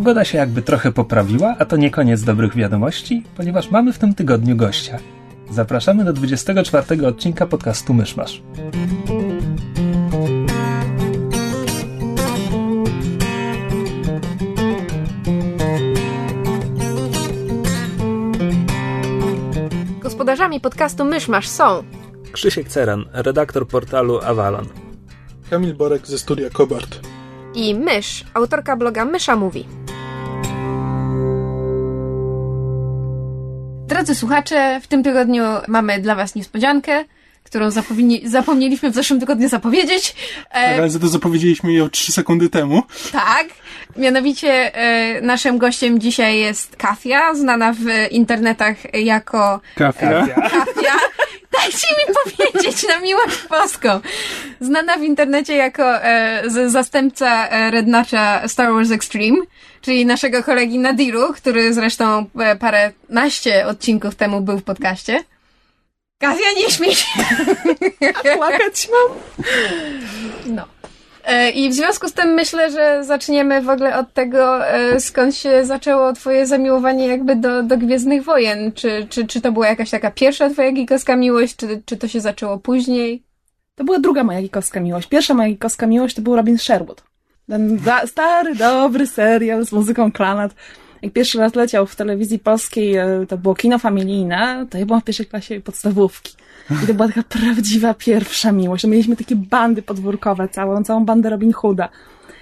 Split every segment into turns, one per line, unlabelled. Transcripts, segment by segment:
Pogoda się jakby trochę poprawiła, a to nie koniec dobrych wiadomości, ponieważ mamy w tym tygodniu gościa. Zapraszamy do 24 odcinka podcastu Myszmasz.
Gospodarzami podcastu Myszmasz są
Krzysiek Ceran, redaktor portalu Avalon.
Kamil Borek ze studia Kobart.
i Mysz, autorka bloga Mysza Mówi. Drodzy słuchacze, w tym tygodniu mamy dla Was niespodziankę, którą zapomnieliśmy w zeszłym tygodniu zapowiedzieć. E,
Ale za to zapowiedzieliśmy o 3 sekundy temu.
tak, mianowicie e, naszym gościem dzisiaj jest Kafia, znana w internetach jako
Kafia.
Kafia. Dajcie mi powiedzieć na miłość boską. Znana w internecie jako e, z, zastępca e, Rednacza Star Wars Extreme, czyli naszego kolegi Nadiru, który zresztą e, parę naście odcinków temu był w podcaście. Kafia, nie śmiej się.
Płakać mam.
No. E, I w związku z tym myślę, że zaczniemy w ogóle od tego, e, skąd się zaczęło twoje zamiłowanie jakby do, do Gwiezdnych Wojen. Czy, czy, czy to była jakaś taka pierwsza twoja gigowska miłość, czy, czy to się zaczęło później?
To była druga moja gikowska miłość. Pierwsza moja gikowska miłość to był Robin Sherwood. Ten stary, dobry serial z muzyką Klanat. Jak pierwszy raz leciał w telewizji polskiej, e, to było kino familijne, to ja byłam w pierwszej klasie podstawówki. I to była taka prawdziwa pierwsza miłość. Mieliśmy takie bandy podwórkowe, całą, całą bandę Robin Hooda.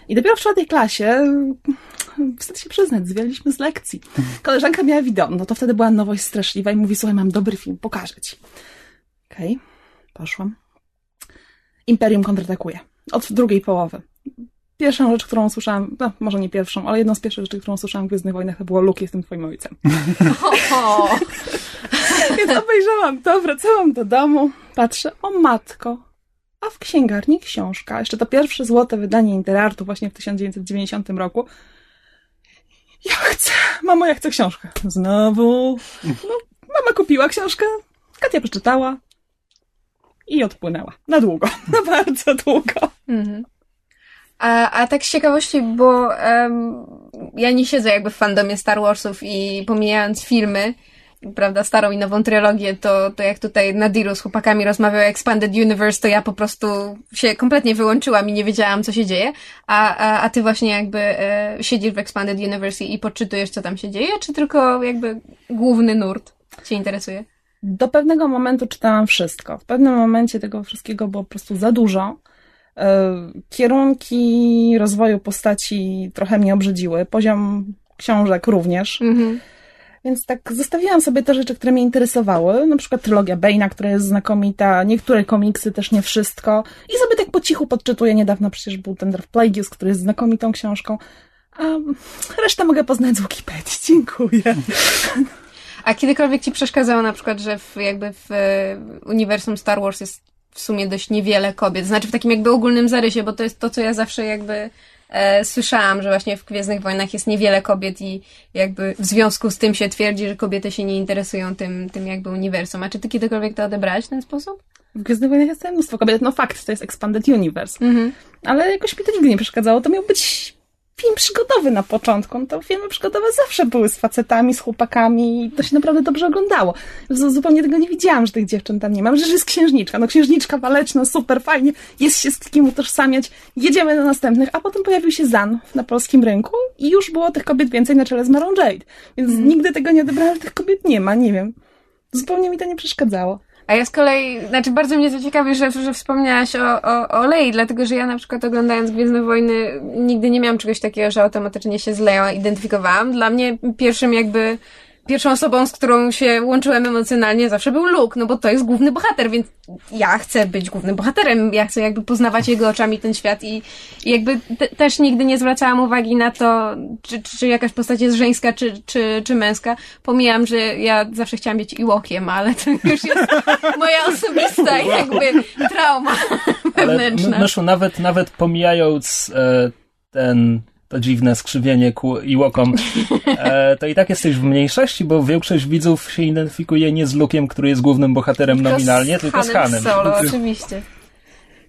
I dopiero w czwartej klasie, wstyd się przyznać, zwialiśmy z lekcji. Koleżanka miała wideo, no to wtedy była nowość straszliwa i mówi, słuchaj, mam dobry film, pokażę ci. Okej, poszłam. Imperium kontratakuje. Od drugiej połowy. Pierwszą rzecz, którą usłyszałam, no może nie pierwszą, ale jedną z pierwszych rzeczy, którą usłyszałam w Gwiezdnych Wojnach, to było Luke, jestem twoim ojcem. Więc obejrzałam to, wracałam do domu, patrzę, o matko, a w księgarni książka. Jeszcze to pierwsze złote wydanie Interartu właśnie w 1990 roku. Ja chcę, mamo, ja chcę książkę. Znowu. No, mama kupiła książkę, Katia przeczytała i odpłynęła. Na długo, na bardzo długo.
Mhm. A, a tak z ciekawości, bo em, ja nie siedzę jakby w fandomie Star Warsów i pomijając filmy, prawda, starą i nową trylogię, to, to jak tutaj Nadiru z chłopakami rozmawiał o Expanded Universe, to ja po prostu się kompletnie wyłączyłam i nie wiedziałam, co się dzieje. A, a, a ty właśnie jakby e, siedzisz w Expanded Universe i, i podczytujesz, co tam się dzieje, czy tylko jakby główny nurt cię interesuje?
Do pewnego momentu czytałam wszystko. W pewnym momencie tego wszystkiego było po prostu za dużo. E, Kierunki rozwoju postaci trochę mnie obrzydziły. Poziom książek również.
Mhm.
Więc tak zostawiłam sobie te rzeczy, które mnie interesowały. Na przykład trylogia Bane'a, która jest znakomita. Niektóre komiksy, też nie wszystko. I sobie tak po cichu podczytuję. Niedawno przecież był ten Darth Plagueis, który jest znakomitą książką. A resztę mogę poznać z Wikipedii. Dziękuję.
A kiedykolwiek ci przeszkadzało na przykład, że w e, uniwersum Star Wars jest w sumie dość niewiele kobiet? Znaczy w takim jakby ogólnym zarysie, bo to jest to, co ja zawsze jakby e, słyszałam, że właśnie w Gwiezdnych Wojnach jest niewiele kobiet i jakby w związku z tym się twierdzi, że kobiety się nie interesują tym, tym jakby uniwersum. A czy ty kiedykolwiek to odebrałeś w ten sposób?
W Gwiezdnych Wojnach jest mnóstwo kobiet. No fakt, to jest Expanded Universe.
Mhm.
Ale jakoś mi to nigdy nie przeszkadzało. To miał być film przygodowy na początku. No to filmy przygodowe zawsze były z facetami, z chłopakami i to się naprawdę dobrze oglądało. Zupełnie tego nie widziałam, że tych dziewczyn tam nie ma. Że jest księżniczka. No księżniczka waleczna, super, fajnie. Jest się z kim utożsamiać. Jedziemy do następnych. A potem pojawił się Zan na polskim rynku i już było tych kobiet więcej na czele z Marą Jade. Więc nigdy tego nie odebrałam, że tych kobiet nie ma. Nie wiem. Zupełnie mi to nie przeszkadzało.
A ja z kolei, znaczy bardzo mnie to ciekawi, że, że wspomniałaś o, o, o Lei, dlatego że ja na przykład oglądając Gwiezdne Wojny nigdy nie miałam czegoś takiego, że automatycznie się z Leją identyfikowałam. Dla mnie pierwszym jakby pierwszą osobą, z którą się łączyłem emocjonalnie zawsze był Luke, no bo to jest główny bohater, więc ja chcę być głównym bohaterem, ja chcę jakby poznawać jego oczami ten świat i, i jakby te, też nigdy nie zwracałam uwagi na to, czy, czy, czy jakaś postać jest żeńska, czy, czy, czy męska. Pomijam, że ja zawsze chciałam być Iłokiem, ale to już jest moja osobista jakby trauma wewnętrzna.
Ale Myszu, nawet, nawet pomijając e, ten to dziwne skrzywienie ku Iłokom, e, to i tak jesteś w mniejszości, bo większość widzów się identyfikuje nie z Lukiem, który jest głównym bohaterem nominalnie, tylko z Hanem.
Solo, oczywiście.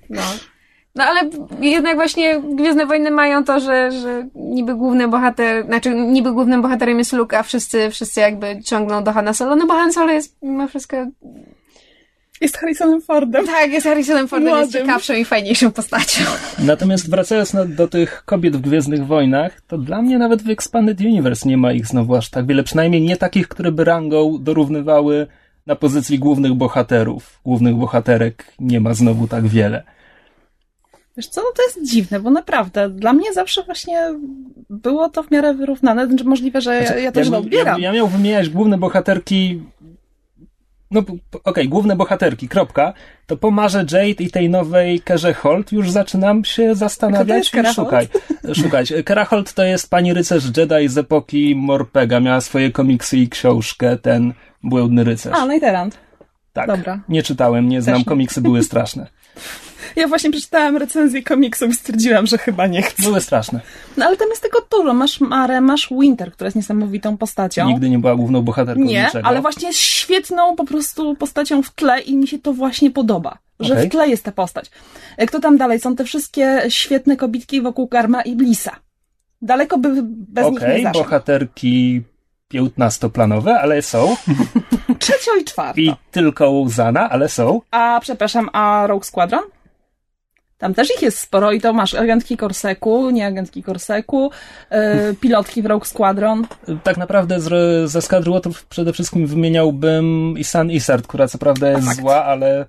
No. No ale jednak właśnie Gwiezdne Wojny mają to, że, że niby główny bohater, znaczy niby głównym bohaterem jest Luke, a wszyscy, wszyscy jakby ciągną do Hanna Solo, no bo Han Solo jest mimo wszystko
jest Harrisonem Fordem.
Tak, jest Harrisonem Fordem, Młodym. jest ciekawszą i fajniejszą postacią.
Natomiast wracając na, do tych kobiet w Gwiezdnych Wojnach, to dla mnie nawet w Expanded Universe nie ma ich znowu aż tak wiele, przynajmniej nie takich, które by rangą dorównywały na pozycji głównych bohaterów. Głównych bohaterek nie ma znowu tak wiele.
Wiesz co, no to jest dziwne, bo naprawdę dla mnie zawsze właśnie było to w miarę wyrównane, znaczy możliwe, że znaczy, ja, ja to źle odbieram.
Ja, ja miał wymieniać główne bohaterki no okej, okay, główne bohaterki, kropka, to po Marze Jade i tej nowej Kerze Holt już zaczynam się zastanawiać i szukać. szukać. Kera Holt to jest pani rycerz Jedi z epoki Morpega, miała swoje komiksy i książkę, ten Błędny Rycerz.
A, Neiterand.
Tak, Dobra. nie czytałem, nie znam, komiksy były straszne.
Ja właśnie przeczytałam recenzję komiksów i stwierdziłam, że chyba nie chcę.
Były straszne.
No ale tam jest tego dużo. Masz Marę, masz Winter, która jest niesamowitą postacią.
Nigdy nie była główną bohaterką
Nie,
niczego.
ale właśnie jest świetną po prostu postacią w tle i mi się to właśnie podoba. Że okay. w tle jest ta postać. E, kto tam dalej? Są te wszystkie świetne kobitki wokół Garma i Blissa. Daleko by bez okay, nich nie zaszło.
bohaterki piętnastoplanowe, ale są.
Trzecią i czwartą.
I tylko Łzana, ale są.
A przepraszam, a Rogue Squadron? Tam też ich jest sporo i to masz agentki Korseku, nie agentki Korseku, yy, pilotki w Rogue Squadron.
Tak naprawdę z, ze Skadry Łotrów przede wszystkim wymieniałbym Isan Isard, która co prawda jest zła, ale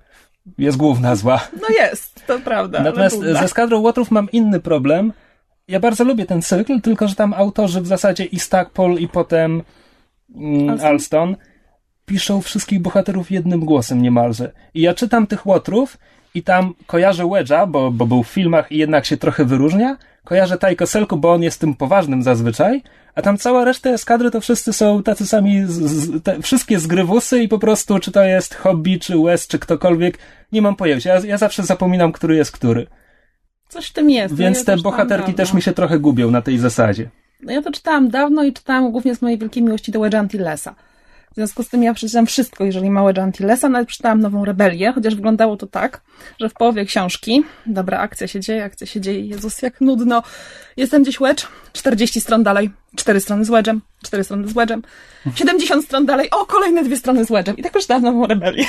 jest główna zła.
No jest, to prawda.
Natomiast ze Skadrą Łotrów mam inny problem. Ja bardzo lubię ten cykl, tylko że tam autorzy w zasadzie i Stackpole i potem mm, Alston. Alston piszą wszystkich bohaterów jednym głosem niemalże. I ja czytam tych Łotrów i tam kojarzę Wedge'a, bo, bo był w filmach i jednak się trochę wyróżnia. Kojarzę Tajko Selku, bo on jest tym poważnym zazwyczaj, a tam cała reszta eskadry to wszyscy są tacy sami, z, z, te, wszystkie zgrywusy i po prostu czy to jest Hobby, czy Wes, czy ktokolwiek, nie mam pojęcia. Ja, ja zawsze zapominam, który jest który.
Coś w tym jest.
No Więc
ja
te bohaterki też mi się trochę gubią na tej zasadzie.
No ja to czytałam dawno i czytałam głównie z mojej wielkiej miłości do Wedge'a Antillesa. W związku z tym ja przeczytałam wszystko, jeżeli małe Gentillesa, nawet przeczytałam Nową Rebelię, chociaż wyglądało to tak, że w połowie książki, dobra, akcja się dzieje, akcja się dzieje, Jezus, jak nudno. Jestem gdzieś Wedge, 40 stron dalej, 4 strony z Wedge'em, 4 strony z Wedge'em, 70 stron dalej, o, kolejne dwie strony z Wedge'em. I tak przeczytałam Nową Rebelię.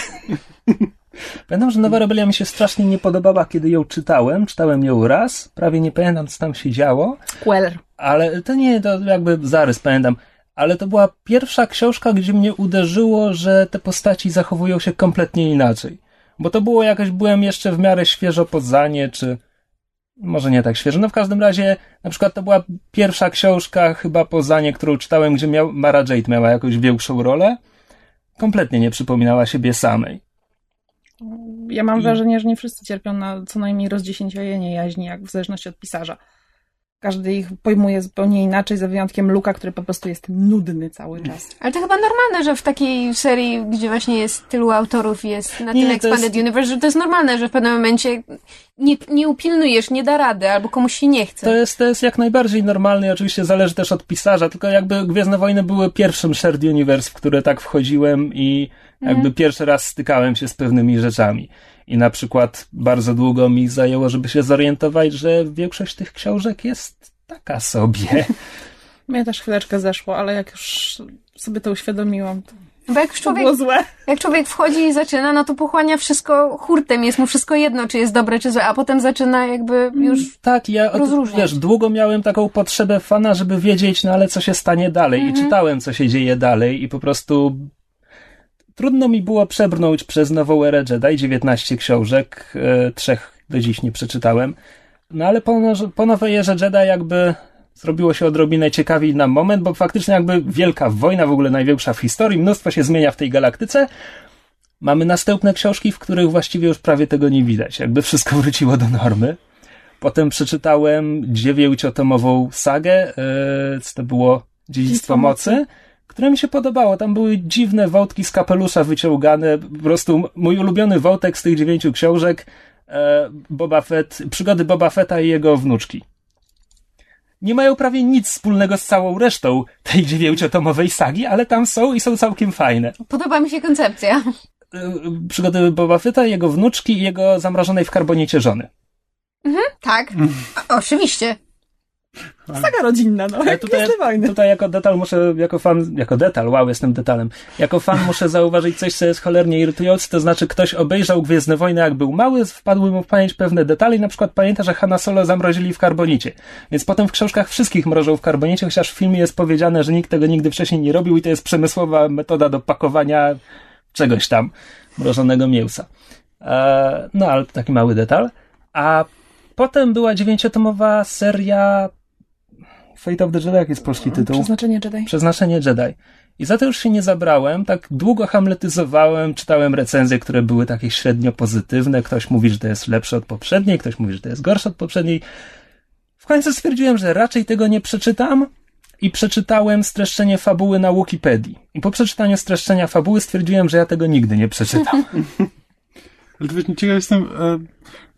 Pamiętam, że Nowa Rebelia mi się strasznie nie podobała, kiedy ją czytałem. Czytałem ją raz, prawie nie pamiętam, co tam się działo.
Queller.
Ale to nie, to jakby zarys pamiętam ale to była pierwsza książka, gdzie mnie uderzyło, że te postaci zachowują się kompletnie inaczej. Bo to było jakoś, byłem jeszcze w miarę świeżo poznanie, czy może nie tak świeżo. No w każdym razie, na przykład to była pierwsza książka chyba Poznanie, którą czytałem, gdzie miał, Mara Jade miała jakąś większą rolę. Kompletnie nie przypominała siebie samej.
Ja mam I... wrażenie, że nie wszyscy cierpią na co najmniej rozdziesięciojenie jaźni, jak w zależności od pisarza. Każdy ich pojmuje zupełnie inaczej, za wyjątkiem Luka, który po prostu jest nudny cały czas.
Ale to chyba normalne, że w takiej serii, gdzie właśnie jest tylu autorów, jest na tyle Expanded jest... Universe, że to jest normalne, że w pewnym momencie nie, nie upilnujesz, nie da rady, albo komuś się nie chce.
To jest, to jest jak najbardziej normalne i oczywiście zależy też od pisarza, tylko jakby Gwiezdne Wojny były pierwszym shared universe, w które tak wchodziłem i jakby mm. pierwszy raz stykałem się z pewnymi rzeczami. I na przykład bardzo długo mi zajęło, żeby się zorientować, że większość tych książek jest taka sobie.
Mnie też chwileczkę zeszło, ale jak już sobie to uświadomiłam, to
bo jak człowiek, było złe. jak człowiek wchodzi i zaczyna, no to pochłania wszystko hurtem, jest mu wszystko jedno, czy jest dobre, czy złe, a potem zaczyna jakby mm, już
Tak, ja
rozróżniać.
wiesz, długo miałem taką potrzebę fana, żeby wiedzieć, no ale co się stanie dalej mm -hmm. i mhm. czytałem, co się dzieje dalej i po prostu Trudno mi było przebrnąć przez nową erę Jedi, 19 książek, e, trzech do dziś nie przeczytałem. No ale po, po nowej erze Jedi jakby zrobiło się odrobinę ciekawiej na moment, bo faktycznie jakby wielka wojna, w ogóle największa w historii, mnóstwo się zmienia w tej galaktyce. Mamy następne książki, w których właściwie już prawie tego nie widać. Jakby wszystko wróciło do normy. Potem przeczytałem dziewięciotomową sagę, yy, co to było? Dziedzictwo Mocy, które mi się podobało. Tam były dziwne wątki z kapelusza wyciągane. Po prostu mój ulubiony wątek z tych dziewięciu książek yy, Boba Fett, przygody Boba Fetta i jego wnuczki nie mają prawie nic wspólnego z całą resztą tej dziewięciotomowej sagi, ale tam są i są całkiem fajne.
Podoba mi się koncepcja.
Przygody Boba Fetta, jego wnuczki i jego zamrożonej w karbonicie żony.
Mhm, tak, A, oczywiście.
Saga rodzinna, no.
Ale tutaj, tutaj jako detal muszę, jako fan, jako detal, wow, jestem detalem. Jako fan muszę zauważyć coś, co jest cholernie irytujące, to znaczy ktoś obejrzał Gwiezdne Wojny jak był mały, wpadły mu w pamięć pewne detale i na przykład pamięta, że Hanna Solo zamrozili w karbonicie. Więc potem w książkach wszystkich mrożą w karbonicie, chociaż w filmie jest powiedziane, że nikt tego nigdy wcześniej nie robił i to jest przemysłowa metoda do pakowania czegoś tam, mrożonego mięsa. Eee, no, ale taki mały detal. A potem była dziewięciotomowa seria Fate of the Jedi, jak jest polski tytuł?
Przeznaczenie Jedi.
Przeznaczenie Jedi. I za to już się nie zabrałem, tak długo hamletyzowałem, czytałem recenzje, które były takie średnio pozytywne. Ktoś mówi, że to jest lepsze od poprzedniej, ktoś mówi, że to jest gorsze od poprzedniej. W końcu stwierdziłem, że raczej tego nie przeczytam i przeczytałem streszczenie fabuły na Wikipedii. I po przeczytaniu streszczenia fabuły stwierdziłem, że ja tego nigdy nie przeczytam.
Ale to właśnie ciekaw jestem, e,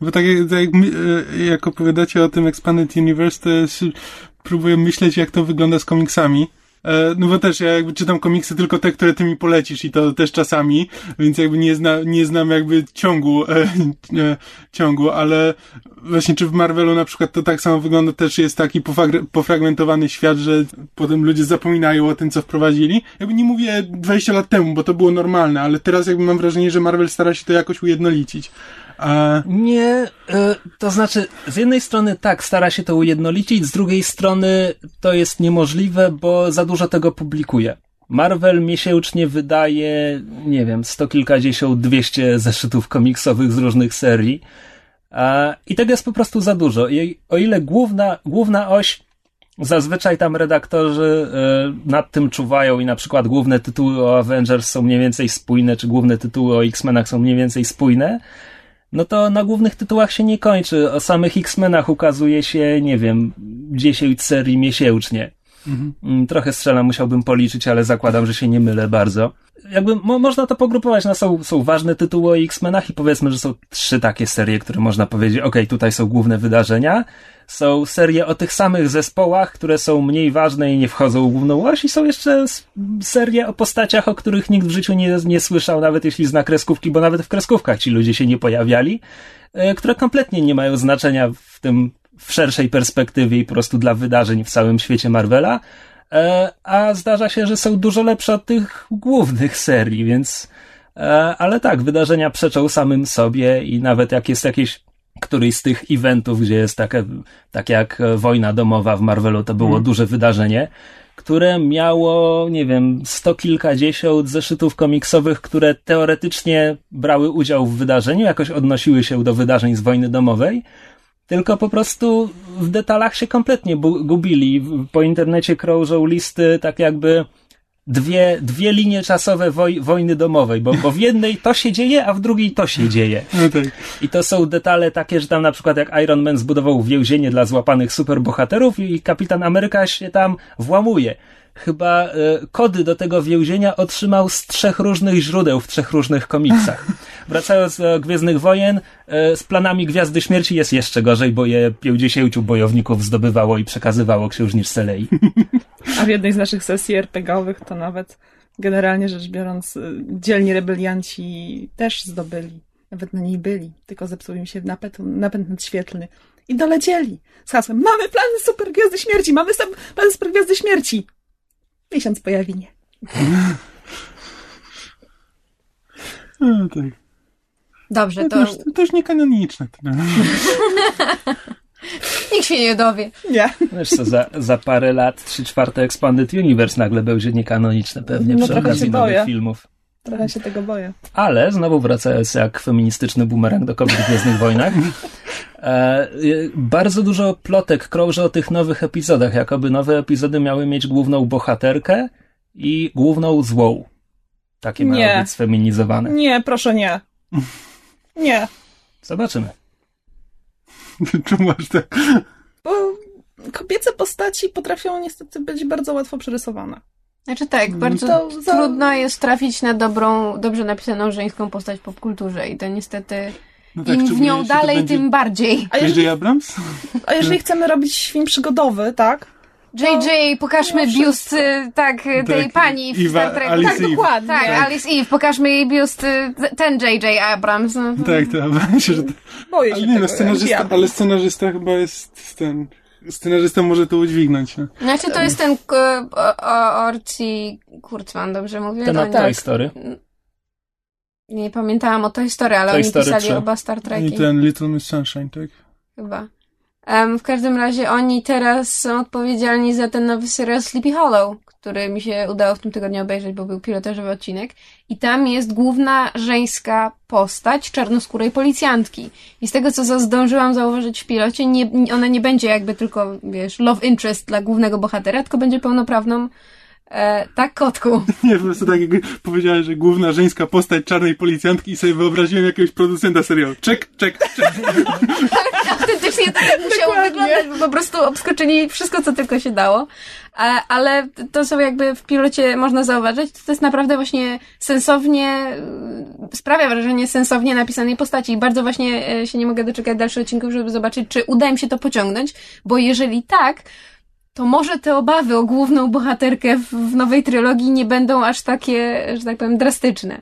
bo tak jak, tak jak, e, jak opowiadacie o tym Expanded Universe, to jest, próbuję myśleć, jak to wygląda z komiksami. E, no bo też ja jakby czytam komiksy tylko te, które ty mi polecisz i to też czasami, więc jakby nie, zna, nie znam jakby ciągu, e, e, ciągu, ale właśnie czy w Marvelu na przykład to tak samo wygląda, też jest taki pofragmentowany świat, że potem ludzie zapominają o tym, co wprowadzili. Jakby nie mówię 20 lat temu, bo to było normalne, ale teraz jakby mam wrażenie, że Marvel stara się to jakoś ujednolicić.
Nie, e, to znaczy, z jednej strony tak, stara się to ujednolicić, z drugiej strony to jest niemożliwe, bo za dużo tego publikuje. Marvel miesięcznie wydaje, nie wiem, sto kilkadziesiąt, dwieście zeszytów komiksowych z różnych serii. I tego jest po prostu za dużo. I o ile główna, główna oś, zazwyczaj tam redaktorzy e, nad tym czuwają i na przykład główne tytuły o Avengers są mniej więcej spójne, czy główne tytuły o X-Menach są mniej więcej spójne, no to na głównych tytułach się nie kończy. O samych X-Menach ukazuje się, nie wiem, 10 serii miesięcznie. Mhm. Trochę strzelam, musiałbym policzyć, ale zakładam, że się nie mylę bardzo. Jakby mo można to pogrupować, no są, są ważne tytuły o X-Menach i powiedzmy, że są trzy takie serie, które można powiedzieć, ok, tutaj są główne wydarzenia. Są serie o tych samych zespołach, które są mniej ważne i nie wchodzą w główną oś i są jeszcze serie o postaciach, o których nikt w życiu nie, nie słyszał, nawet jeśli zna kreskówki, bo nawet w kreskówkach ci ludzie się nie pojawiali, e, które kompletnie nie mają znaczenia w tym w szerszej perspektywie i po prostu dla wydarzeń w całym świecie Marvela, a zdarza się, że są dużo lepsze od tych głównych serii, więc e, ale tak, wydarzenia przeczą samym sobie i nawet jak jest jakieś któryś z tych eventów, gdzie jest takie, tak jak wojna domowa w Marvelu, to było hmm. duże wydarzenie, które miało, nie wiem, sto kilkadziesiąt zeszytów komiksowych, które teoretycznie brały udział w wydarzeniu, jakoś odnosiły się do wydarzeń z wojny domowej, tylko po prostu w detalach się kompletnie gubili. Po internecie krążą listy tak jakby dwie, dwie linie czasowe woj, wojny domowej, bo, bo w jednej to się dzieje, a w drugiej to się dzieje. No tak. I to są detale takie, że tam na przykład jak Iron Man zbudował więzienie dla złapanych superbohaterów i kapitan Ameryka się tam włamuje chyba e, kody do tego więzienia otrzymał z trzech różnych źródeł w trzech różnych komiksach. Wracając do Gwiezdnych Wojen, e, z planami Gwiazdy Śmierci jest jeszcze gorzej, bo je 50 bojowników zdobywało i przekazywało księżniczce Lei.
A w jednej z naszych sesji RPGowych to nawet generalnie rzecz biorąc e, dzielni rebelianci też zdobyli. Nawet na niej byli, tylko zepsuł im się napęd, napęd nadświetlny. I dolecieli z hasłem Mamy plany super gwiazdy śmierci! Mamy plany super gwiazdy śmierci! Miesiąc po Jawinie.
No, tak.
Dobrze,
no,
to...
To już, to już nie kanoniczne.
Nikt się nie dowie.
Nie.
Wiesz co, za, za parę lat trzy czwarte Expanded Universe nagle będzie niekanoniczne pewnie no, przy okazji nowych filmów.
Trochę się tego boję.
Ale znowu wracając jak feministyczny bumerang do kobiet w Gwiezdnych Wojnach, e, bardzo dużo plotek krąży o tych nowych epizodach, jakoby nowe epizody miały mieć główną bohaterkę i główną złą. Takie
Nie.
mają być sfeminizowane.
Nie, proszę nie. Nie.
Zobaczymy.
Czemu aż tak?
Bo kobiece postaci potrafią niestety być bardzo łatwo przerysowane.
Znaczy tak, bardzo
To za-
trudno jest trafić na dobrą, dobrze napisaną żeńską postać w popkulturze i to niestety
No tak,
im w nią
to
dalej,
będzie
tym bardziej.
A jeżeli,
J.J. Abrams?
a jeżeli chcemy robić film przygodowy, tak?
JJ, pokażmy
mimo
biust y, tak, y, tej
Tak,
pani w
Ewa-
Star Treku.
Alice
tak,
Eve.
dokładnie.
tak,
Tak.
Alice Eve, pokażmy jej biust, y, ten JJ Abrams. No, to-
Tak, to się, że to...
Boję się
Ale nie,
tego.
no, scenarzysta,
ja.
ale scenarzysta chyba jest ten... Scenarzysta może to udźwignąć, no.
Znaczy to jest ten Orci Kurtzman, dobrze mówię?
Ten
To
od
nie-
Toy Story.
Nie pamiętałam o tej historii, ale
Toy
oni
Story
pisali
3.
oba Star
I
Treki.
ten Little Miss Sunshine, tak?
Chyba. Em, w każdym razie oni teraz są odpowiedzialni za ten nowy serial Sleepy Hollow, który mi się udało w tym tygodniu obejrzeć, bo był pilotażowy odcinek. I tam jest główna żeńska postać czarnoskórej policjantki. I z tego, co zdążyłam zauważyć w pilocie, nie- ona nie będzie jakby tylko, wiesz, love interest dla głównego bohatera, tylko będzie pełnoprawną e, tak, kotku.
Nie, po prostu tak jak powiedziałeś, że główna żeńska postać czarnej policjantki i sobie wyobraziłem jakiegoś producenta serialu. Czek, czek, czek.
Autentycznie to tak musiało wyglądać, bo po prostu obskoczyli wszystko, co tylko się dało. A, ale to, co jakby w pilocie można zauważyć, to, to jest naprawdę właśnie sensownie, y, sprawia wrażenie sensownie napisanej postaci. I bardzo właśnie e, się nie mogę doczekać dalszych odcinków, żeby zobaczyć, czy uda im się to pociągnąć, bo jeżeli tak, to może te obawy o główną bohaterkę w, w nowej trylogii nie będą aż takie, że tak powiem, drastyczne.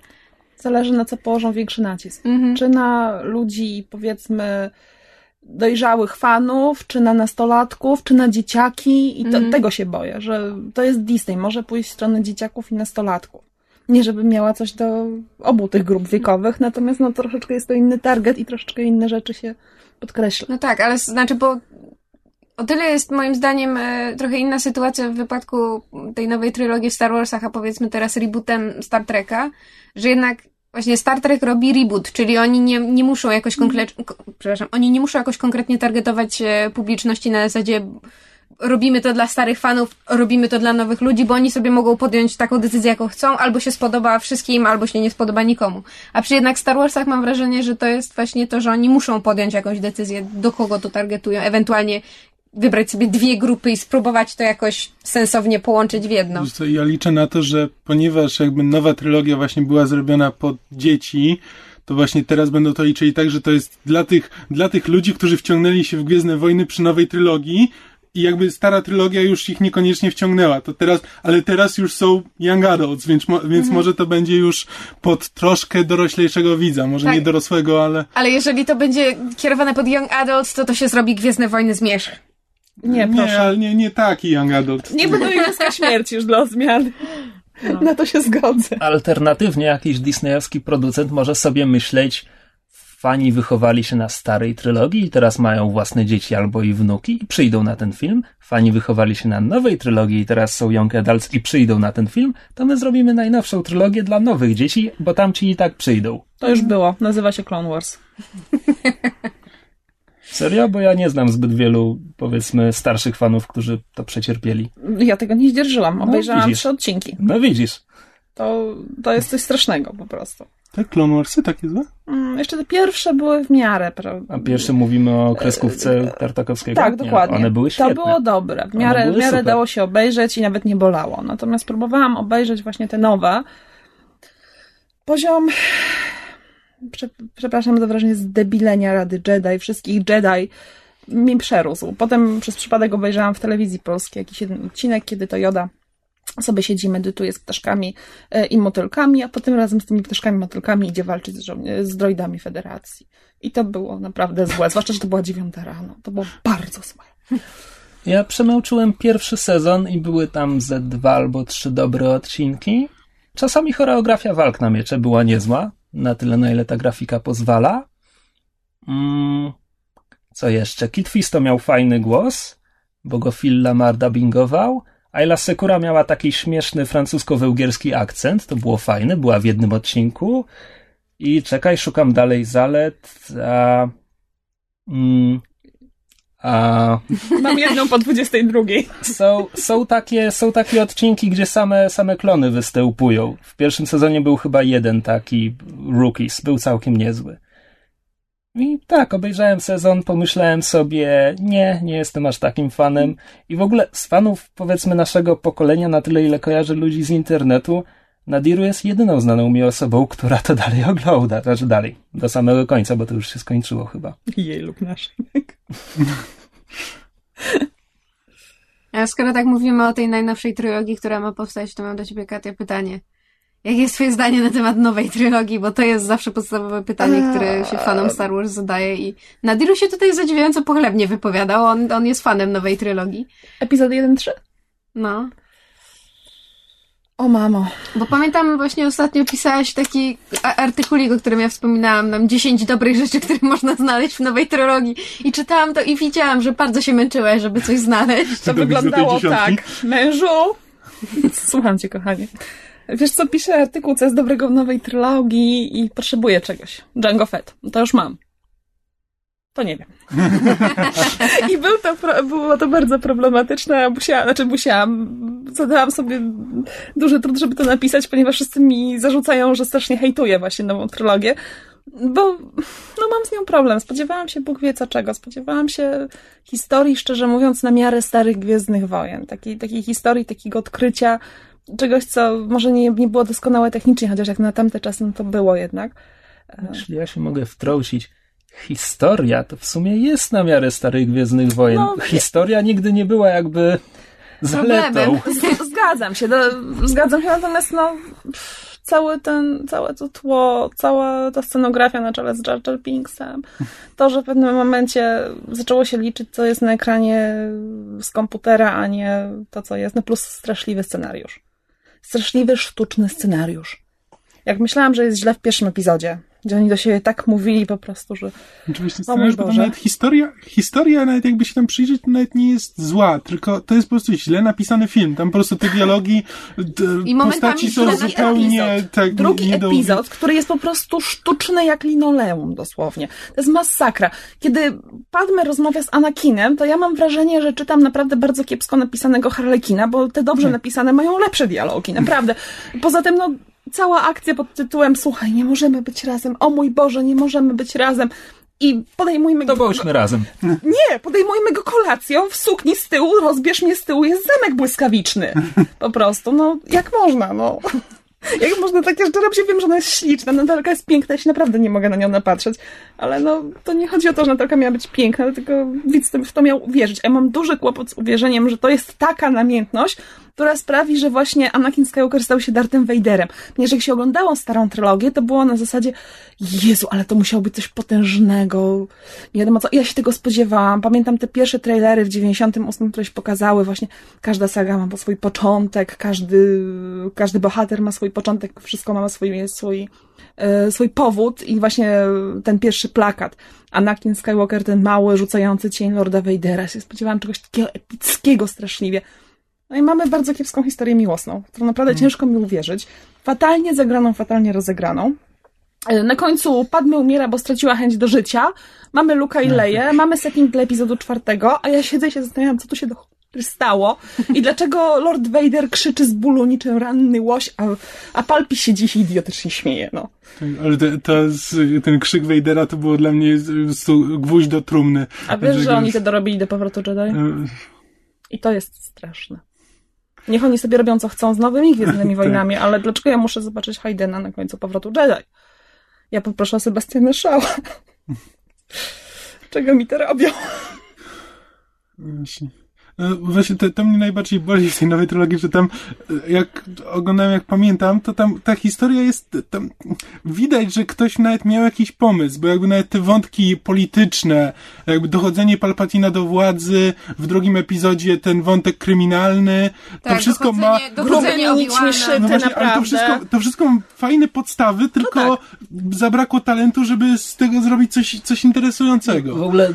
Zależy na co położą większy nacisk.
Mhm.
Czy na ludzi, powiedzmy, dojrzałych fanów, czy na nastolatków, czy na dzieciaki. I to,
Mhm.
tego się boję, że to jest Disney. Może pójść w stronę dzieciaków i nastolatków. Nie, żeby miała coś do obu tych grup wiekowych, natomiast no troszeczkę jest to inny target i troszeczkę inne rzeczy się podkreśla.
No tak, ale znaczy, bo o tyle jest moim zdaniem e, trochę inna sytuacja w wypadku tej nowej trylogii w Star Warsach, a powiedzmy teraz rebootem Star Treka, że jednak właśnie Star Trek robi reboot, czyli oni nie, nie muszą jakoś konkretnie, przepraszam, oni nie muszą jakoś konkretnie targetować e, publiczności na zasadzie robimy to dla starych fanów, robimy to dla nowych ludzi, bo oni sobie mogą podjąć taką decyzję, jaką chcą, albo się spodoba wszystkim, albo się nie spodoba nikomu. A przy jednak Star Warsach mam wrażenie, że to jest właśnie to, że oni muszą podjąć jakąś decyzję, do kogo to targetują, ewentualnie wybrać sobie dwie grupy i spróbować to jakoś sensownie połączyć w jedno.
Ja liczę na to, że ponieważ jakby nowa trylogia właśnie była zrobiona pod dzieci, to właśnie teraz będą to liczyli tak, że to jest dla tych, dla tych ludzi, którzy wciągnęli się w Gwiezdne Wojny przy nowej trylogii i jakby stara trylogia już ich niekoniecznie wciągnęła, to teraz, ale teraz już są young adults, więc, mo, więc może to będzie już pod troszkę doroślejszego widza, może
Tak.
nie dorosłego, ale
Ale jeżeli to będzie kierowane pod Young Adults, to to się zrobi Gwiezdne Wojny zmierzch.
Nie,
nie,
proszę.
ale nie, nie taki young adult.
Nie będą Igrzyska Śmierci już dla zmian. Na to się zgodzę.
Alternatywnie jakiś disneyowski producent może sobie myśleć, fani wychowali się na starej trylogii i teraz mają własne dzieci albo i wnuki i przyjdą na ten film. Fani wychowali się na nowej trylogii i teraz są young adults i przyjdą na ten film. To my zrobimy najnowszą trylogię dla nowych dzieci, bo tamci i tak przyjdą.
To już było. Nazywa się Clone Wars.
Serio? Bo ja nie znam zbyt wielu, powiedzmy, starszych fanów, którzy to przecierpieli.
Ja tego nie zdzierżyłam. Obejrzałam
widzisz.
trzy odcinki.
No widzisz.
To, to jest coś strasznego po prostu.
Tak, Clone Warsy takie złe?
Mm, jeszcze te pierwsze były w miarę, prawda?
A pierwszy mówimy o kreskówce Tartakowskiego.
Tak,
Nie,
dokładnie.
One były świetne.
To było dobre. W miarę, w miarę
super.
dało się obejrzeć i nawet nie bolało. Natomiast próbowałam obejrzeć właśnie te nowe. Poziom, prze, przepraszam za wrażenie zdebilenia Rady Jedi, wszystkich Jedi mi przerósł. Potem przez przypadek obejrzałam w telewizji polskiej jakiś jeden odcinek, kiedy to Joda sobie siedzi, medytuje z ptaszkami e, i motylkami, a potem razem z tymi ptaszkami motylkami idzie walczyć z, z droidami Federacji. I to było naprawdę złe, zwłaszcza, że to była dziewiąta rano. To było bardzo złe.
Ja przemęczyłem pierwszy sezon i były tam ze dwa albo trzy dobre odcinki. Czasami choreografia walk na miecze była niezła, na tyle na ile ta grafika pozwala. Mm, co jeszcze? Kit Fisto miał fajny głos, bo go Phil Lamar dubbingował, Ayla Sekura miała taki śmieszny francusko-węgierski akcent, to było fajne, była w jednym odcinku. I czekaj, szukam dalej zalet. A, mm,
Mam jedną po 22.
są, są, takie, są takie odcinki, gdzie same, same klony występują. W pierwszym sezonie był chyba jeden taki Rookies, był całkiem niezły. I tak, obejrzałem sezon, pomyślałem sobie, nie, nie jestem aż takim fanem. I w ogóle z fanów, powiedzmy, naszego pokolenia, na tyle ile kojarzę ludzi z internetu, Nadiru jest jedyną znaną mi osobą, która to dalej ogląda. Znaczy dalej, do samego końca, bo to już się skończyło chyba.
Jej lub naszej.
A skoro tak mówimy o tej najnowszej trylogii, która ma powstać, to mam do ciebie, Katia, pytanie. Jakie jest twoje zdanie na temat nowej trylogii? Bo to jest zawsze podstawowe pytanie, które się fanom Star Wars zadaje i Nadiru się tutaj zadziwiająco pochlebnie wypowiadał. On, on jest fanem nowej trylogii.
Epizod 1-3?
No.
O mamo.
Bo pamiętam właśnie ostatnio pisałaś taki artykulik, o którym ja wspominałam, nam 10 dobrych rzeczy, które można znaleźć w nowej trylogii. I czytałam to i widziałam, że bardzo się męczyłaś, żeby coś znaleźć.
To wyglądało tak. Mężu! Słucham cię, kochanie. Wiesz co, piszę artykuł, co jest dobrego w nowej trylogii i potrzebuję czegoś. Django Fett. No To już mam. To nie wiem. I był to, było to bardzo problematyczne. Musiałam, znaczy musiałam, zadałam sobie duży trud, żeby to napisać, ponieważ wszyscy mi zarzucają, że strasznie hejtuję właśnie nową trylogię. Bo no mam z nią problem. Spodziewałam się Bóg wie co czego. Spodziewałam się historii, szczerze mówiąc, na miarę starych Gwiezdnych Wojen. Takiej, takiej historii, takiego odkrycia czegoś, co może nie, nie było doskonałe technicznie, chociaż jak na tamte czasy no to było jednak.
Jeśli ja się mogę wtrącić, historia to w sumie jest na miarę starych Gwiezdnych Wojen.
No,
historia nigdy nie była jakby zaletą.
Zgadzam się, no, zgadzam się, natomiast no, cały ten, całe to tło, cała ta scenografia na czele z Jar Jar Binksem, to, że w pewnym momencie zaczęło się liczyć, co jest na ekranie z komputera, a nie to, co jest, no plus straszliwy scenariusz. Straszliwy, sztuczny scenariusz. Jak myślałam, że jest źle w pierwszym epizodzie, gdzie oni do siebie tak mówili po prostu, że
Oczywiście,
O mój Boże.
nawet historia, historia, nawet jakby się tam przyjrzeć, to nawet nie jest zła, tylko to jest po prostu źle napisany film. Tam po prostu te dialogi,
I momentami
postaci są zupełnie
epizod.
tak
Drugi
nie do-
epizod, który jest po prostu sztuczny jak linoleum dosłownie. To jest masakra. Kiedy Padme rozmawia z Anakinem, to ja mam wrażenie, że czytam naprawdę bardzo kiepsko napisanego Harlekina, bo te dobrze napisane mają lepsze dialogi, naprawdę. Poza tym, no, cała akcja pod tytułem Słuchaj, nie możemy być razem, o mój Boże, nie możemy być razem. I podejmujmy
To
go...
bądźmy razem.
Nie, podejmujmy go kolacją, w sukni z tyłu, rozbierz mnie z tyłu, jest zamek błyskawiczny. Po prostu, no, jak można, no. Jak można takie rzeczy robić? Ja wiem, że ona jest śliczna, Natalka jest piękna, ja się naprawdę nie mogę na nią napatrzeć, ale no, to nie chodzi o to, że Natalka miała być piękna, tylko widz w to miał uwierzyć. Ja mam duży kłopot z uwierzeniem, że to jest taka namiętność, która sprawi, że właśnie Anakin Skywalker stał się Darthem Vaderem. Ponieważ jak się oglądało starą trylogię, to było na zasadzie Jezu, ale to musiało być coś potężnego. Nie wiadomo co. Ja się tego spodziewałam. Pamiętam te pierwsze trailery w 98, które się pokazały. Właśnie każda saga ma swój początek, każdy, każdy bohater ma swój początek, wszystko ma swój, swój, e, swój powód i właśnie ten pierwszy plakat. Anakin Skywalker, ten mały, rzucający cień Lorda Vadera. Się spodziewałam czegoś takiego epickiego straszliwie. No i mamy bardzo kiepską historię miłosną, którą naprawdę ciężko mi uwierzyć. Fatalnie zagraną, fatalnie rozegraną. E, Na końcu Padme umiera, bo straciła chęć do życia. Mamy Luka i Leję, mamy setting dla epizodu czwartego, a ja siedzę i się zastanawiam, co tu się do stało i dlaczego Lord Vader krzyczy z bólu niczym ranny łoś, a, a Palpi siedzi i idiotycznie śmieje, no.
Tak, Ale to z, ten krzyk Vadera to było dla mnie gwóźdź do trumny.
A wiesz,
Że-
że oni to dorobili do powrotu Jedi?
E,
I to jest straszne. Niech oni sobie robią co chcą z nowymi Gwiezdnymi Wojnami, ale dlaczego ja muszę zobaczyć Haydena na końcu powrotu Jedi? Ja poproszę o Sebastiana Szała. Czego mi to robią?
Właśnie. E, Właśnie to, to mnie najbardziej boli w tej nowej trylogii, że tam, e, jak oglądałem, jak pamiętam, to tam ta historia jest, tam widać, że ktoś nawet miał jakiś pomysł, bo jakby nawet te wątki polityczne, jakby dochodzenie Palpatina do władzy, w drugim epizodzie ten wątek kryminalny, to
Tak,
wszystko ma...
Obi-Wana.
szyte.
No właśnie, ale to wszystko, to wszystko ma fajne podstawy, tylko zabrakło talentu, żeby z tego zrobić coś, coś interesującego.
W ogóle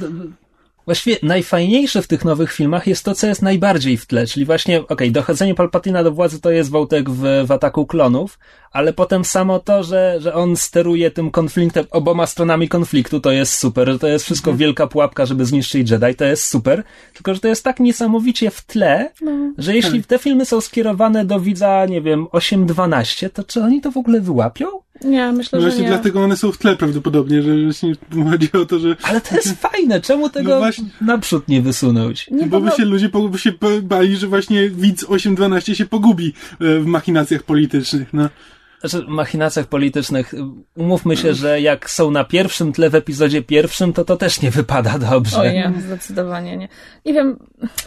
Właściwie najfajniejsze w tych nowych filmach jest to, co jest najbardziej w tle, czyli właśnie, okej, okay, dochodzenie Palpatina do władzy to jest wątek w, w Ataku Klonów, ale potem samo to, że, że on steruje tym konfliktem, oboma stronami konfliktu, to jest super, to jest wszystko mhm. wielka pułapka, żeby zniszczyć Jedi, to jest super, tylko, że to jest tak niesamowicie w tle, no. że jeśli tak. te filmy są skierowane do widza, nie wiem, 8-12, to czy oni to w ogóle wyłapią?
Nie, myślę,
że
Właśnie
nie. dlatego one są w tle prawdopodobnie, że właśnie chodzi o to, że...
Ale to jest fajne, czemu tego no właśnie... naprzód nie wysunąć?
Nie, bo by się ludzie by się bali, że właśnie widz 8-12 się pogubi e, w machinacjach politycznych, no.
Znaczy, machinacjach politycznych, umówmy się, że jak są na pierwszym tle w epizodzie pierwszym, to to też nie wypada dobrze.
O nie, zdecydowanie nie. Nie wiem,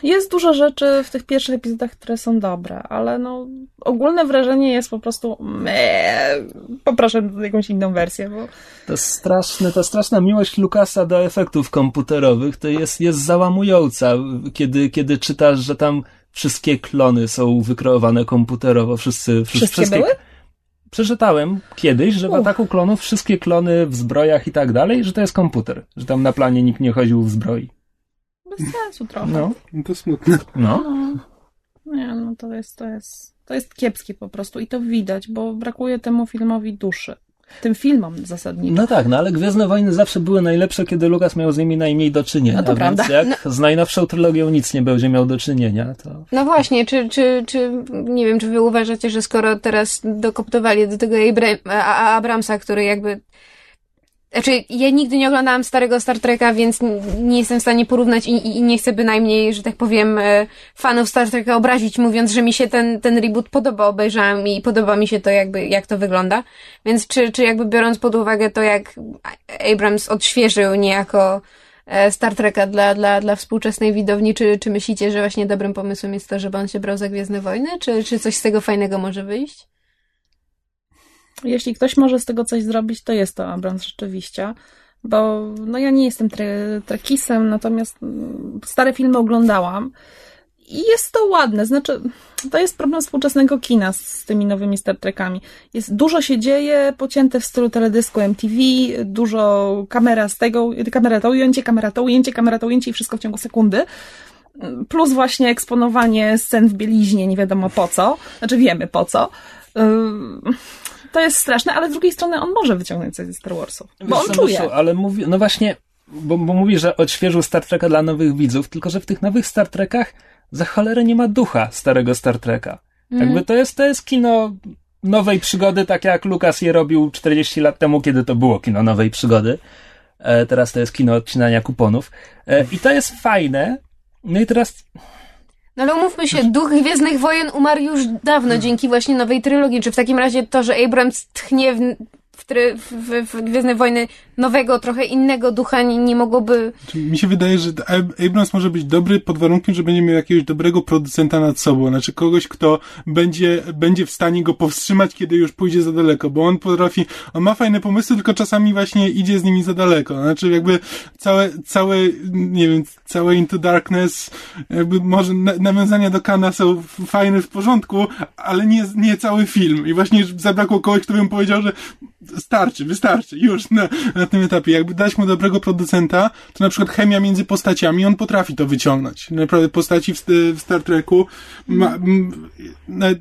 jest dużo rzeczy w tych pierwszych epizodach, które są dobre, ale no, ogólne wrażenie jest po prostu meh, poproszę jakąś inną wersję, bo...
To straszne, ta straszna miłość Lukasa do efektów komputerowych to jest, jest załamująca, kiedy, kiedy czytasz, że tam wszystkie klony są wykreowane komputerowo, wszyscy,
wszystkie, wszystkie były?
Przeczytałem kiedyś, że w ataku klonów wszystkie klony w zbrojach i tak dalej, że to jest komputer, że tam na planie nikt nie chodził w zbroi.
Bez sensu trochę.
No, no to smutne.
No.
no. Nie, no to jest, to jest, to jest kiepskie po prostu i to widać, bo brakuje temu filmowi duszy tym filmom zasadniczo.
No tak, no ale Gwiezdne Wojny zawsze były najlepsze, kiedy Lukas miał z nimi najmniej do czynienia. No prawda. jak no. z najnowszą trylogią nic nie będzie miał do czynienia, to...
No właśnie, czy, czy, czy nie wiem, czy wy uważacie, że skoro teraz dokoptowali do tego Abramsa, który jakby znaczy, ja nigdy nie oglądałam starego Star Treka, więc nie jestem w stanie porównać i, i, nie chcę bynajmniej, że tak powiem, e, fanów Star Treka obrazić, mówiąc, że mi się ten, ten reboot podoba, obejrzałam i podoba mi się to, jakby, jak to wygląda. Więc czy, czy jakby biorąc pod uwagę to, jak Abrams odświeżył niejako e, Star Treka dla, dla, dla współczesnej widowni, czy, czy myślicie, że właśnie dobrym pomysłem jest to, żeby on się brał za Gwiezdne Wojny? Czy, czy coś z tego fajnego może wyjść?
Jeśli ktoś może z tego coś zrobić, to jest to Abrams rzeczywiście. Bo no ja nie jestem tre trekisem, natomiast mm, stare filmy oglądałam i jest to ładne. Znaczy, to jest problem współczesnego kina z, z tymi nowymi Star Trekami. Jest, dużo się dzieje, pocięte w stylu teledysku MTV, dużo kamera z tego, kamera to ujęcie, kamera to ujęcie, kamera to ujęcie i wszystko w ciągu sekundy. Plus właśnie eksponowanie scen w bieliźnie, nie wiadomo po co. Znaczy wiemy po co. To jest straszne, ale z drugiej strony on może wyciągnąć coś ze Star Warsów. Bo Wiesz, on czuje.
ale mówi, no właśnie, bo, bo mówi, że odświeżył Star Treka dla nowych widzów, tylko że w tych nowych Star Trekach za cholerę nie ma ducha starego Star Treka. Mm. Jakby to jest, to jest kino nowej przygody, tak jak Lucas je robił 40 lat temu, kiedy to było kino nowej przygody. E, teraz to jest kino odcinania kuponów. E, I to jest fajne. No i teraz
no ale umówmy się, duch Gwiezdnych Wojen umarł już dawno dzięki właśnie nowej trylogii. Czy w takim razie to, że Abrams tchnie w, w, w, w Gwiezdne Wojny nowego, trochę innego ducha nie, nie mogłoby...
Mi się wydaje, że Abrams może być dobry pod warunkiem, że będzie miał jakiegoś dobrego producenta nad sobą, znaczy kogoś, kto będzie, będzie w stanie go powstrzymać, kiedy już pójdzie za daleko, bo on potrafi, on ma fajne pomysły, tylko czasami właśnie idzie z nimi za daleko, znaczy jakby całe, całe, nie wiem, całe Into Darkness, jakby może nawiązania do Kana są fajne w porządku, ale nie, nie cały film. I właśnie zabrakło kogoś, kto by mu powiedział, że starczy, wystarczy, już na, na tym etapie. Jakby dać mu dobrego producenta, to na przykład chemia między postaciami, on potrafi to wyciągnąć. Naprawdę postaci w, w Star Treku, ma,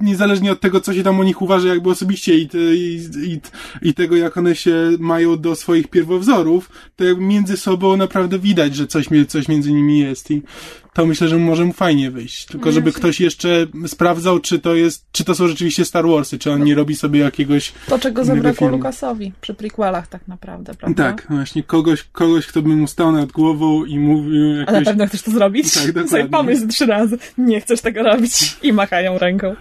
niezależnie od tego, co się tam o nich uważa jakby osobiście i, i, i, i tego, jak one się mają do swoich pierwowzorów, to jakby między sobą naprawdę widać, że coś, coś między nimi jest i to myślę, że może mu fajnie wyjść. Tylko żeby ktoś jeszcze sprawdzał, czy to jest, czy to są rzeczywiście Star Warsy, czy on nie robi sobie jakiegoś.
To, czego zabrakło Lukasowi przy prequelach, tak naprawdę, prawda?
Tak, właśnie kogoś, kogoś, kto by mu stał nad głową i mówił.
Jakoś... A na pewno chcesz to zrobić? Tak, dokładnie. Sobie pomyśl trzy razy, nie chcesz tego robić i machają ręką.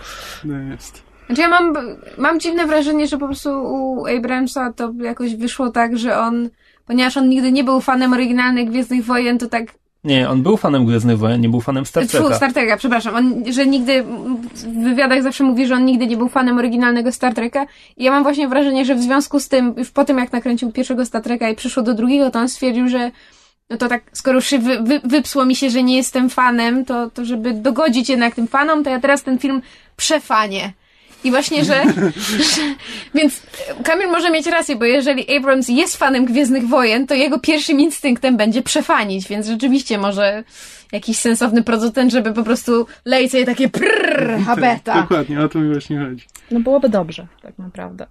No jest.
Znaczy ja mam, mam dziwne wrażenie, że po prostu u Abramsa to jakoś wyszło tak, że on, ponieważ on nigdy nie był fanem oryginalnych Gwiezdnych Wojen, to tak
nie, on był fanem Gwiezdnych Wojen, nie był fanem Star Treka.
Star Treka, przepraszam. On, że nigdy, w wywiadach zawsze mówi, że on nigdy nie był fanem oryginalnego Star Treka. I ja mam właśnie wrażenie, że w związku z tym, już po tym jak nakręcił pierwszego Star Treka i przyszło do drugiego, to on stwierdził, że no to tak, skoro już wy, wy, wypsło mi się, że nie jestem fanem, to, to żeby dogodzić jednak tym fanom, to ja teraz ten film przefanie. I właśnie, że, że... Więc Kamil może mieć rację, bo jeżeli Abrams jest fanem Gwiezdnych Wojen, to jego pierwszym instynktem będzie przefanić, więc rzeczywiście może jakiś sensowny producent, żeby po prostu lejce sobie takie prrrr, habeta.
Tak, dokładnie, o to mi właśnie chodzi.
No byłoby dobrze, tak naprawdę.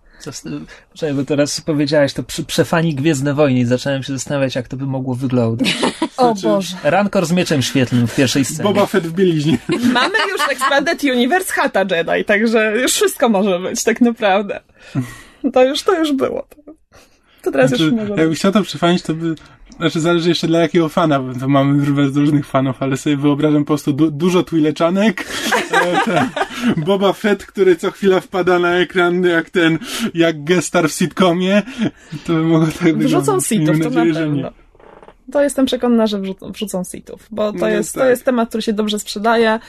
Poczekaj, bo teraz powiedziałaś to przy, przefani Gwiezdne Wojny i zacząłem się zastanawiać, jak to by mogło wyglądać.
O Boże.
Rankor z mieczem świetlnym w pierwszej scenie.
Boba Fett w bieliźnie.
Mamy już Expanded Universe Hata Jedi, także już wszystko może być, tak naprawdę. To już, to już było. To teraz
Znaczy,
już może
jakby chciał to przefanić, to by... Znaczy zależy jeszcze dla jakiego fana, bo to mamy bardzo różnych fanów, ale sobie wyobrażam po prostu du dużo twileczanek, e, ten Boba Fett, który co chwila wpada na ekran jak ten, jak gestar w sitcomie, to by mogło tak
Wrzucą
wyglądać.
sitów, to na pewno. To jestem przekonana, że wrzucą, wrzucą sitów, bo to,
No
jest,
tak.
to jest temat, który się dobrze sprzedaje.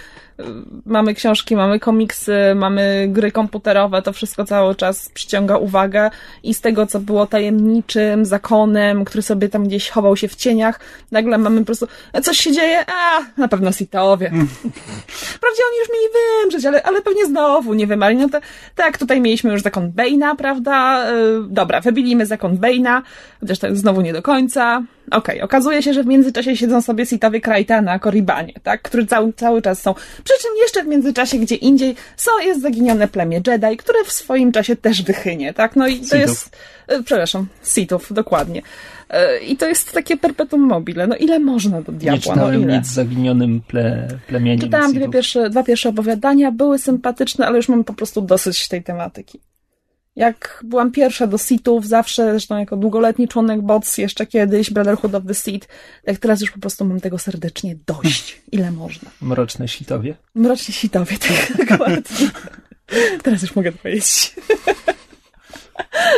Mamy książki, mamy komiksy, mamy gry komputerowe, to wszystko cały czas przyciąga uwagę i z tego, co było tajemniczym zakonem, który sobie tam gdzieś chował się w cieniach, nagle mamy po prostu, "E, coś się dzieje, a, na pewno sitowie.
Mm.
Wprawdzie oni już mieli wymrzeć, ale, ale pewnie znowu nie wymali. No to, tak, tutaj mieliśmy już zakon Bane'a, prawda? Yy, dobra, wybilimy zakon Bane'a, chociaż to znowu nie do końca. Okej, okazuje się, że w międzyczasie siedzą sobie sitowie Krajta na Koribanie, tak? Którzy cały, cały czas są. Przy czym jeszcze w międzyczasie, gdzie indziej, są, jest zaginione plemię Jedi, które w swoim czasie też wychynie, tak? No i to
Sithów.
jest... yy, Przepraszam, Sithów, dokładnie. Yy, I to jest takie perpetuum mobile. No ile można do
Nie
diabła? No
czytałem
ile?
nic z zaginionym ple, plemieniem
Czytałam dwie pierwsze, dwa pierwsze opowiadania, były sympatyczne, ale już mam po prostu dosyć tej tematyki. Jak byłam pierwsza do Sithów, zawsze, zresztą jako długoletni członek BOTS, jeszcze kiedyś, Brotherhood of the Sith, tak teraz już po prostu mam tego serdecznie dość. Ile można.
Mroczne Sithowie.
Mrocznie Sithowie, tak dokładnie. Teraz już mogę to powiedzieć.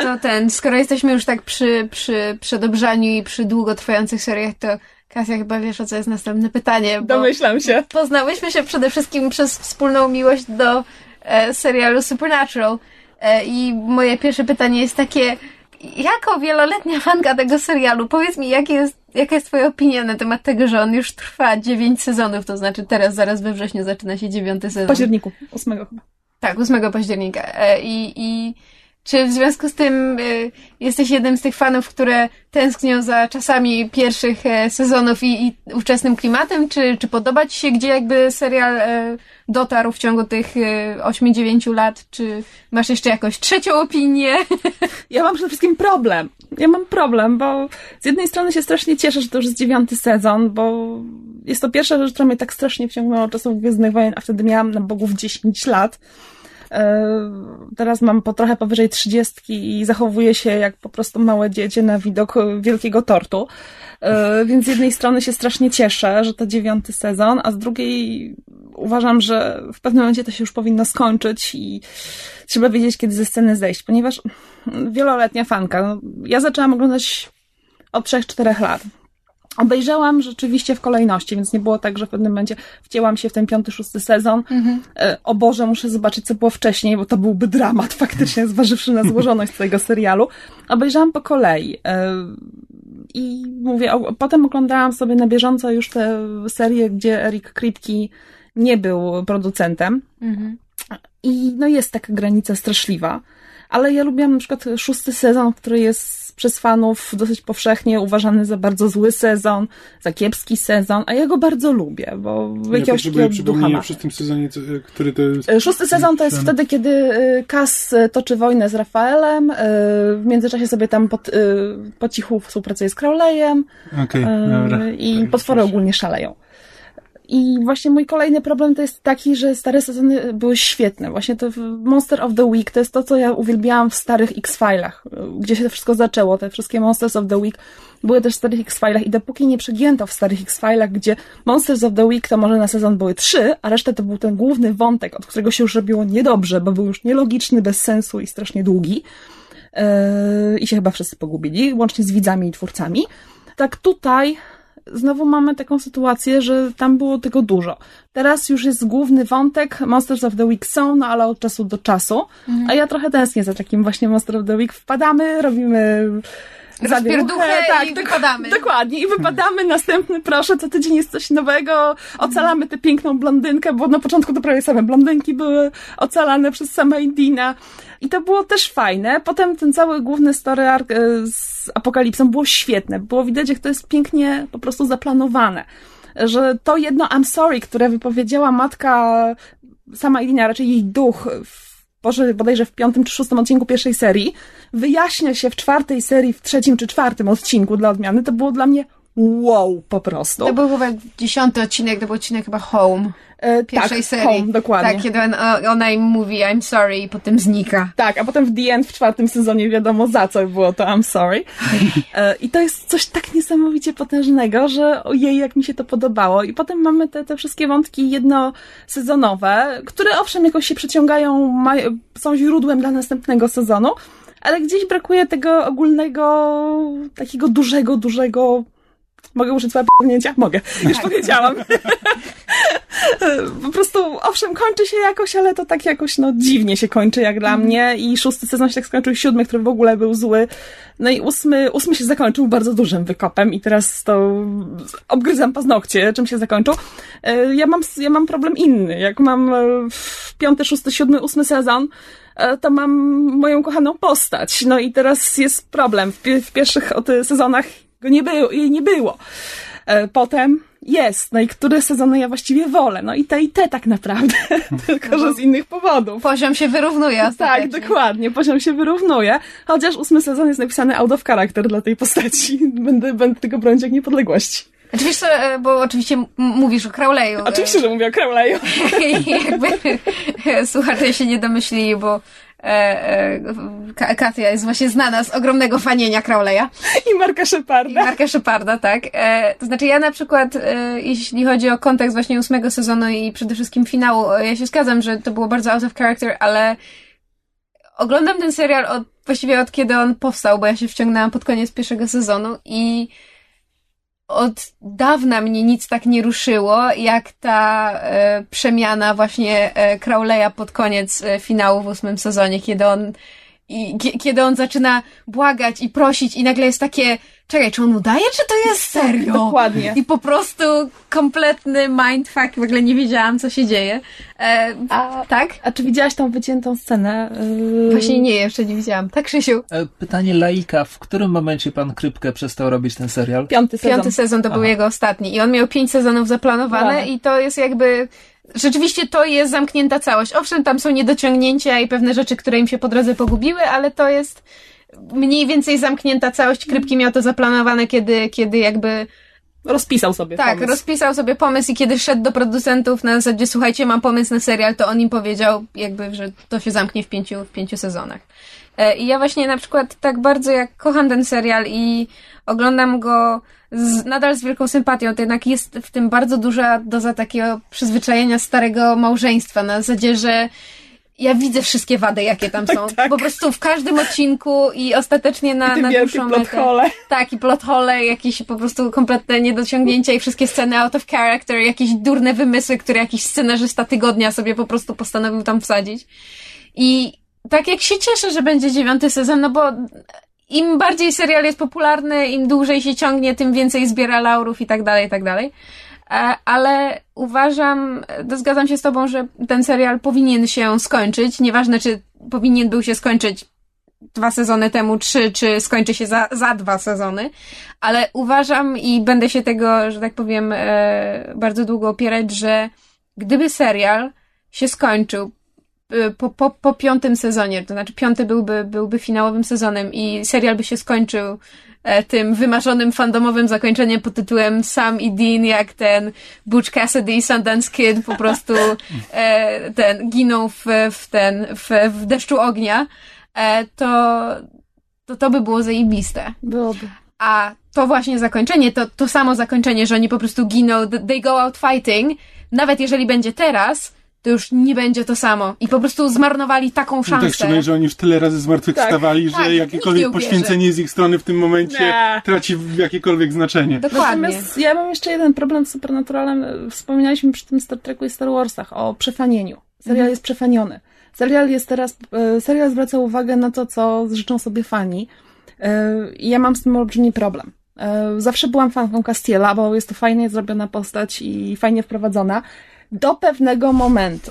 To ten, skoro jesteśmy już tak przy, przy przedobrzaniu i przy długotrwających seriach, to Kasia chyba wiesz, o co jest następne pytanie, bo
Domyślam się.
poznałyśmy się przede wszystkim przez wspólną miłość do e, serialu Supernatural. E, I moje pierwsze pytanie jest takie, jako wieloletnia fanka tego serialu, powiedz mi, jakie jest, jaka jest twoja opinia na temat tego, że on już trwa 9 sezonów, to znaczy teraz, zaraz we wrześniu zaczyna się dziewiąty
W
sezon.
październiku, ósmego chyba.
Tak, 8 października. E, I, i czy w związku z tym y, jesteś jednym z tych fanów, które tęsknią za czasami pierwszych e, sezonów i, i ówczesnym klimatem? Czy, czy podoba ci się, gdzie jakby serial e, dotarł w ciągu tych e, 8-9 lat? Czy masz jeszcze jakąś trzecią opinię?
Ja mam przede wszystkim problem. Ja mam problem, bo z jednej strony się strasznie cieszę, że to już jest dziewiąty sezon, bo jest to pierwsza rzecz, która mnie tak strasznie wciągnęła od czasów Gwiezdnych Wojen, a wtedy miałam na bogów 10 lat. E, Teraz mam po trochę powyżej trzydziestki i zachowuję się jak po prostu małe dziecię na widok wielkiego tortu. E, Więc z jednej strony się strasznie cieszę, że to dziewiąty sezon, a z drugiej uważam, że w pewnym momencie to się już powinno skończyć i trzeba wiedzieć, kiedy ze sceny zejść, ponieważ wieloletnia fanka. No, ja zaczęłam oglądać od 3-4 lat. Obejrzałam rzeczywiście w kolejności, więc nie było tak, że w pewnym momencie wcięłam się w ten piąty, szósty sezon. E, O Boże, muszę zobaczyć, co było wcześniej, bo to byłby dramat faktycznie, zważywszy na złożoność tego serialu. Obejrzałam po kolei. E, I mówię, o, potem oglądałam sobie na bieżąco już te serie, gdzie Eric Kripke nie był producentem. I no jest taka granica straszliwa. Ale ja lubiłam na przykład szósty sezon, który jest przez fanów dosyć powszechnie uważany za bardzo zły sezon, za kiepski sezon, a ja go bardzo lubię, bo
Ja
jakiegoś takiego ducha
w szóstym sezonie, co- który to jest.
E, Szósty sezon to jest
Ten-
wtedy, kiedy y, Kas y, toczy wojnę z Rafaelem, w międzyczasie sobie tam po, po cichu współpracuje z Crowleyem
Okej,
y,
dobra.
i
Tak,
potwory ogólnie szaleją. I właśnie mój kolejny problem to jest taki, że stare sezony były świetne. Właśnie to Monster of the Week to jest to, co ja uwielbiałam w starych X-Filach, gdzie się to wszystko zaczęło. Te wszystkie Monsters of the Week były też w starych X-Filach i dopóki nie przegięto w starych X-Filach, gdzie Monsters of the Week to może na sezon były trzy, a reszta to był ten główny wątek, od którego się już robiło niedobrze, bo był już nielogiczny, bez sensu i strasznie długi. Yy, I się chyba wszyscy pogubili, łącznie z widzami i twórcami. Tak tutaj znowu mamy taką sytuację, że tam było tego dużo. Teraz już jest główny wątek, Monsters of the Week są, no ale od czasu do czasu. A ja trochę tęsknię za takim właśnie Monster of the Week. Wpadamy, robimy
rozpierduchę
tak,
i wypadamy.
Dokładnie. I wypadamy. Następny, proszę, co tydzień jest coś nowego. Ocalamy tę piękną blondynkę, bo na początku to prawie same blondynki były ocalane przez same Dina. I to było też fajne. Potem ten cały główny story arc e, z Apokalipsą było świetne. Było widać, jak to jest pięknie po prostu zaplanowane. Że to jedno I'm sorry, które wypowiedziała matka sama Irina, raczej jej duch w bodajże w piątym czy szóstym odcinku pierwszej serii, wyjaśnia się w czwartej serii, w trzecim czy czwartym odcinku dla odmiany, to było dla mnie wow po prostu.
To był chyba dziesiąty odcinek, to był odcinek chyba Home.
E,
Pierwszej
tak,
serii.
Home, dokładnie.
Tak, kiedy on, ona im mówi I'm sorry i potem znika.
Tak, a potem w The End w czwartym sezonie wiadomo za co było to I'm sorry. E, I to jest coś tak niesamowicie potężnego, że ojej, jak mi się to podobało. I potem mamy te, te wszystkie wątki jednosezonowe, które owszem jakoś się przeciągają, są źródłem dla następnego sezonu, ale gdzieś brakuje tego ogólnego, takiego dużego, dużego Mogę użyć słowa p***nięcia? Mogę. Już powiedziałam. po prostu, owszem, kończy się jakoś, ale to tak jakoś, no, dziwnie się kończy jak dla mnie i szósty sezon się tak skończył, siódmy, który w ogóle był zły. No i ósmy, ósmy się zakończył bardzo dużym wykopem i teraz to obgryzam paznokcie, czym się zakończył. E, Ja mam, ja mam problem inny. Jak mam e, piąty, szósty, siódmy, ósmy sezon, e, to mam moją kochaną postać. No i teraz jest problem. W, w pierwszych sezonach go nie było, jej nie było. E, Potem jest, no i które sezony ja właściwie wolę. No i te i te tak naprawdę, tylko że z innych powodów.
Poziom się wyrównuje
Tak, dokładnie, poziom się wyrównuje. Chociaż ósmy sezon jest napisany out of character dla tej postaci. Będę, będę tego bronić jak niepodległości.
Co, e, bo oczywiście mówisz o Crowley'u. e,
Oczywiście, że mówię o Crowley'u.
Jakby słuchacze się nie domyślili, bo e, e, Ka- Katia jest właśnie znana z ogromnego fanienia Crowley'a
I Marka
i
Sheparda.
Marka Sheparda, tak. E, to znaczy ja na przykład, e, jeśli chodzi o kontekst właśnie ósmego sezonu i przede wszystkim finału, e, ja się zgadzam, że to było bardzo out of character, ale oglądam ten serial od, właściwie od kiedy on powstał, bo ja się wciągnęłam pod koniec pierwszego sezonu i od dawna mnie nic tak nie ruszyło, jak ta e, przemiana właśnie e, Crowley'a pod koniec e, finału w ósmym sezonie, kiedy on i, kie- kiedy on zaczyna błagać i prosić i nagle jest takie, czekaj, czy on udaje, czy to jest serio?
Dokładnie.
I po prostu kompletny mindfuck, w ogóle nie wiedziałam, co się dzieje. E,
A,
tak?
a czy widziałaś tą wyciętą scenę? Yy,
Właśnie nie, jeszcze nie widziałam. Tak, Krzysiu?
E, Pytanie laika, w którym momencie pan Krypkę przestał robić ten serial?
Piąty sezon.
Piąty sezon to był
Aha.
jego ostatni i on miał pięć sezonów zaplanowane i to jest jakby... Rzeczywiście to jest zamknięta całość. Owszem, tam są niedociągnięcia i pewne rzeczy, które im się po drodze pogubiły, ale to jest mniej więcej zamknięta całość. Krypki miał to zaplanowane, kiedy, kiedy jakby
Rozpisał sobie
Tak,
pomysł.
rozpisał sobie pomysł i kiedy szedł do producentów na zasadzie, słuchajcie, mam pomysł na serial, to on im powiedział, jakby, że to się zamknie w pięciu, w pięciu sezonach. E, I ja właśnie na przykład tak bardzo jak kocham ten serial i oglądam go z, nadal z wielką sympatią, to jednak jest w tym bardzo duża doza takiego przyzwyczajenia starego małżeństwa, na zasadzie, że ja widzę wszystkie wady, jakie tam są.
tak.
Po prostu w każdym odcinku i ostatecznie na,
Te
na dłuższą
plot
metę.
hole.
Tak, i plot hole, jakieś po prostu kompletne niedociągnięcia i wszystkie sceny out of character, jakieś durne wymysły, które jakiś scenarzysta tygodnia sobie po prostu postanowił tam wsadzić. I tak jak się cieszę, że będzie dziewiąty sezon, no bo im bardziej serial jest popularny, im dłużej się ciągnie, tym więcej zbiera laurów i tak dalej, i tak dalej. E, Ale uważam, e, zgadzam się z tobą, że ten serial powinien się skończyć. Nieważne, czy powinien był się skończyć dwa sezony temu, trzy, czy skończy się za, za dwa sezony, ale uważam i będę się tego, że tak powiem, e, bardzo długo opierać, że gdyby serial się skończył po, po, po piątym sezonie, to znaczy piąty byłby, byłby finałowym sezonem i serial by się skończył tym wymarzonym fandomowym zakończeniem pod tytułem Sam i Dean, jak ten Butch Cassidy i Sundance Kid po prostu e, ten, giną w, w ten, w, w deszczu ognia, e, to, to to by było zajebiste.
Byłoby.
A to właśnie zakończenie, to, to samo zakończenie, że oni po prostu giną, th- they go out fighting, nawet jeżeli będzie teraz, to już nie będzie to samo. I po prostu zmarnowali taką
No tak,
szansę.
szczególnie, że oni już tyle razy zmartwychwstawali,
Tak,
że
nikt
jakiekolwiek poświęcenie z ich strony w tym momencie
Nie.
traci jakiekolwiek znaczenie.
Dokładnie.
Natomiast ja mam jeszcze jeden problem z Supernaturalem. Wspominaliśmy przy tym Star Treku i Star Warsach o przefanieniu. Serial
Mhm.
jest przefaniony. Serial jest teraz, e, serial zwraca uwagę na to, co życzą sobie fani. I ja mam z tym olbrzymi problem. Zawsze byłam fanką Castiela, bo jest to fajnie zrobiona postać i fajnie wprowadzona. Do pewnego momentu.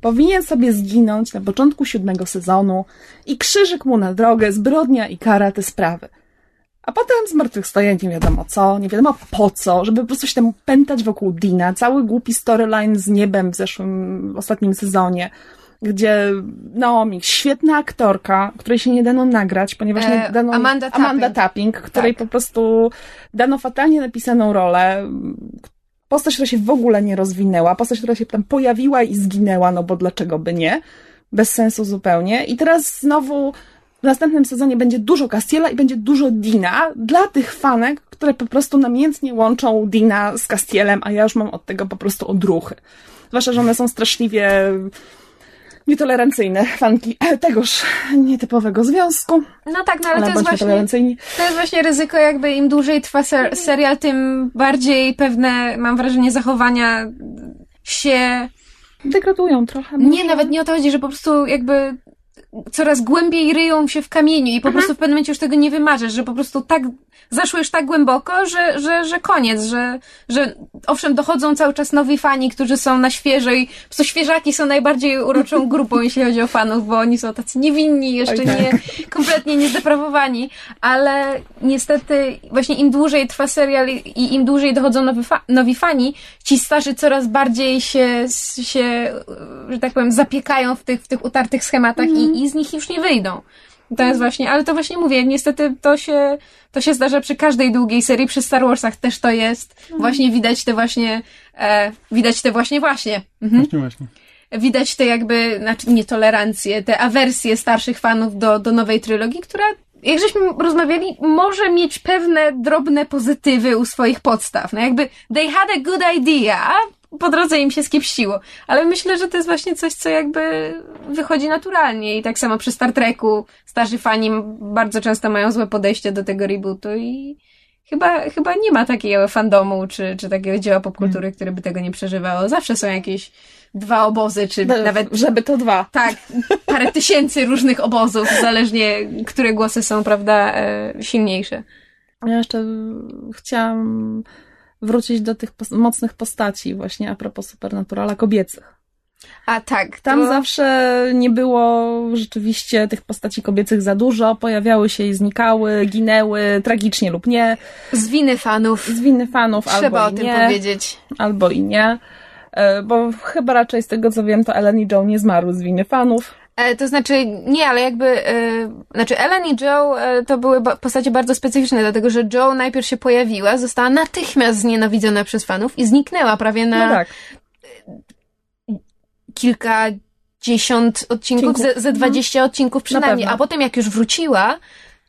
Powinien sobie zginąć na początku siódmego sezonu i krzyżyk mu na drogę, zbrodnia i kara te sprawy. A potem zmartwychwstaje nie wiadomo co, nie wiadomo po co, żeby po prostu się tam pętać wokół Dina. Cały głupi storyline z niebem w zeszłym, w ostatnim sezonie, gdzie Naomi, świetna aktorka, której się nie dano nagrać, ponieważ
E,
nie dano
Amanda
Amanda
Tapping.
Tapping, której
Tak.
po prostu dano fatalnie napisaną rolę. Postać, która się w ogóle nie rozwinęła, postać, która się tam pojawiła i zginęła, no bo dlaczego by nie? Bez sensu zupełnie. I teraz znowu w następnym sezonie będzie dużo Castiela i będzie dużo Dina dla tych fanek, które po prostu namiętnie łączą Dina z Castielem, a ja już mam od tego po prostu odruchy. Zwłaszcza, że one są straszliwie nietolerancyjne fanki tegoż nietypowego związku,
No tak, no ale to
ale
jest
bądźmy
właśnie... To jest właśnie ryzyko, jakby im dłużej trwa ser serial, tym bardziej pewne, mam wrażenie, zachowania się...
Degradują trochę.
Nie,
może.
nawet nie o to chodzi, że po prostu jakby coraz głębiej ryją się w kamieniu i po prostu w pewnym momencie już tego nie wymarzysz, że po prostu tak zaszło już tak głęboko, że, że, że koniec, że, że owszem, dochodzą cały czas nowi fani, którzy są na świeżo i po prostu świeżaki są najbardziej uroczą grupą, jeśli chodzi o fanów, bo oni są tacy niewinni, jeszcze
tak.
nie, kompletnie niezdeprawowani, ale niestety właśnie im dłużej trwa serial i im dłużej dochodzą nowi, fa- nowi fani, ci starzy coraz bardziej się, się, że tak powiem, zapiekają w tych, w tych utartych schematach i, i z nich już nie wyjdą. To jest właśnie, ale to właśnie mówię, niestety to się, to się zdarza przy każdej długiej serii, przy Star Warsach też to jest. Właśnie widać te właśnie, e, widać te właśnie właśnie. Mhm
Właśnie, właśnie.
widać te jakby, znaczy nietolerancje, te awersje starszych fanów do, do nowej trylogii, która, jak żeśmy rozmawiali, może mieć pewne drobne pozytywy u swoich podstaw. No jakby they had a good idea, po drodze im się skiepściło. Ale myślę, że to jest właśnie coś, co jakby wychodzi naturalnie i tak samo przy Star Treku starzy fani bardzo często mają złe podejście do tego rebootu i chyba, chyba nie ma takiego fandomu czy, czy takiego dzieła popkultury, które by tego nie przeżywało. Zawsze są jakieś dwa obozy, czy
Be-
nawet
Żeby to dwa.
tak, parę tysięcy różnych obozów, zależnie, które głosy są, prawda, e, silniejsze.
Ja jeszcze chciałam wrócić do tych pos- mocnych postaci właśnie a propos Supernaturala kobiecych.
A tak,
Tam
to
zawsze nie było rzeczywiście tych postaci kobiecych za dużo, pojawiały się i znikały, ginęły, tragicznie lub nie,
z winy fanów
z winy fanów
trzeba o
albo i
tym
nie,
powiedzieć.
albo i nie. E, Bo chyba raczej z tego co wiem, to Ellen i Joe nie zmarły z winy fanów.
E, to znaczy, nie, ale jakby, e, znaczy Ellen i Joe e, to były ba- postacie bardzo specyficzne, dlatego że Joe najpierw się pojawiła, została natychmiast znienawidzona przez fanów i zniknęła prawie na
No tak.
kilkadziesiąt odcinków, ze, ze 20 odcinków przynajmniej, a potem jak już wróciła,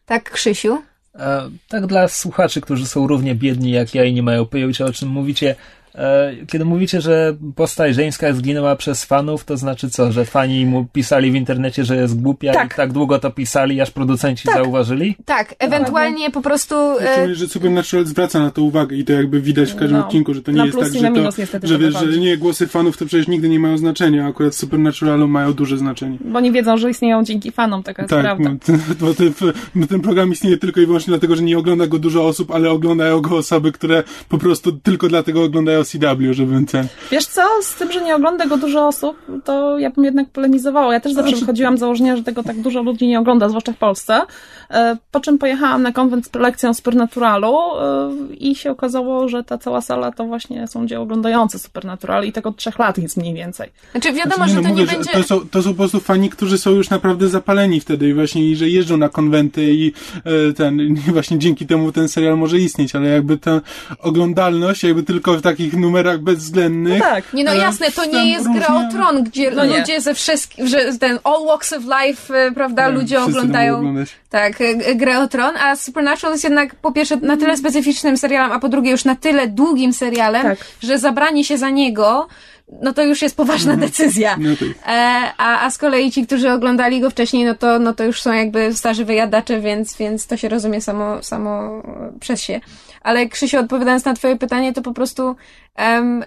tak Krzysiu,
E, tak dla słuchaczy, którzy są równie biedni jak ja i nie mają pojęcia o czym mówicie, kiedy mówicie, że postać żeńska zginęła przez fanów, to znaczy co, że fani mu pisali w internecie, że jest głupia
Tak.
i tak długo to pisali, aż producenci zauważyli?
tak, ewentualnie po prostu...
Ja
E,
czuję, że Supernatural zwraca na to uwagę i to jakby widać w każdym
No.
odcinku, że to nie
Na
jest tak, że to,
niestety
że wiesz, że nie, głosy fanów to przecież nigdy nie mają znaczenia, a akurat w Supernaturalu mają duże znaczenie.
Bo nie wiedzą, że istnieją dzięki fanom, taka jest
Tak,
prawda.
no, bo ten, bo ten program istnieje tylko i wyłącznie dlatego, że nie ogląda go dużo osób, ale oglądają go osoby, które po prostu tylko dlatego oglądają CW, żeby ten...
Wiesz co, z tym, że nie ogląda go dużo osób, to ja bym jednak polemizowała. Ja też zawsze
Znaczy-
wychodziłam z założenia, że tego tak dużo ludzi nie ogląda, zwłaszcza w Polsce. E, Po czym pojechałam na konwent z prelekcją Supernaturalu e, i się okazało, że ta cała sala to właśnie są ludzie oglądający Supernatural i tak od trzech lat jest mniej więcej.
znaczy wiadomo,
Znaczy,
że
no,
to
mówię,
nie będzie...
To są, to są po prostu fani, którzy są już naprawdę zapaleni wtedy i właśnie, i że jeżdżą na konwenty i e, ten, i właśnie dzięki temu ten serial może istnieć, ale jakby ta oglądalność, jakby tylko w takich numerach bezwzględnych.
Tak.
Nie no
E,
jasne, to nie jest
różnie-
gra o tron, gdzie
No nie.
ludzie ze wszystkich, że ten all walks of life, e, prawda,
Tak,
ludzie oglądają tak, e, grę o tron, a Supernatural jest jednak po pierwsze na tyle specyficznym serialem, a po drugie już na tyle długim serialem,
Tak.
że zabranie się za niego, no to już jest poważna decyzja.
No tak.
E, a, a z kolei ci, którzy oglądali go wcześniej, no to, no to już są jakby starzy wyjadacze, więc, więc to się rozumie samo, samo przez się. Ale Krzysiu, odpowiadając na twoje pytanie, to po prostu em,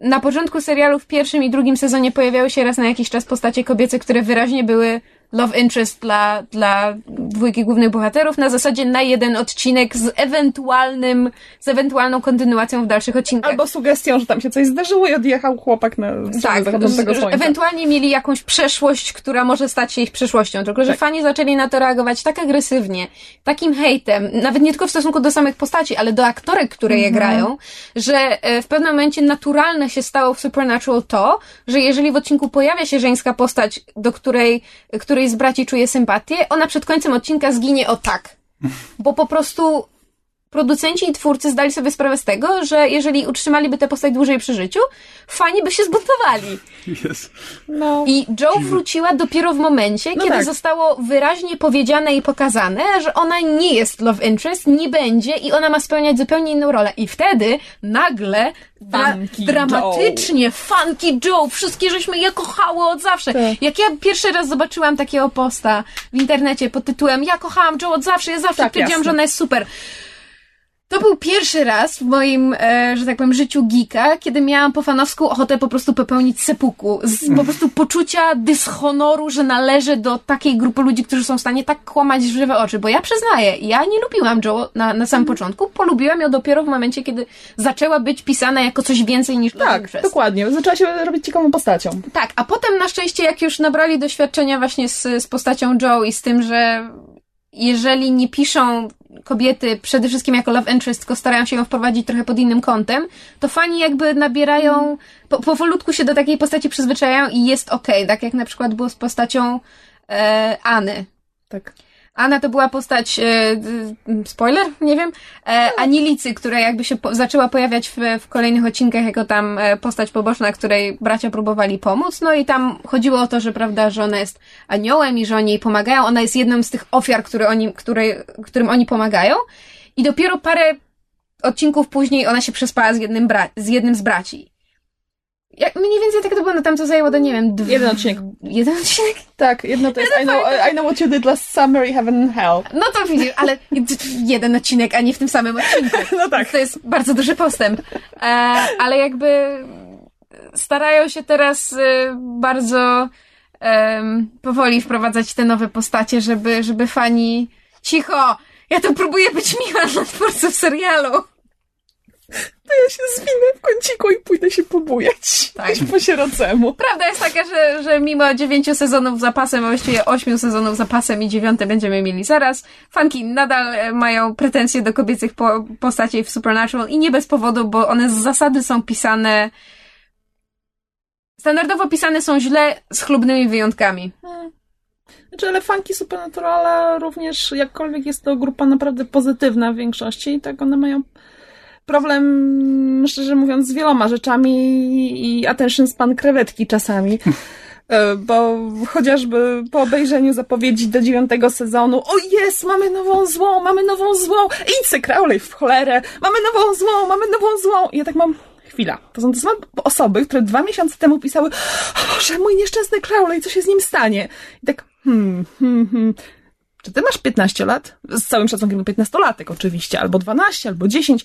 na początku serialu w pierwszym i drugim sezonie pojawiały się raz na jakiś czas postacie kobiece, które wyraźnie były love interest dla, dla dwójki głównych bohaterów na zasadzie na jeden odcinek z ewentualnym, z ewentualną kontynuacją w dalszych odcinkach.
Albo sugestią, że tam się coś zdarzyło i odjechał chłopak na
tak,
zachodzącego słońca.
ewentualnie mieli jakąś przeszłość, która może stać się ich przyszłością. Tylko, że
Tak.
fani zaczęli na to reagować tak agresywnie, takim hejtem, nawet nie tylko w stosunku do samych postaci, ale do aktorek, które je grają, że e, w pewnym momencie naturalne się stało w Supernatural to, że jeżeli w odcinku pojawia się żeńska postać, do której, której z braci czuje sympatię, ona przed końcem odcinka zginie o tak. Bo po prostu producenci i twórcy zdali sobie sprawę z tego, że jeżeli utrzymaliby tę postać dłużej przy życiu, fani by się zbuntowali.
Jest.
No,
I Joe wróciła dopiero w momencie,
No
kiedy
tak.
zostało wyraźnie powiedziane i pokazane, że ona nie jest love interest, nie będzie i ona ma spełniać zupełnie inną rolę. I wtedy nagle dra- dramatycznie funky Joe, wszystkie żeśmy je kochały od zawsze.
Tak.
Jak ja pierwszy raz zobaczyłam takiego posta w internecie pod tytułem Ja kochałam Joe od zawsze, ja zawsze
Tak,
powiedziałam,
jasne.
że ona jest super. To był pierwszy raz w moim, e, że tak powiem, życiu geeka, kiedy miałam po fanowsku ochotę po prostu popełnić sepuku. Z po prostu poczucia dyshonoru, że należę do takiej grupy ludzi, którzy są w stanie tak kłamać w żywe oczy. Bo ja przyznaję, ja nie lubiłam Joe na, na samym początku. Polubiłam ją dopiero w momencie, kiedy zaczęła być pisana jako coś więcej niż
tak, dokładnie. Zaczęła się robić ciekawą postacią.
Tak, a potem na szczęście, jak już nabrali doświadczenia właśnie z, z postacią Joe i z tym, że jeżeli nie piszą kobiety przede wszystkim jako love interest, tylko starają się ją wprowadzić trochę pod innym kątem, to fani jakby nabierają, po, powolutku się do takiej postaci przyzwyczajają i jest okej, tak jak na przykład było z postacią e,Any.
Tak.
Anna to była postać, e, spoiler, nie wiem, e, Anilicy, która jakby się po, zaczęła pojawiać w, w kolejnych odcinkach jako tam e, postać poboczna, której bracia próbowali pomóc. No i tam chodziło o to, że prawda, że ona jest aniołem i że oni jej pomagają. Ona jest jedną z tych ofiar, które oni, które, którym oni pomagają. I dopiero parę odcinków później ona się przespała z jednym, bra- z jednym z braci. Jak, mniej więcej tak to było, no tam to zajęło, to nie wiem, dw-
Jeden odcinek.
Jeden odcinek?
Tak, jedno to jest I know, I know what you did last summer, heaven and hell.
No to widzisz, ale jeden odcinek, a nie w tym samym odcinku.
No tak.
To jest bardzo duży postęp. E, ale jakby starają się teraz e, bardzo powoli wprowadzać te nowe postacie, żeby, żeby fani... Cicho! Ja tu próbuję być miła dla twórców serialu.
To ja się zwinę w kąciku i pójdę się pobujać.
Tak.
Tak. Po sierocemu.
Prawda jest taka, że, że mimo dziewięciu sezonów zapasem, a właściwie ośmiu sezonów zapasem i dziewiąte będziemy mieli zaraz, fanki nadal e, mają pretensje do kobiecych po, postaci w Supernatural i nie bez powodu, bo one z zasady są pisane standardowo pisane są źle z chlubnymi wyjątkami.
Znaczy, ale funky Supernaturala również, jakkolwiek jest to grupa naprawdę pozytywna w większości, tak one mają problem, szczerze mówiąc, z wieloma rzeczami i attention span krewetki czasami. E, Bo chociażby po obejrzeniu zapowiedzi do dziewiątego sezonu, o jest, mamy nową złą, mamy nową złą, idź se Crowley w cholerę, mamy nową złą, mamy nową złą. I ja tak mam, chwila, to są te same osoby, które dwa miesiące temu pisały, o Boże, mój nieszczęsny Crowley, co się z nim stanie? I tak, hmm, hmm, hmm. Czy ty masz 15 lat? Z całym szacunkiem do 15-latek oczywiście, albo 12, albo 10.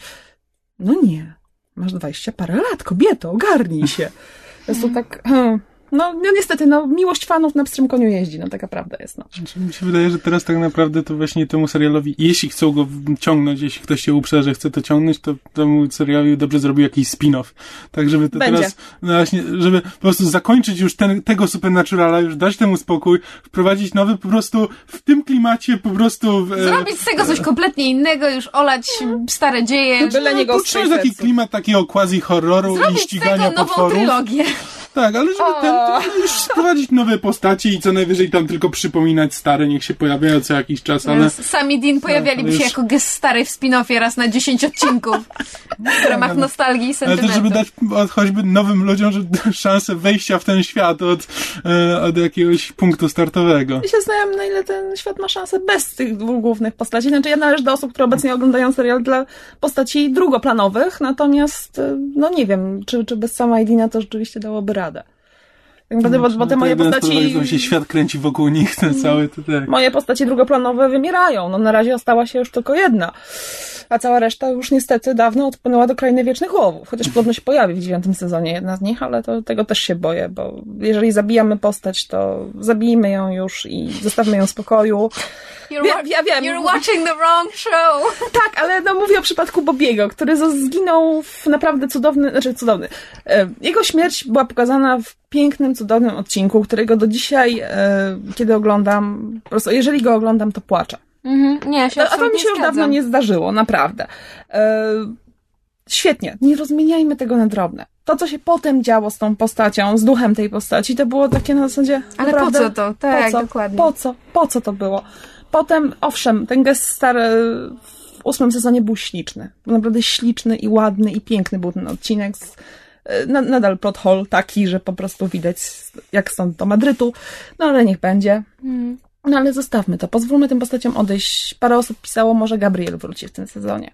No nie, masz 20 parę lat, kobieto, ogarnij się. Jest to tak, hmm. No, no niestety, no miłość fanów na pstrym koniu jeździ, no taka prawda jest, no.
Znaczy, mi się wydaje, że teraz tak naprawdę to właśnie temu serialowi, jeśli chcą go ciągnąć, jeśli ktoś się uprze, że chce to ciągnąć, to temu serialowi dobrze zrobił jakiś spin-off. Tak, żeby to
Będzie.
teraz, no właśnie, żeby po prostu zakończyć już ten, tego Supernaturala, już dać temu spokój, wprowadzić nowy po prostu w tym klimacie po prostu... w, e,
Zrobić z tego coś kompletnie innego, już olać stare dzieje,
Byle nie Ghost
Podtrzymać taki klimat takiego quasi-horroru i
zrobić z
ścigania
tego nową
potworów.
trylogię.
Tak, ale żeby ten, już wprowadzić nowe postaci i co najwyżej tam tylko przypominać stare, niech się pojawiają co jakiś czas, ale...
Sami Dean pojawialiby
ale
się
już-
jako gest stary w spin-offie raz na 10 odcinków. W ramach nostalgii i
Ale też, żeby
sentymentu.
dać choćby nowym ludziom że, szansę wejścia w ten świat od, e, od jakiegoś punktu startowego.
Ja się zastanawiam, na ile ten świat ma szansę bez tych dwóch głównych postaci. Znaczy, ja należę do osób, które obecnie oglądają serial dla postaci drugoplanowych, natomiast, y, no nie wiem, czy, czy bez sama Edina to rzeczywiście dałoby radę. estruturada Tak naprawdę, bo, bo te
To
moje postaci...
się świat kręci wokół nich, ten cały, to tak.
moje postacie drugoplanowe wymierają. No na razie ostała się już tylko jedna. a cała reszta już niestety dawno odpłynęła do Krainy Wiecznych Łowów, chociaż podobno się pojawi w dziewiątym sezonie jedna z nich, ale to, tego też się boję, bo jeżeli zabijamy postać, to zabijmy ją już i zostawmy ją w spokoju.
You're, wa-
ja wiem.
you're watching the wrong show.
Tak, ale no mówię o przypadku Bobiego, który zginął w naprawdę cudowny, znaczy cudowny. E, Jego śmierć była pokazana w pięknym, cudownym odcinku, którego do dzisiaj, e, kiedy oglądam, po prostu jeżeli go oglądam, to płaczę.
Mhm, nie, ja się
A, to mi się już dawno nie zdarzyło, naprawdę. E, świetnie, nie rozmieniajmy tego na drobne. To, co się potem działo z tą postacią, z duchem tej postaci, to było takie na zasadzie.
Ale
naprawdę,
po co to? Tak,
po co?
dokładnie.
Po co? Po co to było? Potem, owszem, ten gest stary w ósmym sezonie był śliczny. Był naprawdę śliczny i ładny i piękny był ten odcinek. Z, nadal plot hole taki, że po prostu widać jak stąd do Madrytu. No ale niech będzie.
Mm.
No ale zostawmy to. Pozwólmy tym postaciom odejść. Parę osób pisało, może Gabriel wróci w tym sezonie.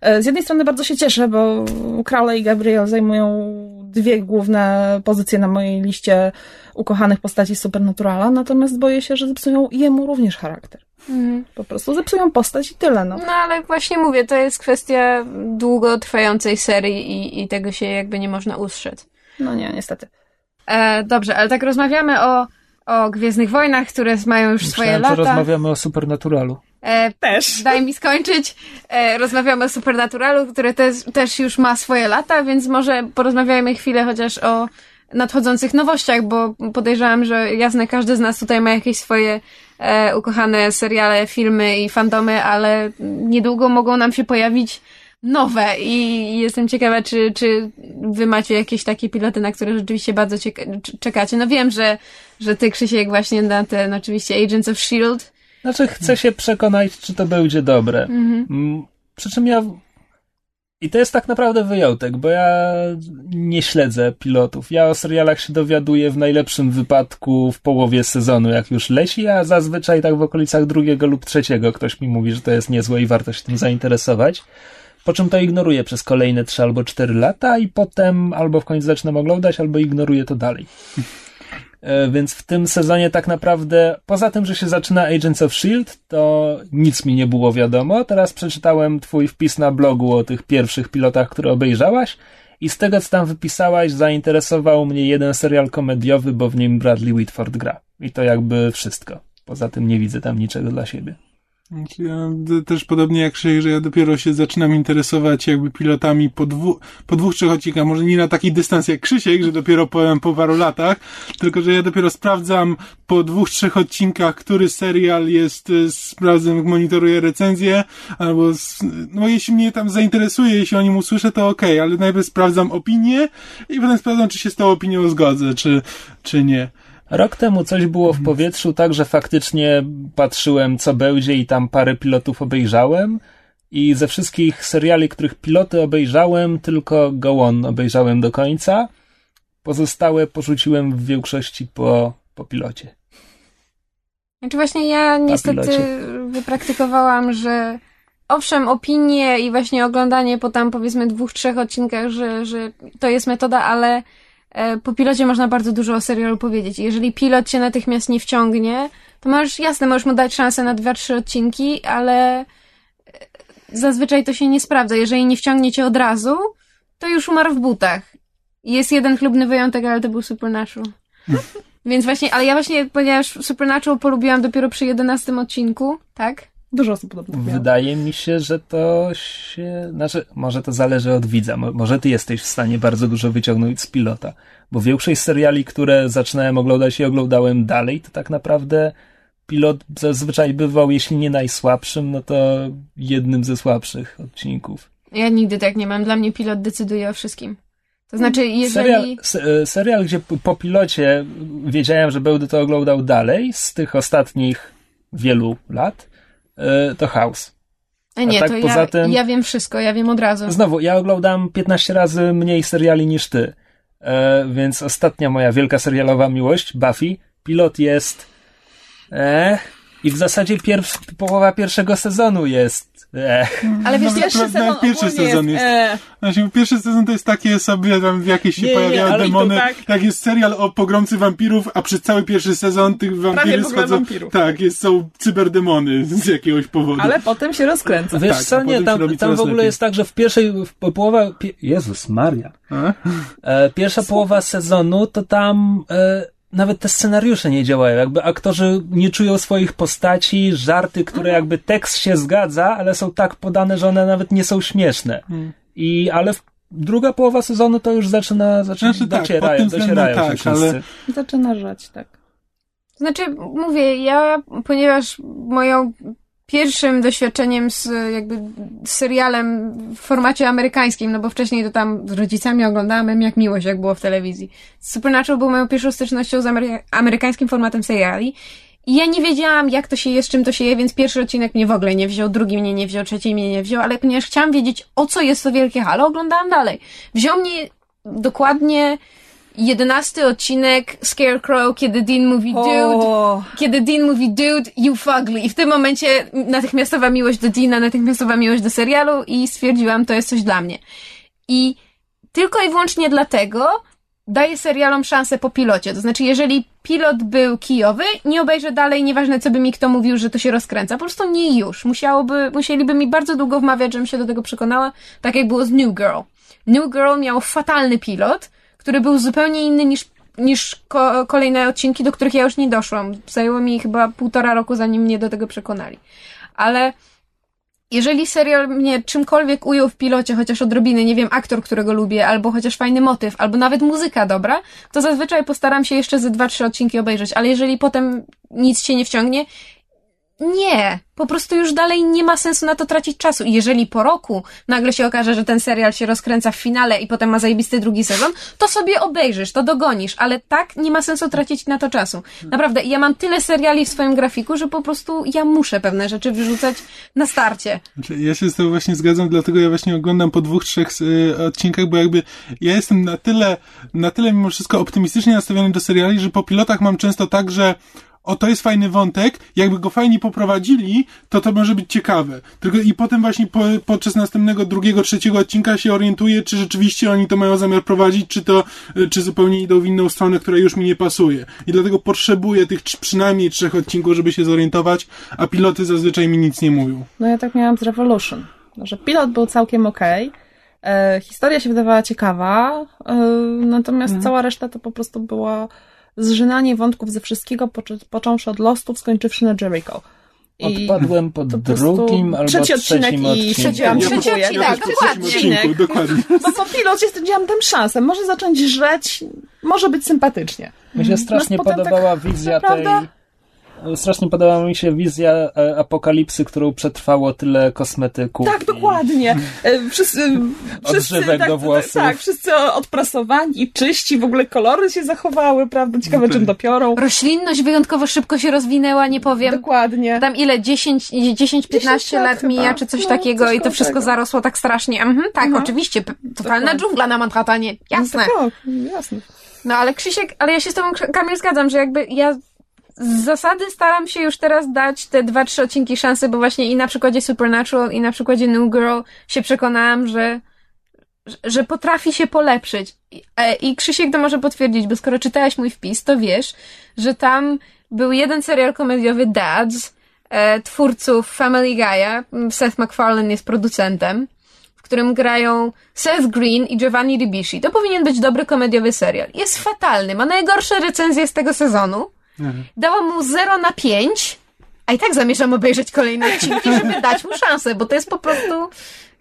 E, Z jednej strony bardzo się cieszę, bo Crowley i Gabriel zajmują dwie główne pozycje na mojej liście ukochanych postaci Supernaturala, natomiast boję się, że zepsują jemu również charakter.
Mhm.
Po prostu zepsują postać i tyle, no.
No ale właśnie mówię, to jest kwestia długotrwającej serii i, i tego się jakby nie można ustrzec.
No nie, niestety.
E, dobrze, ale tak rozmawiamy o, o Gwiezdnych Wojnach, które mają już swoje
Myślałem, że
lata.
rozmawiamy o Supernaturalu.
E,
Też.
Daj mi skończyć. E, rozmawiamy o Supernaturalu, które też, też już ma swoje lata, więc może porozmawiajmy chwilę chociaż o nadchodzących nowościach, bo podejrzewam, że jasne, każdy z nas tutaj ma jakieś swoje e, ukochane seriale, filmy i fandomy, ale niedługo mogą nam się pojawić nowe i jestem ciekawa, czy, czy wy macie jakieś takie piloty, na które rzeczywiście bardzo czekacie. No wiem, że, że ty, Krzysiek, właśnie na ten oczywiście Agents of S.H.I.E.L.D.
Znaczy, chcę się przekonać, czy to będzie dobre. Mm, Przy czym ja. I to jest tak naprawdę wyjątek, bo ja nie śledzę pilotów. Ja o serialach się dowiaduję w najlepszym wypadku w połowie sezonu, jak już leci, a zazwyczaj tak w okolicach drugiego lub trzeciego ktoś mi mówi, że to jest niezłe i warto się tym zainteresować. Po czym to ignoruję przez kolejne trzy albo cztery lata i potem albo w końcu zaczynam oglądać, albo ignoruję to dalej. E, Więc w tym sezonie tak naprawdę, poza tym, że się zaczyna Agents of S.H.I.E.L.D., to nic mi nie było wiadomo. Teraz przeczytałem twój wpis na blogu o tych pierwszych pilotach, które obejrzałaś i z tego, co tam wypisałaś, zainteresował mnie jeden serial komediowy, bo w nim Bradley Whitford gra. I to jakby wszystko. Poza tym nie widzę tam niczego dla siebie.
Ja też podobnie jak Krzysiek, że ja dopiero się zaczynam interesować jakby pilotami po, dwu, po dwóch, trzech odcinkach. Może nie na taki dystans jak Krzysiek, że dopiero powiem po paru latach, tylko że ja dopiero sprawdzam po dwóch, trzech odcinkach, który serial jest, y, sprawdzam, monitoruję recenzję, albo, no jeśli mnie tam zainteresuje, jeśli o nim usłyszę, to okej, ale najpierw sprawdzam opinię i potem sprawdzam, czy się z tą opinią zgodzę, czy, czy nie.
Rok temu coś było w powietrzu, tak że faktycznie patrzyłem, co będzie, i tam parę pilotów obejrzałem. I ze wszystkich seriali, których piloty obejrzałem, tylko Go On obejrzałem do końca. Pozostałe porzuciłem w większości po, po pilocie.
Znaczy właśnie ja niestety wypraktykowałam, że owszem, opinie i właśnie oglądanie po tam powiedzmy dwóch, trzech odcinkach, że, że to jest metoda, ale po pilocie można bardzo dużo o serialu powiedzieć. Jeżeli pilot cię natychmiast nie wciągnie, to możesz, jasne, możesz mu dać szansę na dwa, trzy odcinki, ale e, zazwyczaj to się nie sprawdza. Jeżeli nie wciągnie cię od razu, to już umarł w butach. Jest jeden chlubny wyjątek, ale to był Supernatural. Więc właśnie, ale ja właśnie, ponieważ Supernatural polubiłam dopiero przy 11 odcinku, tak?
Dużo osób podobno miało.
Wydaje mi się, że to się. Znaczy, może to zależy od widza. Mo- Może ty jesteś w stanie bardzo dużo wyciągnąć z pilota. Bo większość seriali, które zaczynałem oglądać i oglądałem dalej, to tak naprawdę pilot zazwyczaj bywał, jeśli nie najsłabszym, no to jednym ze słabszych odcinków.
Ja nigdy tak nie mam. Dla mnie pilot decyduje o wszystkim. To znaczy, jeżeli...
Serial, se- serial, gdzie po pilocie wiedziałem, że będę to oglądał dalej, z tych ostatnich wielu lat, to House.
A nie,
tak
to ja,
tym-
ja wiem wszystko, ja wiem od razu.
Znowu, ja oglądam 15 razy mniej seriali niż ty. E, więc ostatnia moja wielka serialowa miłość, Buffy, pilot jest. E, I w zasadzie pierw, połowa pierwszego sezonu jest. E.
Ale wiesz,
Nawet-
Pierwszy
nawet
sezon
pierwszy
ogólnie
sezon jest-
e,
Znaczy, pierwszy sezon to jest takie sobie, tam jakieś się
Nie, nie,
pojawiają
to
demony.
tak.
Jak jest serial o pogromcy wampirów, a przez cały pierwszy sezon tych wampiry
w ogóle
schodzą.
wampirów.
Tak, jest, są cyberdemony z jakiegoś powodu.
ale potem się rozkręca.
Wiesz
tak,
co, nie, tam, tam w ogóle
lepiej.
jest tak, że w pierwszej, w połowa, pie, Jezus Maria, e, pierwsza połowa sezonu, to tam e, nawet te scenariusze nie działają, jakby aktorzy nie czują swoich postaci, żarty, które jakby tekst się zgadza, ale są tak podane, że one nawet nie są śmieszne. I, ale w, druga połowa sezonu to już zaczyna, zaczyna
Znaczy tak,
docierają,
względem
docierają się
tak,
wszyscy.
ale-
Zaczyna żać, tak.
Znaczy, mówię, ja, ponieważ moją pierwszym doświadczeniem z jakby serialem w formacie amerykańskim, no bo wcześniej to tam z rodzicami oglądałem jak miłość, jak było w telewizji. Supernatural był moją pierwszą stycznością z amery- amerykańskim formatem seriali. I ja nie wiedziałam, jak to się je, z czym to się je, więc pierwszy odcinek mnie w ogóle nie wziął, drugi mnie nie wziął, trzeci mnie nie wziął, ale ponieważ chciałam wiedzieć, o co jest to wielkie halo, oglądałam dalej. Wziął mnie dokładnie jedenasty odcinek Scarecrow, kiedy Dean mówi dude,
O,
kiedy Dean mówi dude, you fugly. I w tym momencie natychmiastowa miłość do Deana, natychmiastowa miłość do serialu i stwierdziłam, to jest coś dla mnie. I tylko i wyłącznie dlatego daję serialom szansę po pilocie. To znaczy, jeżeli pilot był kijowy, nie obejrzę dalej, nieważne co by mi kto mówił, że to się rozkręca. Po prostu nie już. Musiałoby, musieliby mi bardzo długo wmawiać, żebym się do tego przekonała, tak jak było z New Girl. New Girl miał fatalny pilot, który był zupełnie inny niż niż ko- kolejne odcinki, do których ja już nie doszłam. Zajęło mi chyba półtora roku, zanim mnie do tego przekonali. Ale jeżeli serial mnie czymkolwiek ujął w pilocie, chociaż odrobiny, nie wiem, aktor, którego lubię, albo chociaż fajny motyw, albo nawet muzyka dobra, to zazwyczaj postaram się jeszcze ze dwa, trzy odcinki obejrzeć, ale jeżeli potem nic cię nie wciągnie, nie, po prostu już dalej nie ma sensu na to tracić czasu. I jeżeli po roku nagle się okaże, że ten serial się rozkręca w finale i potem ma zajebisty drugi sezon, to sobie obejrzysz, to dogonisz, ale tak nie ma sensu tracić na to czasu. Naprawdę, ja mam tyle seriali w swoim grafiku, że po prostu ja muszę pewne rzeczy wyrzucać na starcie.
Znaczy, ja się z tym właśnie zgadzam, dlatego ja właśnie oglądam po dwóch, trzech y, odcinkach, bo jakby ja jestem na tyle, na tyle mimo wszystko optymistycznie nastawiony do seriali, że po pilotach mam często tak, że o, to jest fajny wątek, jakby go fajnie poprowadzili, to to może być ciekawe. Tylko i potem właśnie po, podczas następnego, drugiego, trzeciego odcinka się orientuję, czy rzeczywiście oni to mają zamiar prowadzić, czy to, y, czy zupełnie idą w inną stronę, która już mi nie pasuje. I dlatego potrzebuję tych przynajmniej trzech odcinków, żeby się zorientować, a piloty zazwyczaj mi nic nie mówią.
No ja tak miałam z Revolution, że pilot był całkiem okej, e, historia się wydawała ciekawa, e, natomiast
Mhm.
cała reszta to po prostu była zżynanie wątków ze wszystkiego, począwszy od Lostów, skończywszy na Jericho.
Odpadłem po drugim albo
trzeci odcinek
trzecim
i trzeci
Ja
odcinek.
trzeci odcinek,
tak,
tak,
po trzecim
dokładnie.
odcinku, dokładnie.
Bo po pilocie stwierdziłam tę szansę, może zacząć żreć, może być sympatycznie.
Mi się strasznie
No, potem
podobała
tak,
wizja tej... Strasznie podobała mi się wizja e, apokalipsy, którą przetrwało tyle kosmetyków.
Tak,
i-
dokładnie. E, Wszyscy, wszyscy
Odżywek
tak,
do włosów.
Tak, wszyscy odprasowani i czyści, w ogóle kolory się zachowały, prawda? Ciekawe,
No
czym dopiorą.
Roślinność wyjątkowo szybko się rozwinęła, nie powiem.
Dokładnie.
Tam ile? 10, 10-15
lat
lat mija,
chyba.
czy coś
No,
takiego
coś
i to wszystko
tego.
zarosło tak strasznie. Mhm, tak,
Mhm.
oczywiście. Totalna
Dokładnie.
dżungla na Manhattanie. Jasne.
Tak, jasne.
No ale Krzysiek, ale ja się z tobą, Kamil, zgadzam, że jakby ja z zasady staram się już teraz dać te dwa, trzy odcinki szansy, bo właśnie i na przykładzie Supernatural, i na przykładzie New Girl się przekonałam, że, że potrafi się polepszyć. I, e, I Krzysiek to może potwierdzić, bo skoro czytałeś mój wpis, to wiesz, że tam był jeden serial komediowy Dads, e, twórców Family Guy'a, Seth MacFarlane jest producentem, w którym grają Seth Green i Giovanni Ribisi. To powinien być dobry komediowy serial. Jest fatalny, ma najgorsze recenzje z tego sezonu. Dałam mu 0 na 5, a i tak zamierzam obejrzeć kolejne odcinki, żeby dać mu szansę, bo to jest po prostu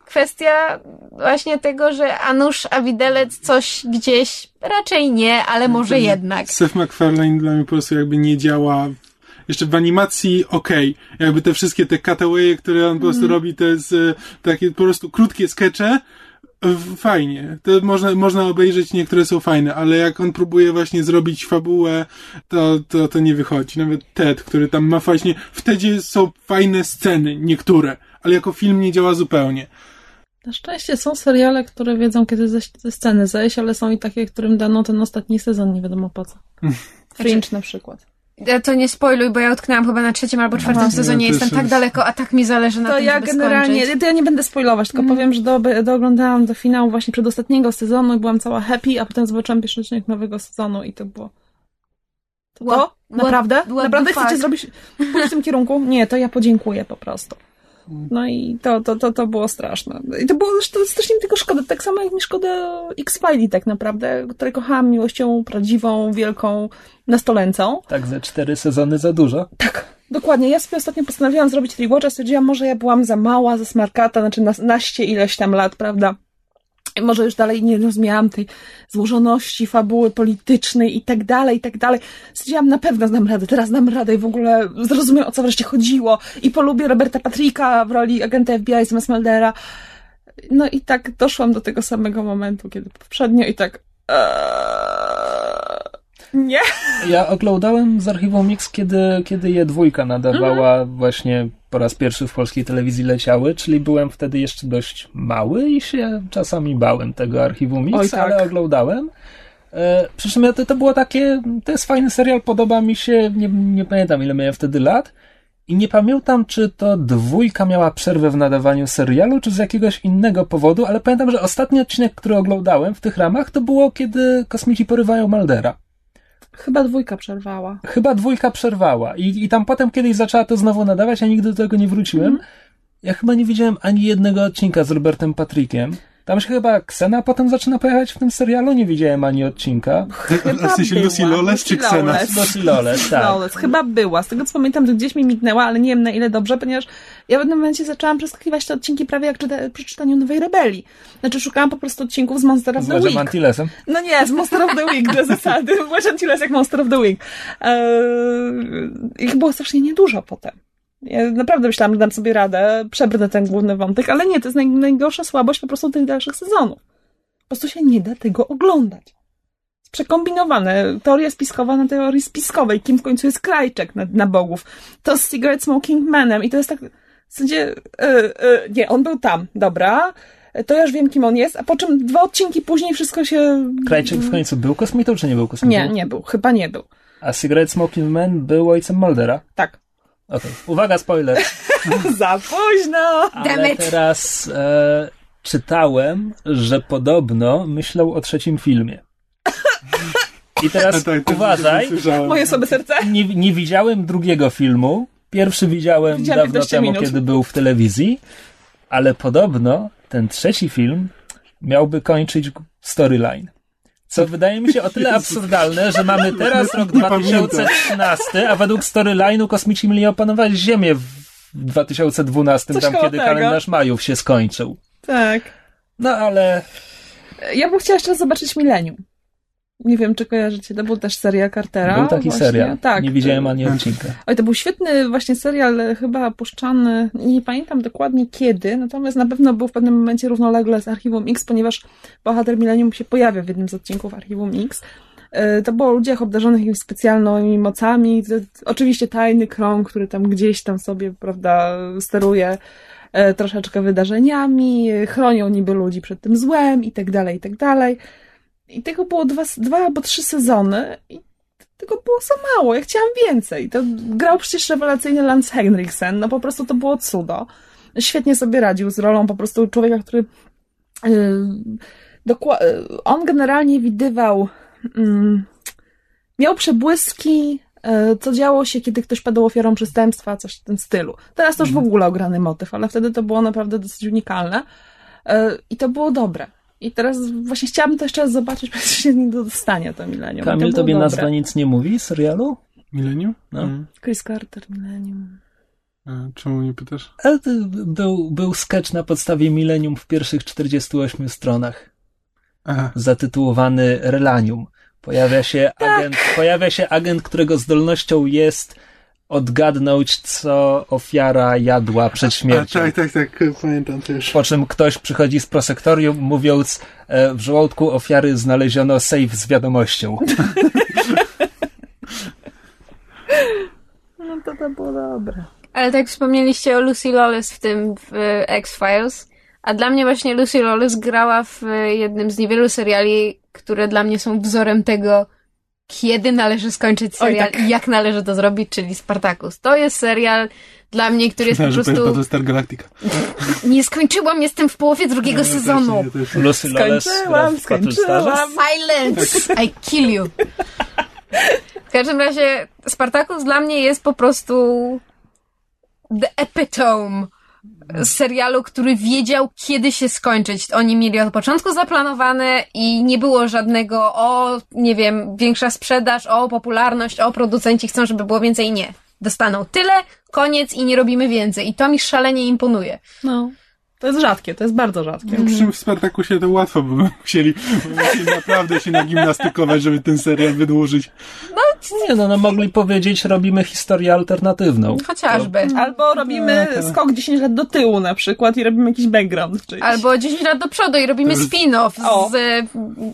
kwestia właśnie tego, że a nuż, a widelec coś gdzieś, raczej nie, ale może jednak.
Seth MacFarlane dla mnie po prostu jakby nie działa. Jeszcze w animacji okej. Jakby te wszystkie te cutawaye, które on po prostu robi, to jest e, takie po prostu krótkie skecze. W- Fajnie. To można, można obejrzeć, niektóre są fajne, ale jak on próbuje właśnie zrobić fabułę, to, to, to nie wychodzi. Nawet Ted, który tam ma właśnie, w Tedzie są fajne sceny, niektóre, ale jako film nie działa zupełnie.
Na szczęście są seriale, które wiedzą, kiedy ze, ze sceny zejść, ale są i takie, którym dano ten ostatni sezon, nie wiadomo po co. Fringe na przykład.
To nie spoiluj, bo ja utknęłam chyba na trzecim albo czwartym
Aha.
sezonie.
Ja
Jestem tak daleko, a tak mi zależy na
To
tym,
ja
żeby
generalnie,
skończyć.
to ja nie będę spoilować, tylko powiem, że do, dooglądałam do finału właśnie przedostatniego sezonu i byłam cała happy, a potem zobaczyłam pierwszy odcinek nowego sezonu i to było... To?
What-
to? Naprawdę?
what- what
Naprawdę chcecie
fuck?
zrobić pójść w tym kierunku? Nie, to ja podziękuję po prostu. No i to, to, to, to było straszne. I to było to strasznie mi tego szkoda. Tak samo jak mi szkoda X-Files tak naprawdę, które kochałam miłością prawdziwą, wielką, nastoleńcą.
Tak, ze cztery sezony za dużo.
Tak, dokładnie. Ja sobie ostatnio postanowiłam zrobić rewatcha, stwierdziłam, może ja byłam za mała, za smarkata, znaczy na, naście ileś tam lat, prawda? Może już dalej nie rozumiałam tej złożoności fabuły politycznej i tak dalej, i tak dalej. Stwierdziłam, na pewno znam radę, teraz dam radę i w ogóle zrozumiem, o co wreszcie chodziło. I polubię Roberta Patricka w roli agenta FBI zamiast Muldera. No i tak doszłam do tego samego momentu, kiedy poprzednio i tak... Eee, nie.
Ja oglądałem z archiwum Mix, kiedy, kiedy je dwójka nadawała,
Mhm.
właśnie po raz pierwszy w polskiej telewizji leciały, czyli byłem wtedy jeszcze dość mały i się czasami bałem tego archiwum Mix,
Oj, tak.
ale oglądałem. E, przy czym to, to było takie, to jest fajny serial, podoba mi się, nie, nie pamiętam ile miałem wtedy lat. I nie pamiętam, czy to dwójka miała przerwę w nadawaniu serialu, czy z jakiegoś innego powodu, ale pamiętam, że ostatni odcinek, który oglądałem w tych ramach, to było, kiedy kosmici porywają Maldera.
Chyba dwójka przerwała.
Chyba dwójka przerwała i, i tam potem kiedyś zaczęła to znowu nadawać, ja nigdy do tego nie wróciłem. Ja chyba nie widziałem ani jednego odcinka z Robertem Patrickiem. Tam się chyba Ksena potem zaczyna pojawiać w tym serialu, nie widziałem ani odcinka.
A w sensie Lucy
była.
Lawless czy?
Lawless.
Lucy Lawless, tak.
Lawless. Chyba była. Z tego co pamiętam, to gdzieś mi mignęła, ale nie wiem na ile dobrze, ponieważ ja w pewnym momencie zaczęłam przeskakiwać te odcinki prawie jak czyta, przy czytaniu Nowej Rebelii. Znaczy szukałam po prostu odcinków z Monster of
Z
the Week.
Antilesem.
No nie, z Monster of the Week dla zasady. Właśnie jest jak Monster of the Week. Eee, ich było strasznie niedużo potem. Ja naprawdę myślałam, że dam sobie radę, przebrnę ten główny wątek, ale nie, to jest naj, najgorsza słabość po prostu tych dalszych sezonów. Po prostu się nie da tego oglądać. Jest Przekombinowane. Teoria spiskowa na teorii spiskowej. Kim w końcu jest Krajczek na, na bogów. To z Cigarette Smoking Manem. I to jest tak... W sensie... Yy, yy, nie, on był tam. Dobra. To ja już wiem, kim on jest. A po czym dwa odcinki później wszystko się...
Krajczyk w końcu był kosmitą, czy nie był kosmitą?
Nie, nie był. Chyba nie był.
A Cigarette Smoking Man był ojcem Muldera.
Tak.
Okej, uwaga, spoiler.
Za późno!
Ale teraz e, czytałem, że podobno myślał o trzecim filmie. I teraz
tak, to
uważaj.
Moje sobie serce.
nie, nie widziałem drugiego filmu. Pierwszy widziałem
Widziałam
dawno
15
temu,
minut.
kiedy był w telewizji, ale podobno ten trzeci film miałby kończyć storyline. Co wydaje mi się o tyle absurdalne, że mamy teraz rok
Nie pamiętam.
2013, a według storyline'u kosmici mieli opanować Ziemię w 2012,
Coś
tam kiedy
tego.
kalendarz Majów się skończył.
Tak.
No ale
Ja bym chciała jeszcze raz zobaczyć Millennium. Nie wiem, czy kojarzycie, to był też serial Cartera.
był taki
właśnie.
serial.
Tak.
Nie widziałem ani odcinka.
Oj, to był świetny właśnie serial, chyba puszczany, nie pamiętam dokładnie kiedy, natomiast na pewno był w pewnym momencie równolegle z Archiwum X, ponieważ bohater Millennium się pojawia w jednym z odcinków Archiwum X. E, To było o ludziach obdarzonych jakimiś specjalnymi mocami. Oczywiście tajny krąg, który tam gdzieś tam sobie, prawda, steruje e, troszeczkę wydarzeniami, chronią niby ludzi przed tym złem i tak dalej, i tak dalej. I tego było dwa, dwa albo trzy sezony i tego było za mało, ja chciałam więcej. To grał przecież rewelacyjny Lance Henriksen, no po prostu to było cudo. Świetnie sobie radził z rolą po prostu człowieka, który yy, dokła- yy, on generalnie widywał mm, miał przebłyski yy, co działo się, kiedy ktoś padł ofiarą przestępstwa, coś w tym stylu. Teraz to już w ogóle ograny motyw, ale wtedy to było naprawdę dosyć unikalne i to było dobre. I teraz właśnie chciałabym to jeszcze raz zobaczyć, bo się nie do dostania to to
Kamil,
było
tobie
dobre.
nazwa nic nie mówi serialu?
Millennium?
No.
Mm.
Chris Carter, Millennium.
A czemu nie pytasz?
Ale to był, był sketch na podstawie Millennium w pierwszych 48 stronach,
Aha.
zatytułowany Relanium. Pojawia się, agent, pojawia się agent, którego zdolnością jest odgadnąć, co ofiara jadła przed
A,
śmiercią.
tak, tak, tak, pamiętam też.
Po czym ktoś przychodzi z prosektorium, mówiąc, e, w żołądku ofiary znaleziono safe z wiadomością.
No to to było dobre.
Ale tak wspomnieliście o Lucy Lawless w tym w X-Files, a dla mnie właśnie Lucy Lawless grała w jednym z niewielu seriali, które dla mnie są wzorem tego, kiedy należy skończyć serial
Oj, tak.
i jak należy to zrobić, czyli Spartacus. To jest serial dla mnie, który jest po prostu...
Battlestar Galactica.
Nie skończyłam, jestem w połowie drugiego sezonu.
Lucy
Skończyłam,
Battlestarze.
skończyłam.
Silence! I kill you. W każdym razie Spartacus dla mnie jest po prostu the epitome serialu, który wiedział, kiedy się skończyć. Oni mieli od początku zaplanowane i nie było żadnego o, nie wiem, większa sprzedaż, o popularność, o producenci chcą, żeby było więcej. Nie. Dostaną tyle, koniec i nie robimy więcej. I to mi szalenie imponuje.
No. To jest rzadkie, to jest bardzo rzadkie.
Przy czym w Spartakusie to łatwo, bo by musieli, musieli naprawdę się nagimnastykować, żeby ten serial wydłużyć.
Nie no, no mogli powiedzieć, robimy historię alternatywną.
Chociażby.
Albo robimy
Tak, tak.
skok 10 lat do tyłu na przykład i robimy jakiś background. Czyjś.
Albo 10 lat do przodu i robimy
To
spin-off
O.
z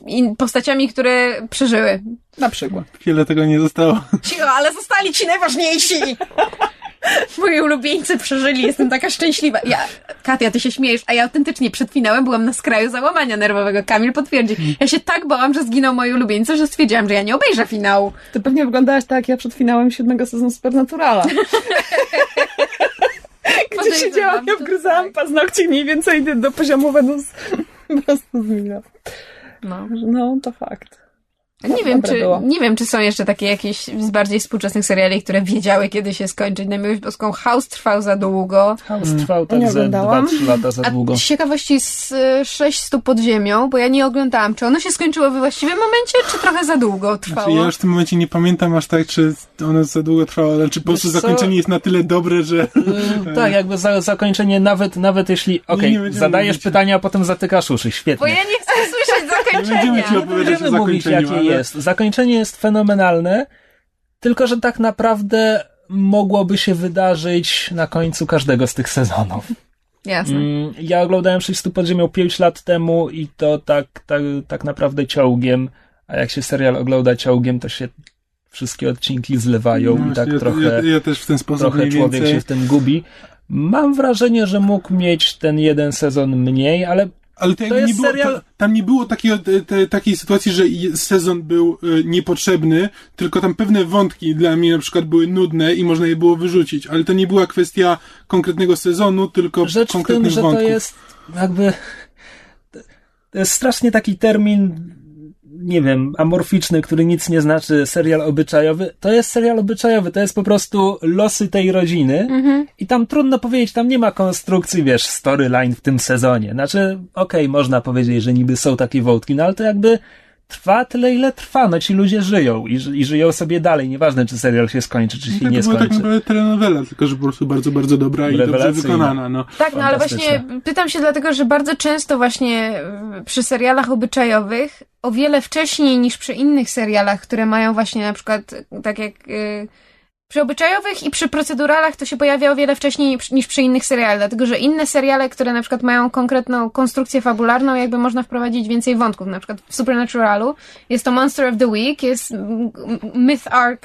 in, postaciami, które przeżyły.
Na przykład.
Wiele tego nie zostało.
Cicho, ale zostali ci najważniejsi! Moi ulubieńcy przeżyli, jestem taka szczęśliwa. Ja, Katia, ty się śmiejesz, a ja autentycznie przed finałem byłam na skraju załamania nerwowego. Kamil potwierdzi. Ja się tak bałam, że zginął moi ulubieńcy, że stwierdziłam, że ja nie obejrzę finału.
Ty pewnie wyglądałaś tak jak ja przed finałem siódmego sezonu Supernaturala. Gdzie siedziałam, ja wgryzałam
tak.
paznokcie mniej więcej do poziomu Wenus prosto z mina.
No.
No, to fakt.
Nie wiem, czy,
było.
nie wiem, czy są jeszcze takie jakieś z bardziej współczesnych seriali, które wiedziały, kiedy się skończyć. Na miłość boską House trwał za długo.
House trwał tak
Nie
ze
oglądałam.
2-3 lata za
A
długo.
z ciekawości z y, 600 pod ziemią, bo ja nie oglądałam, czy ono się skończyło we właściwym momencie, czy trochę za długo trwało?
Znaczy, ja już w tym momencie nie pamiętam aż tak, czy ono za długo trwało, ale czy po prostu zakończenie jest na tyle dobre, że...
Y, tak, jakby za, zakończenie, nawet, nawet jeśli, okej,
nie będziemy
zadajesz
mówić.
pytania, a potem zatykasz uszy, świetnie.
Bo ja nie chcę słyszeć
Nie będziemy ci
zakończenia.
opowiadać o
mówić, jakie
ale...
jest. Zakończenie jest fenomenalne, tylko że tak naprawdę mogłoby się wydarzyć na końcu każdego z tych sezonów.
Jasne.
Mm, Ja oglądałem 600 pod ziemią 5 lat temu i to tak, tak, tak naprawdę ciągiem, a jak się serial ogląda ciągiem, to się wszystkie odcinki zlewają
No
i tak
właśnie,
trochę,
ja, ja, ja też w ten sposób
trochę człowiek
więcej...
się w tym gubi. Mam wrażenie, że mógł mieć ten jeden sezon mniej, ale
Ale to,
jest
nie było,
serial-
to, tam nie było takiego, te, te, takiej sytuacji, że sezon był y, niepotrzebny, tylko tam pewne wątki dla mnie na przykład były nudne i można je było wyrzucić, ale to nie była kwestia konkretnego sezonu, tylko
rzecz w tym,
konkretnych
że
wątków.
to jest jakby to jest strasznie taki termin nie wiem, amorficzny, który nic nie znaczy, serial obyczajowy, to jest serial obyczajowy, to jest po prostu losy tej rodziny
Mhm.
i tam trudno powiedzieć, tam nie ma konstrukcji, wiesz, storyline w tym sezonie. Znaczy, okej, można powiedzieć, że niby są takie wątki, no ale to jakby trwa tyle, ile trwa, no ci ludzie żyją i, ży- i żyją sobie dalej, nieważne czy serial się skończy, czy się
No,
nie
to była tak
skończy.
naprawdę telenowela, tylko że po prostu bardzo, bardzo dobra i dobrze wykonana. No.
Tak, no ale właśnie pytam się dlatego, że bardzo często właśnie y, przy serialach obyczajowych o wiele wcześniej niż przy innych serialach, które mają właśnie na przykład tak jak y, przy obyczajowych i przy proceduralach to się pojawia o wiele wcześniej niż- przy innych serialach, dlatego że inne seriale, które na przykład mają konkretną konstrukcję fabularną, jakby można wprowadzić więcej wątków. Na przykład w Supernaturalu jest to Monster of the Week, jest mm, Myth Arc,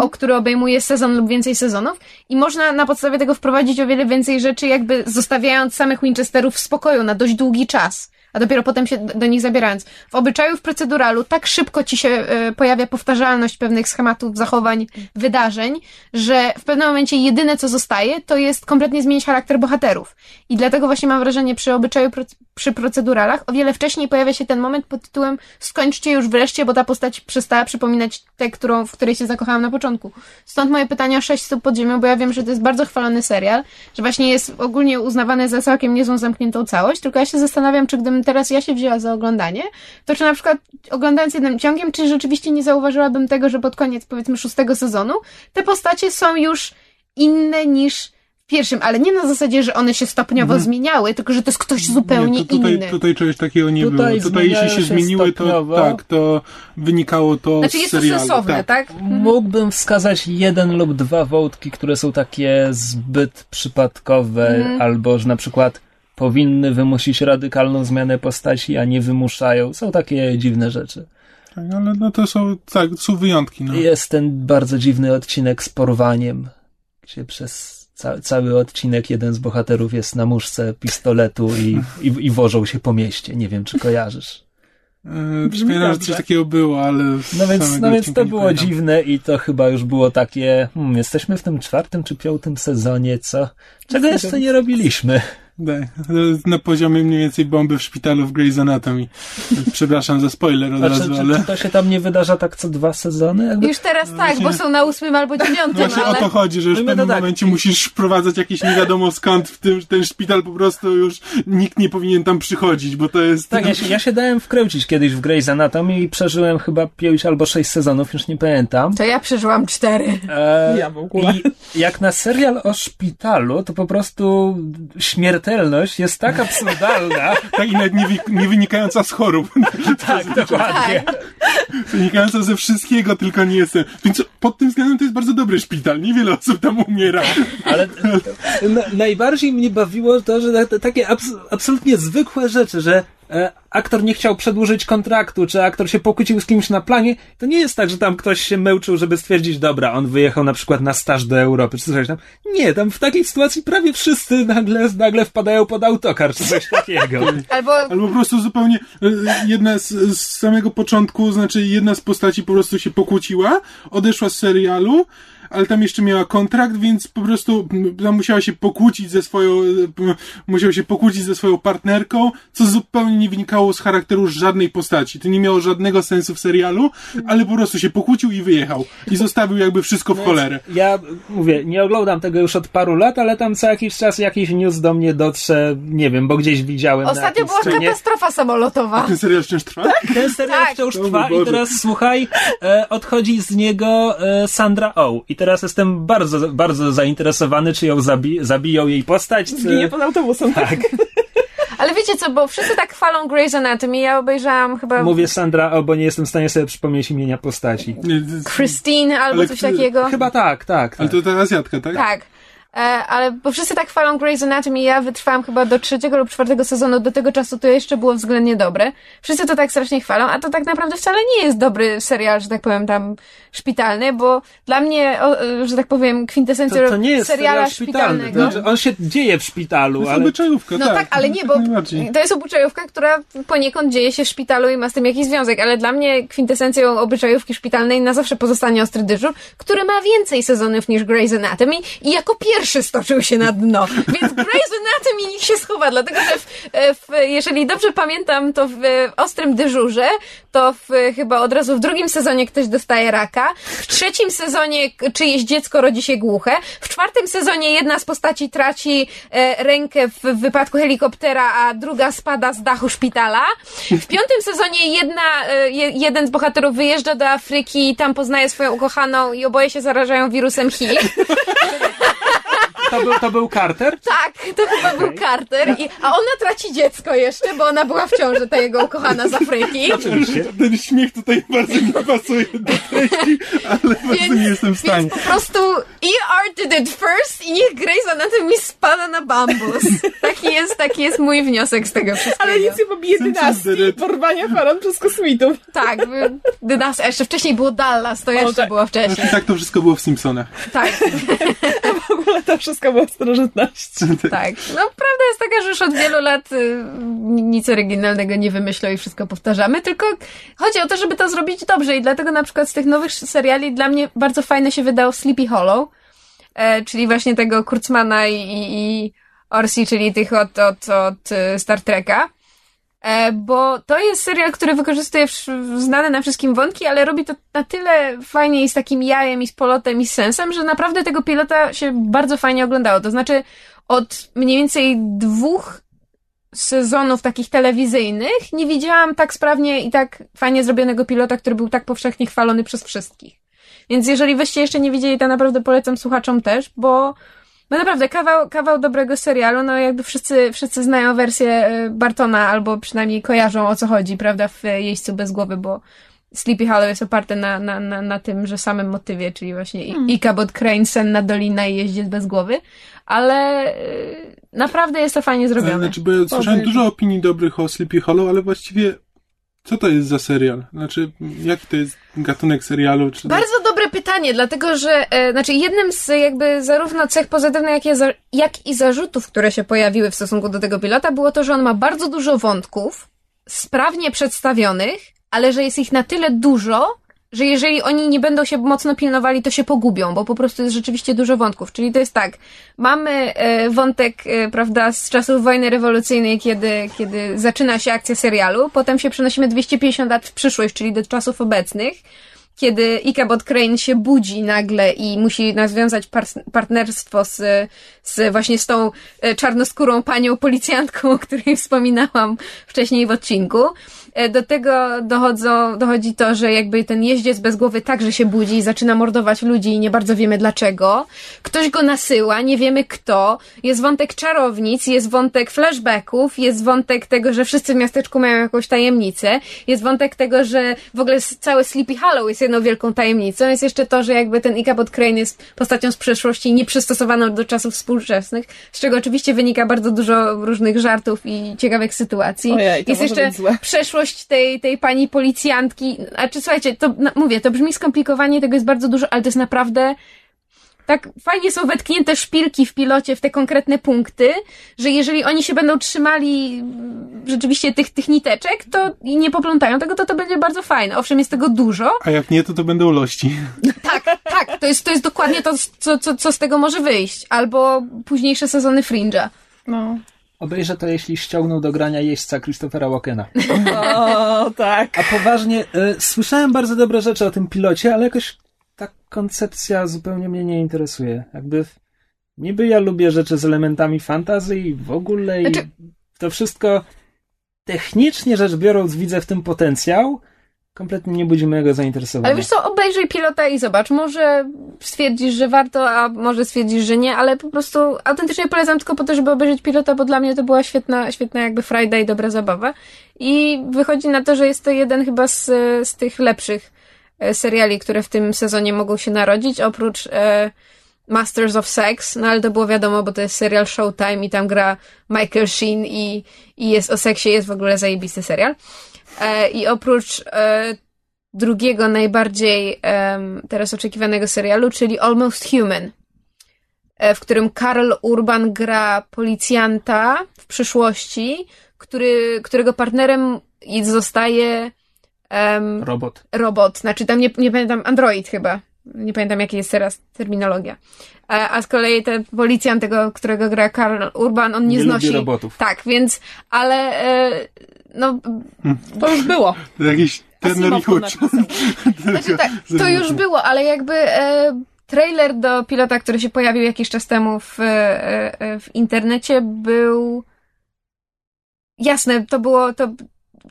o, który obejmuje sezon lub więcej sezonów i można na podstawie tego wprowadzić o wiele więcej rzeczy, jakby zostawiając samych Winchesterów w spokoju na dość długi czas. A dopiero potem się do nich zabierając. W obyczaju, w proceduralu, tak szybko ci się e, pojawia powtarzalność pewnych schematów, zachowań, wydarzeń, że w pewnym momencie jedyne, co zostaje, to jest kompletnie zmienić charakter bohaterów. I dlatego właśnie mam wrażenie, przy obyczaju, przy proceduralach, o wiele wcześniej pojawia się ten moment pod tytułem skończcie już wreszcie, bo ta postać przestała przypominać tę, którą, w której się zakochałam na początku. Stąd moje pytanie o 6 stóp pod ziemią, bo ja wiem, że to jest bardzo chwalony serial, że właśnie jest ogólnie uznawany za całkiem niezłą zamkniętą całość, tylko ja się zastanawiam, czy gdybym teraz ja się wzięła za oglądanie, to czy na przykład oglądając jednym ciągiem, czy rzeczywiście nie zauważyłabym tego, że pod koniec powiedzmy szóstego sezonu te postacie są już inne niż w pierwszym, ale nie na zasadzie, że one się stopniowo zmieniały, tylko że to jest ktoś zupełnie
Mhm. nie, to tutaj,
inny.
Tutaj czegoś takiego nie
Tutaj
było. Tutaj jeśli się
się
zmieniły, to
stopniowo.
tak, to wynikało to
Znaczy
z
jest to
serialu.
sensowne, tak?
Mógłbym wskazać jeden lub dwa wątki, które są takie zbyt przypadkowe,
Mhm.
albo że na przykład powinny wymusić radykalną zmianę postaci, a nie wymuszają. Są takie dziwne rzeczy.
Tak, ale no to są, tak, to są wyjątki. No.
Jest ten bardzo dziwny odcinek z porwaniem, gdzie przez ca- cały odcinek jeden z bohaterów jest na muszce pistoletu i, i, i wożą się po mieście. Nie wiem, czy kojarzysz.
E, Przypominam, że coś takiego było, ale...
No więc, no więc to było
pamiętam.
dziwne i to chyba już było takie, hmm, jesteśmy w tym czwartym czy piątym sezonie, co? Czego jeszcze nie robiliśmy?
Na poziomie mniej więcej bomby w szpitalu w Grey's Anatomy. Przepraszam za spoiler od razu,
czy,
ale...
czy to się tam nie wydarza tak co dwa sezony? Jakby...
Już teraz tak, bo są na ósmym albo dziewiątym,
No Właśnie o
ale...
to chodzi, że już w
No
pewnym
to tak.
momencie musisz wprowadzać jakieś nie wiadomo skąd w tym, ten szpital po prostu już nikt nie powinien tam przychodzić, bo to jest...
Tak, ja się, ja się dałem wkręcić kiedyś w Grey's Anatomy i przeżyłem chyba pięć albo sześć sezonów, już nie pamiętam.
To ja przeżyłam cztery.
E,
Ja w ogóle.
I jak na serial o szpitalu, to po prostu śmiertelność jest tak absurdalna.
Tak i nawet nie, nie wynikająca z chorób.
tak, dokładnie.
Tak.
wynikająca ze wszystkiego, tylko nie jestem. Więc pod tym względem to jest bardzo dobry szpital. Niewiele osób tam umiera.
Ale na, najbardziej mnie bawiło to, że takie abs- absolutnie zwykłe rzeczy, że aktor nie chciał przedłużyć kontraktu, czy aktor się pokłócił z kimś na planie, to nie jest tak, że tam ktoś się męczył, żeby stwierdzić, dobra, on wyjechał na przykład na staż do Europy, czy coś tam. Nie, tam w takiej sytuacji prawie wszyscy nagle, nagle wpadają pod autokar, czy coś takiego.
Albo
Albo po prostu zupełnie e, jedna z, z samego początku, znaczy jedna z postaci po prostu się pokłóciła, odeszła z serialu, ale tam jeszcze miała kontrakt, więc po prostu tam musiała się pokłócić ze swoją, musiał się pokłócić ze swoją partnerką, co zupełnie nie wynikało z charakteru żadnej postaci. To nie miało żadnego sensu w serialu, ale po prostu się pokłócił i wyjechał. I zostawił jakby wszystko w cholerę.
Ja mówię, nie oglądam tego już od paru lat, ale tam co jakiś czas jakiś news do mnie dotrze, nie wiem, bo gdzieś widziałem
ostatnio była
stronie.
katastrofa samolotowa.
Ten serial wciąż trwa?
Ten serial
Tak.
wciąż
O
trwa i teraz słuchaj, e, odchodzi z niego e, Sandra Oh. I teraz jestem bardzo, bardzo zainteresowany, czy ją zabi- zabiją jej postać.
Zginie
Czy...
pod autobusem.
Tak,
Ale wiecie co, bo wszyscy tak chwalą Grey's Anatomy, ja obejrzałam chyba
mówię Sandra Oh, bo nie jestem w stanie sobie przypomnieć imienia postaci.
Christine albo
Ale
coś takiego.
Chyba tak, tak.
Ale
tak.
to ta Azjatka, tak?
Tak. E, ale bo wszyscy tak chwalą Grey's Anatomy, ja wytrwałam chyba do trzeciego lub czwartego sezonu, do tego czasu to jeszcze było względnie dobre. Wszyscy to tak strasznie chwalą, a to tak naprawdę wcale nie jest dobry serial, że tak powiem, tam szpitalny, bo dla mnie, o, e, że tak powiem, kwintesencją
To, to nie jest
seriala
serial szpitalny.
szpitalnego.
Znaczy, on się dzieje w
To
szpitalu,
jest
ale...
obyczajówka,
No tak, ale nie, bo to jest obyczajówka, która poniekąd dzieje się w szpitalu i ma z tym jakiś związek, ale dla mnie kwintesencją obyczajówki szpitalnej na zawsze pozostanie Ostry Dyżur, który ma więcej sezonów niż Grey's Anatomy i jako pierwszy stoczył się na dno. Więc Grey's Anatomy niech się schowa, dlatego że w, w, jeżeli dobrze pamiętam, to w Ostrym Dyżurze, to w, chyba od razu w drugim sezonie ktoś dostaje raka, w trzecim sezonie czyjeś dziecko rodzi się głuche, w czwartym sezonie jedna z postaci traci e, rękę w, wypadku helikoptera, a druga spada z dachu szpitala. W piątym sezonie jedna, e, je, jeden z bohaterów wyjeżdża do Afryki i tam poznaje swoją ukochaną i oboje się zarażają wirusem HIV.
To był, to był Carter?
Tak, to chyba był Carter. I, a ona traci dziecko jeszcze, bo ona była w ciąży, ta jego ukochana z Afryki.
Oczywiście.
Ten śmiech tutaj bardzo nie pasuje do treści, ale bardzo nie jestem w stanie.
Więc po prostu ER did it first i niech Grey's Anatomy spada na bambus. Taki jest, taki jest mój wniosek z tego wszystkiego.
Ale nic nie pobije dynastii porwania Faron przez kosmitów.
Tak, dynastia. Jeszcze wcześniej było Dallas, to jeszcze
tak.
było wcześniej.
I tak to wszystko było w Simpsonach.
Tak,
W ogóle to wszystko było starożytność.
tak. No prawda jest taka, że już od wielu lat y, nic oryginalnego nie wymyślą i wszystko powtarzamy, tylko chodzi o to, żeby to zrobić dobrze i dlatego na przykład z tych nowych seriali dla mnie bardzo fajne się wydało Sleepy Hollow, e, czyli właśnie tego Kurtzmana i, i, i Orsi, czyli tych od, od, od y, Star Treka. E, bo to jest serial, który wykorzystuje znane na wszystkim wątki, ale robi to na tyle fajnie i z takim jajem i z polotem i z sensem, że naprawdę tego pilota się bardzo fajnie oglądało. To znaczy od mniej więcej dwóch sezonów takich telewizyjnych nie widziałam tak sprawnie i tak fajnie zrobionego pilota, który był tak powszechnie chwalony przez wszystkich. Więc jeżeli wyście jeszcze nie widzieli, to naprawdę polecam słuchaczom też, bo no naprawdę, kawał, kawał dobrego serialu, no jakby wszyscy, wszyscy znają wersję y, Bartona, albo przynajmniej kojarzą o co chodzi, prawda, w y, Jeźdźcu bez głowy, bo Sleepy Hollow jest oparte na, na, na, na tym, że samym motywie, czyli właśnie
Hmm.
Ichabod Crane, Senna Dolina i Jeździec bez głowy, ale y, naprawdę jest to fajnie zrobione.
Znaczy, bo ja słyszałem dużo opinii dobrych o Sleepy Hollow, ale właściwie co to jest za serial? Znaczy, jaki to jest gatunek serialu? Czy
Bardzo dobre pytanie, dlatego że e, znaczy jednym z jakby zarówno cech pozytywnych, jak i, jak i zarzutów, które się pojawiły w stosunku do tego pilota, było to, że on ma bardzo dużo wątków sprawnie przedstawionych, ale że jest ich na tyle dużo, że jeżeli oni nie będą się mocno pilnowali, to się pogubią, bo po prostu jest rzeczywiście dużo wątków. Czyli to jest tak, mamy e, wątek, e, prawda, z czasów wojny rewolucyjnej, kiedy, kiedy zaczyna się akcja serialu, potem się przenosimy 250 lat w przyszłość, czyli do czasów obecnych, kiedy Ichabod Crane się budzi nagle i musi nawiązać par partnerstwo z, z właśnie z tą e, czarnoskórą panią policjantką, o której wspominałam wcześniej w odcinku. E, do tego dochodzą, dochodzi to, że jakby ten jeździec bez głowy także się budzi i zaczyna mordować ludzi i nie bardzo wiemy dlaczego. Ktoś go nasyła, nie wiemy kto. Jest wątek czarownic, jest wątek flashbacków, jest wątek tego, że wszyscy w miasteczku mają jakąś tajemnicę, jest wątek tego, że w ogóle cały Sleepy Hollow jest jedną wielką tajemnicą, jest jeszcze to, że jakby ten Ichabod Crane jest postacią z przeszłości nieprzystosowaną do czasów współczesnych, z czego oczywiście wynika bardzo dużo różnych żartów i ciekawych sytuacji.
Ojej, to
jest
może
jeszcze
być złe.
przeszłość tej, tej pani policjantki. A czy słuchajcie, to no, mówię, to brzmi skomplikowanie, tego jest bardzo dużo, ale to jest naprawdę tak fajnie są wetknięte szpilki w pilocie w te konkretne punkty, że jeżeli oni się będą trzymali mm, rzeczywiście tych, tych niteczek, to i nie poplątają tego, to to będzie bardzo fajne. Owszem, jest tego dużo.
A jak nie, to to będą lości.
Tak, tak, to jest, to jest dokładnie to, co, co, co z tego może wyjść. Albo późniejsze sezony Fringe'a.
No.
Obejrzę to, jeśli ściągną do grania jeźdźca Christophera Walkena.
O, tak.
A poważnie, y, słyszałem bardzo dobre rzeczy o tym pilocie, ale jakoś ta koncepcja zupełnie mnie nie interesuje. Jakby niby ja lubię rzeczy z elementami fantazy i w ogóle i
Znaczy-
to wszystko technicznie rzecz biorąc widzę w tym potencjał, kompletnie nie budzi mojego zainteresowania.
Ale wiesz co, obejrzyj pilota i zobacz. Może stwierdzisz, że warto, a może stwierdzisz, że nie, ale po prostu autentycznie polecam tylko po to, żeby obejrzeć pilota, bo dla mnie to była świetna, świetna jakby frajda i dobra zabawa. I wychodzi na to, że jest to jeden chyba z, z tych lepszych e, seriali, które w tym sezonie mogą się narodzić, oprócz e, Masters of Sex, no ale to było wiadomo, bo to jest serial Showtime i tam gra Michael Sheen i, i jest o seksie, jest w ogóle zajebisty serial. E, I oprócz e, drugiego, najbardziej teraz oczekiwanego serialu, czyli Almost Human, e, w którym Karl Urban gra policjanta w przyszłości, który, którego partnerem zostaje em,
Robot.
robot, znaczy tam nie, nie pamiętam, android chyba. Nie pamiętam, jaka jest teraz terminologia. A, a z kolei ten policjant, tego, którego gra Karl Urban, on nie,
Nie
znosi.
robotów.
Tak, więc, ale e, no,
To już było.
To jakiś Turner i.
Znaczy tak, to już było, ale jakby e, trailer do pilota, który się pojawił jakiś czas temu w, e, e, w internecie był jasne, to było to,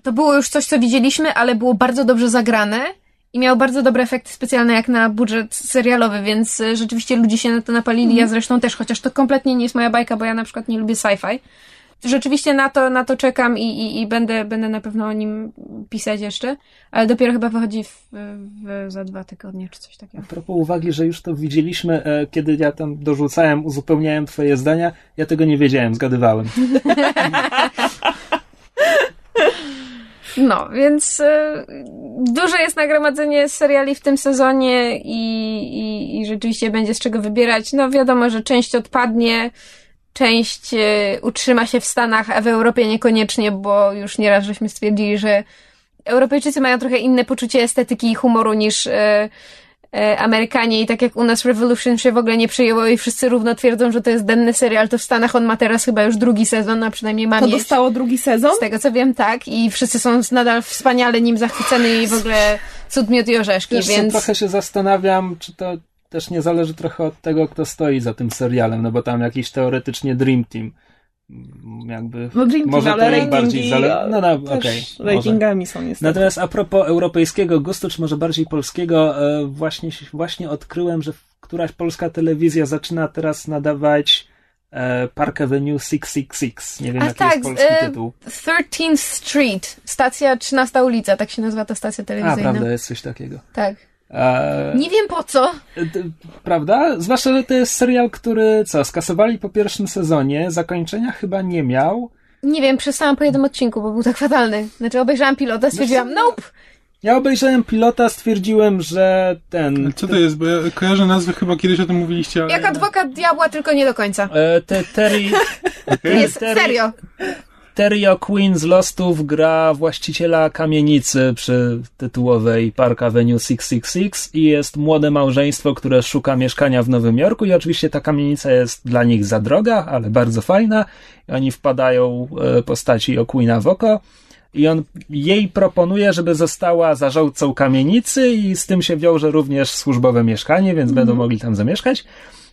to było już coś, co widzieliśmy, ale było bardzo dobrze zagrane i miało bardzo dobre efekty specjalne jak na budżet serialowy, więc e, rzeczywiście ludzie się na to napalili, ja zresztą też, chociaż to kompletnie nie jest moja bajka, bo ja na przykład nie lubię sci-fi. Rzeczywiście na to, na to czekam i, i, i będę, będę na pewno o nim pisać jeszcze, ale dopiero chyba wychodzi w, w, za dwa tygodnie czy coś takiego.
A propos uwagi, że już to widzieliśmy, e, kiedy ja tam dorzucałem, uzupełniałem twoje zdania, ja tego nie wiedziałem, zgadywałem.
No, więc e, duże jest nagromadzenie seriali w tym sezonie i, i, i rzeczywiście będzie z czego wybierać. No wiadomo, że część odpadnie, część e, utrzyma się w Stanach, a w Europie niekoniecznie, bo już nieraz żeśmy stwierdzili, że Europejczycy mają trochę inne poczucie estetyki i humoru niż e, e, Amerykanie i tak jak u nas Revolution się w ogóle nie przyjęło i wszyscy równo twierdzą, że to jest denny serial, to w Stanach on ma teraz chyba już drugi sezon, a przynajmniej ma
To
mieć.
dostało drugi sezon?
Z tego co wiem, tak. I wszyscy są nadal wspaniale nim zachwyceni i w ogóle cud, miód i orzeszki,
co,
więc...
trochę się zastanawiam, czy to też nie zależy trochę od tego, kto stoi za tym serialem, no bo tam jakiś teoretycznie Dream Team mm, jakby
No Dream Team,
może
ale
to
ratingi,
bardziej zale... No, no
też
okej. może.
ratingami są niestety.
Natomiast a propos europejskiego gustu, czy może bardziej polskiego, e, właśnie, właśnie odkryłem, że któraś polska telewizja zaczyna teraz nadawać e, Park Avenue 666. Nie wiem,
A
jaki
tak,
jest polski
e,
tytuł.
13th Street, stacja 13 ulica, tak się nazywa ta stacja
A,
telewizyjna.
prawda, jest coś takiego.
Tak.
E,
Nie wiem po co.
D- Prawda? Zwłaszcza, że to jest serial, który co, skasowali po pierwszym sezonie, zakończenia chyba nie miał.
Nie wiem, przestałam po jednym odcinku, bo był tak fatalny. Znaczy obejrzałam pilota, stwierdziłam,
co?
nope!
Ja obejrzałem pilota, stwierdziłem, że ten...
Co to jest? Bo ja kojarzę nazwę, chyba kiedyś o tym mówiliście, ale...
Jak adwokat diabła, tylko nie do końca.
E, te, Terry,
Jest,
Terry-
serio.
Terry O'Quinn z Lostów gra właściciela kamienicy przy tytułowej Park Avenue 666 i jest młode małżeństwo, które szuka mieszkania w Nowym Jorku i oczywiście ta kamienica jest dla nich za droga, ale bardzo fajna i oni wpadają e, postaci O'Quinna w oko i on jej proponuje, żeby została zarządcą kamienicy i z tym się wiąże również służbowe mieszkanie, więc będą mogli tam zamieszkać.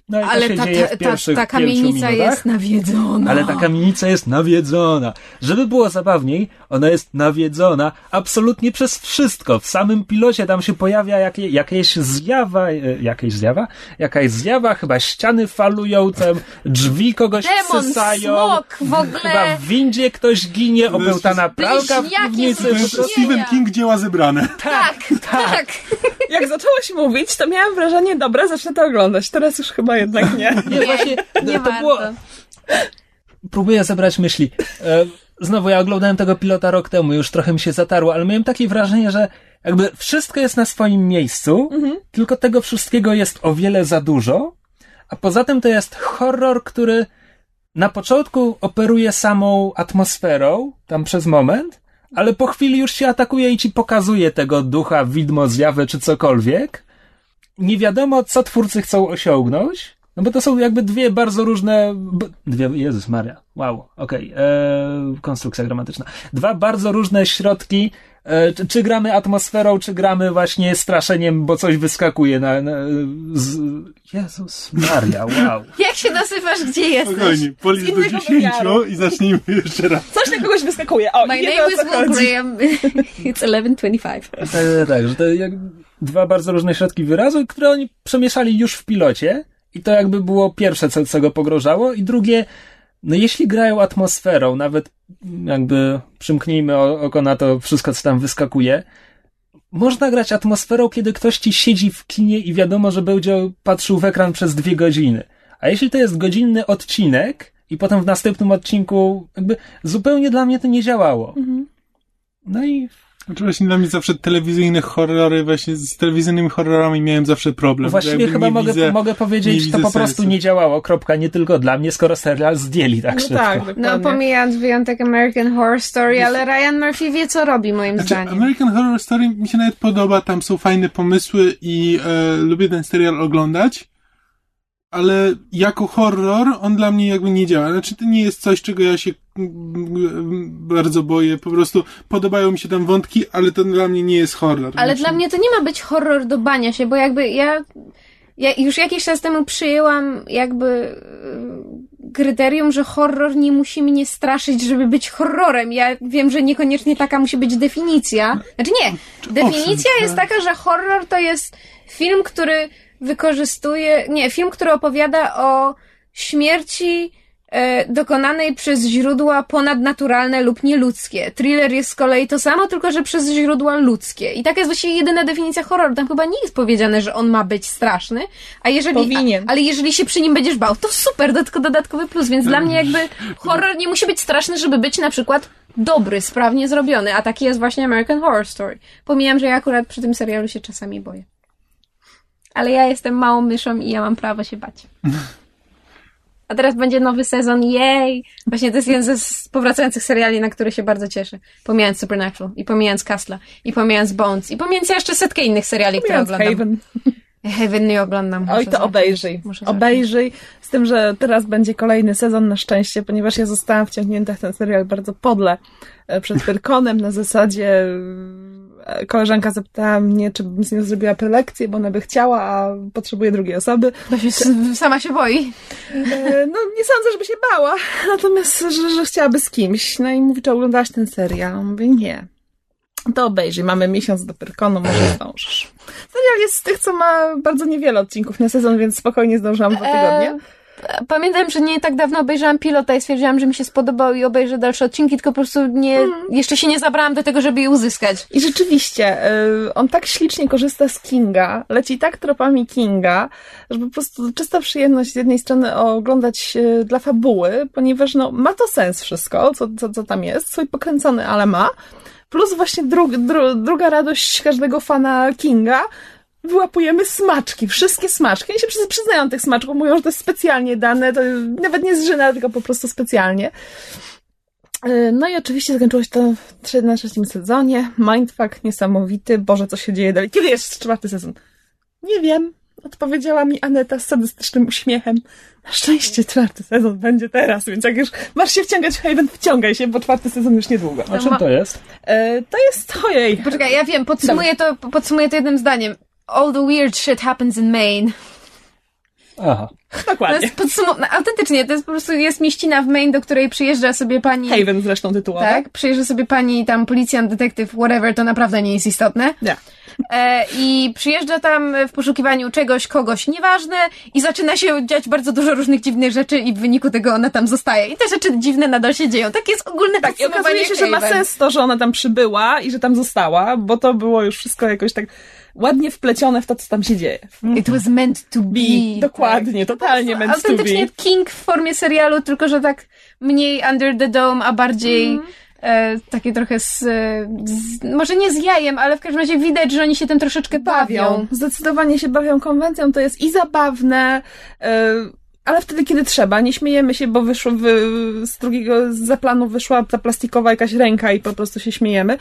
No i to
Ale
się
ta,
dzieje
ta, ta, ta kamienica jest nawiedzona.
Ale ta kamienica jest nawiedzona. Żeby było zabawniej, ona jest nawiedzona absolutnie przez wszystko. W samym pilocie tam się pojawia jakie, jakieś zjawa, e, jakieś zjawa? Jakaś zjawa, chyba ściany falują, tam drzwi kogoś
Demon,
wsysają.
smok, w ogóle.
Chyba w windzie ktoś ginie, obełtana pralka w piwnicy.
To jest. Stephen King dzieła zebrane.
Tak, tak.
Jak zaczęłaś mówić, to miałam wrażenie, dobra, zacznę to oglądać. Teraz już chyba jednak nie.
Nie, właśnie,
nie
to
warto.
było, próbuję zebrać myśli. E, Znowu, ja oglądałem tego pilota rok temu, już trochę mi się zatarło, ale miałem takie wrażenie, że jakby wszystko jest na swoim miejscu, tylko tego wszystkiego jest o wiele za dużo, a poza tym to jest horror, który na początku operuje samą atmosferą, tam przez moment, ale po chwili już się atakuje i ci pokazuje tego ducha, widmo, zjawę czy cokolwiek. Nie wiadomo, co twórcy chcą osiągnąć, no bo to są jakby dwie bardzo różne. b- Dwie, Jezus Maria. Wow, okej. Okay. Konstrukcja gramatyczna. Dwa bardzo różne środki. E, czy, czy gramy atmosferą, czy gramy właśnie straszeniem, bo coś wyskakuje na. na z... Jezus Maria, wow.
Jak się nazywasz, gdzie jesteś?
Spokojnie, policz do
innego
10
wymiaru.
i zacznijmy jeszcze raz.
Coś na kogoś wyskakuje. O,
My name is Will. Graham. It's 11.25.
Tak, tak, tak, że to jak dwa bardzo różne środki wyrazu, które oni przemieszali już w pilocie i to jakby było pierwsze, co, co go pogrożało i drugie, no jeśli grają atmosferą, nawet jakby przymknijmy oko na to wszystko, co tam wyskakuje, można grać atmosferą, kiedy ktoś ci siedzi w kinie i wiadomo, że będzie patrzył w ekran przez dwie godziny. A jeśli to jest godzinny odcinek i potem w następnym odcinku jakby zupełnie dla mnie to nie działało. No i
Znaczy właśnie dla mnie zawsze telewizyjne horrory, właśnie z telewizyjnymi horrorami miałem zawsze problem.
Właściwie chyba mogę,
widzę,
mogę powiedzieć, że to po prostu
sensu.
nie działało. Kropka, nie tylko dla mnie, skoro serial zdjęli tak
No
szybko.
tak,
No, pomijając wyjątek American Horror Story, ale Ryan Murphy wie, co robi, moim
Znaczy,
zdaniem.
American Horror Story mi się nawet podoba, tam są fajne pomysły i e, lubię ten serial oglądać, ale jako horror on dla mnie jakby nie działa. Znaczy to nie jest coś, czego ja się bardzo boję, po prostu podobają mi się tam wątki, ale to dla mnie nie jest horror.
Ale
Znaczy,
dla mnie to nie ma być horror do bania się, bo jakby ja, ja już jakiś czas temu przyjęłam jakby y, kryterium, że horror nie musi mnie straszyć, żeby być horrorem. Ja wiem, że niekoniecznie taka musi być definicja. Znaczy nie, definicja jest
tak.
taka, że horror to jest film, który wykorzystuje, nie, film, który opowiada o śmierci dokonanej przez źródła ponadnaturalne lub nieludzkie. Thriller jest z kolei to samo, tylko że przez źródła ludzkie. I taka jest właściwie jedyna definicja horroru. Tam chyba nie jest powiedziane, że on ma być straszny, a jeżeli,
Powinien.
A, ale jeżeli się przy nim będziesz bał, to super, tylko dodatkowy plus, więc dla mnie jakby horror nie musi być straszny, żeby być na przykład dobry, sprawnie zrobiony, a taki jest właśnie American Horror Story. Pomijam, że ja akurat przy tym serialu się czasami boję. Ale ja jestem małą myszą i ja mam prawo się bać. A teraz będzie nowy sezon, jej! Właśnie to jest jeden ze z powracających seriali, na który się bardzo cieszę. Pomijając Supernatural, i pomijając Castla, i pomijając Bones, i pomijając jeszcze setkę innych seriali, które
Mówiąc
oglądam.
Haven.
Heaven nie oglądam.
Oj, to
zacząć.
obejrzyj.
Muszę.
Obejrzyj. Z tym, że teraz będzie kolejny sezon na szczęście, ponieważ ja zostałam wciągnięta w ten serial bardzo podle e, przed Pyrkonem na zasadzie koleżanka zapytała mnie, czy bym z nią zrobiła prelekcję, bo ona by chciała, a potrzebuje drugiej osoby.
To się, sama się boi.
E, No, nie sądzę, żeby się bała, natomiast, że, że chciałaby z kimś. No i mówi, czy oglądałaś ten serial? Mówię, nie. To obejrzyj, mamy miesiąc do Pyrkonu, może zdążysz. Serial jest z tych, co ma bardzo niewiele odcinków na sezon, więc spokojnie zdążyłam dwa tygodnie.
Pamiętam, że nie tak dawno obejrzałam pilota i stwierdziłam, że mi się spodobał i obejrzę dalsze odcinki, tylko po prostu nie, jeszcze się nie zabrałam do tego, żeby je uzyskać.
I rzeczywiście, y, on tak ślicznie korzysta z Kinga, leci tak tropami Kinga, że po prostu czysta przyjemność z jednej strony oglądać y, dla fabuły, ponieważ no, ma to sens wszystko, co, co, co tam jest, swój pokręcony, ale ma. Plus właśnie dru, dru, druga radość każdego fana Kinga, wyłapujemy smaczki, wszystkie smaczki. Oni się przyz- przyznają tych smaczków, mówią, że to jest specjalnie dane, to nawet nie z żyna, tylko po prostu specjalnie. E, No i oczywiście zakończyło się to w na trzecim sezonie. Mindfuck niesamowity. Boże, co się dzieje dalej. Kiedy jest czwarty sezon? Nie wiem. Odpowiedziała mi Aneta z sadystycznym uśmiechem. Na szczęście czwarty sezon będzie teraz, więc jak już masz się wciągać w Haven, wciągaj się, bo czwarty sezon już niedługo.
A czym to jest?
E, to jest, ojej,
Poczekaj, ja wiem, podsumuję to, podsumuję to jednym zdaniem. All the weird shit happens in Maine.
Aha.
To
dokładnie.
jest podsum- autentycznie, to jest po prostu, jest mieścina w Maine, do której przyjeżdża sobie pani...
Haven zresztą tytułowa.
Tak, przyjeżdża sobie pani tam policjant, detektyw, whatever, to naprawdę nie jest istotne.
Nie.
E, I przyjeżdża tam w poszukiwaniu czegoś, kogoś, nieważne i zaczyna się dziać bardzo dużo różnych dziwnych rzeczy i w wyniku tego ona tam zostaje. I te rzeczy dziwne nadal się dzieją. Tak jest ogólne
Tak, i okazuje się, że ma
Haven.
sens to, że ona tam przybyła i że tam została, bo to było już wszystko jakoś tak ładnie wplecione w to, co tam się dzieje.
It was meant to be.
Dokładnie,
tak.
totalnie
Po
meant to
Autentycznie
be.
King w formie serialu, tylko że tak mniej under the dome, a bardziej
Mhm.
e, takie trochę z, z... Może nie z jajem, ale w każdym razie widać, że oni się tym troszeczkę bawią.
Zdecydowanie się bawią konwencją, to jest i zabawne, e, ale wtedy, kiedy trzeba. Nie śmiejemy się, bo wyszło wy, z drugiego, z planu wyszła ta plastikowa jakaś ręka i po prostu się śmiejemy.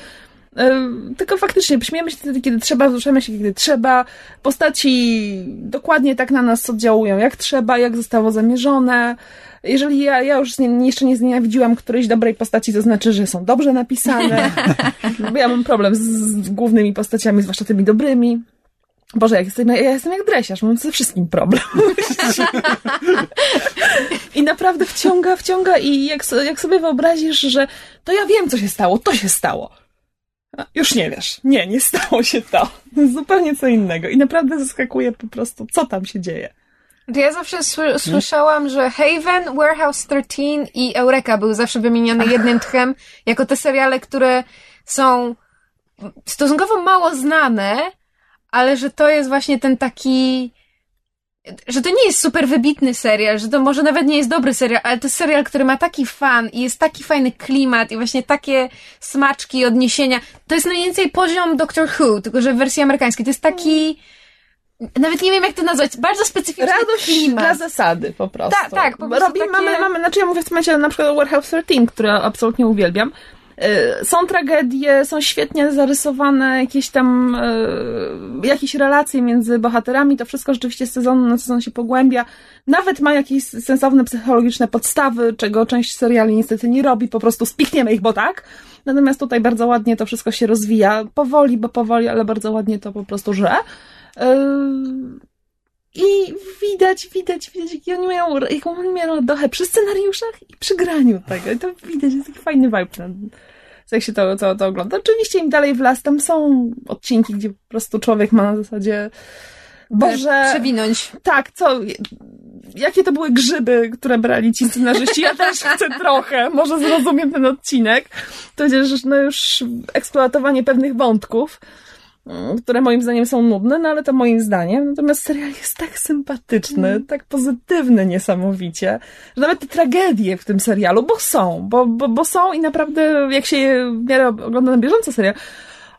E, Tylko faktycznie śmiejemy się wtedy, kiedy trzeba, wzruszamy się, kiedy trzeba. Postaci dokładnie tak na nas oddziałują, jak trzeba, jak zostało zamierzone. Jeżeli ja, ja już nie, jeszcze nie znienawidziłam którejś dobrej postaci, to znaczy, że są dobrze napisane. Bo ja mam problem z, z głównymi postaciami, zwłaszcza tymi dobrymi. Boże, jak jestem, ja jestem jak dresiarz, mam ze wszystkim problem. I naprawdę wciąga, wciąga i jak, jak sobie wyobrazisz, że to ja wiem, co się stało, to się stało. Już nie wiesz. Nie, nie stało się to. Zupełnie co innego. I naprawdę zaskakuje po prostu, co tam się dzieje.
To ja zawsze sły- słyszałam, że Haven, Warehouse 13 i Eureka były zawsze wymienione jednym tchem jako te seriale, które są stosunkowo mało znane, ale że to jest właśnie ten taki że to nie jest super wybitny serial, że to może nawet nie jest dobry serial, ale to jest serial, który ma taki fan i jest taki fajny klimat i właśnie takie smaczki odniesienia. To jest mniej więcej poziom Doctor Who, tylko że w wersji amerykańskiej. To jest taki nawet nie wiem jak to nazwać, bardzo specyficzny
Radość
klimat.
dla zasady po prostu.
Tak, tak, po prostu
Robi,
takie-
mamy, mamy, znaczy ja mówię w tym momencie na przykład o Warehouse 13, które absolutnie uwielbiam. Y, Są tragedie, są świetnie zarysowane jakieś tam y, jakieś relacje między bohaterami, to wszystko rzeczywiście z sezonu na sezon się pogłębia. Nawet ma jakieś sensowne psychologiczne podstawy, czego część seriali niestety nie robi, po prostu spikniemy ich, bo tak. Natomiast tutaj bardzo ładnie to wszystko się rozwija, powoli, bo powoli, ale bardzo ładnie to po prostu żre. I widać, widać, widać, jaki oni mają, jaką oni mają radochę przy scenariuszach i przy graniu tego. I to widać, jest taki fajny vibe. na- Jak się to, to, to ogląda. Oczywiście im dalej w las, tam są odcinki, gdzie po prostu człowiek ma na zasadzie Boże,
Przewinąć.
tak, co, jakie to były grzyby, które brali ci scenarzyści? Ja też chcę trochę, może zrozumiem ten odcinek. To jest no już eksploatowanie pewnych wątków, które moim zdaniem są nudne, no ale to moim zdaniem. Natomiast serial jest tak sympatyczny, tak pozytywny niesamowicie, że nawet te tragedie w tym serialu, bo są, bo, bo, bo są i naprawdę jak się je w miarę ogląda na bieżąco serial,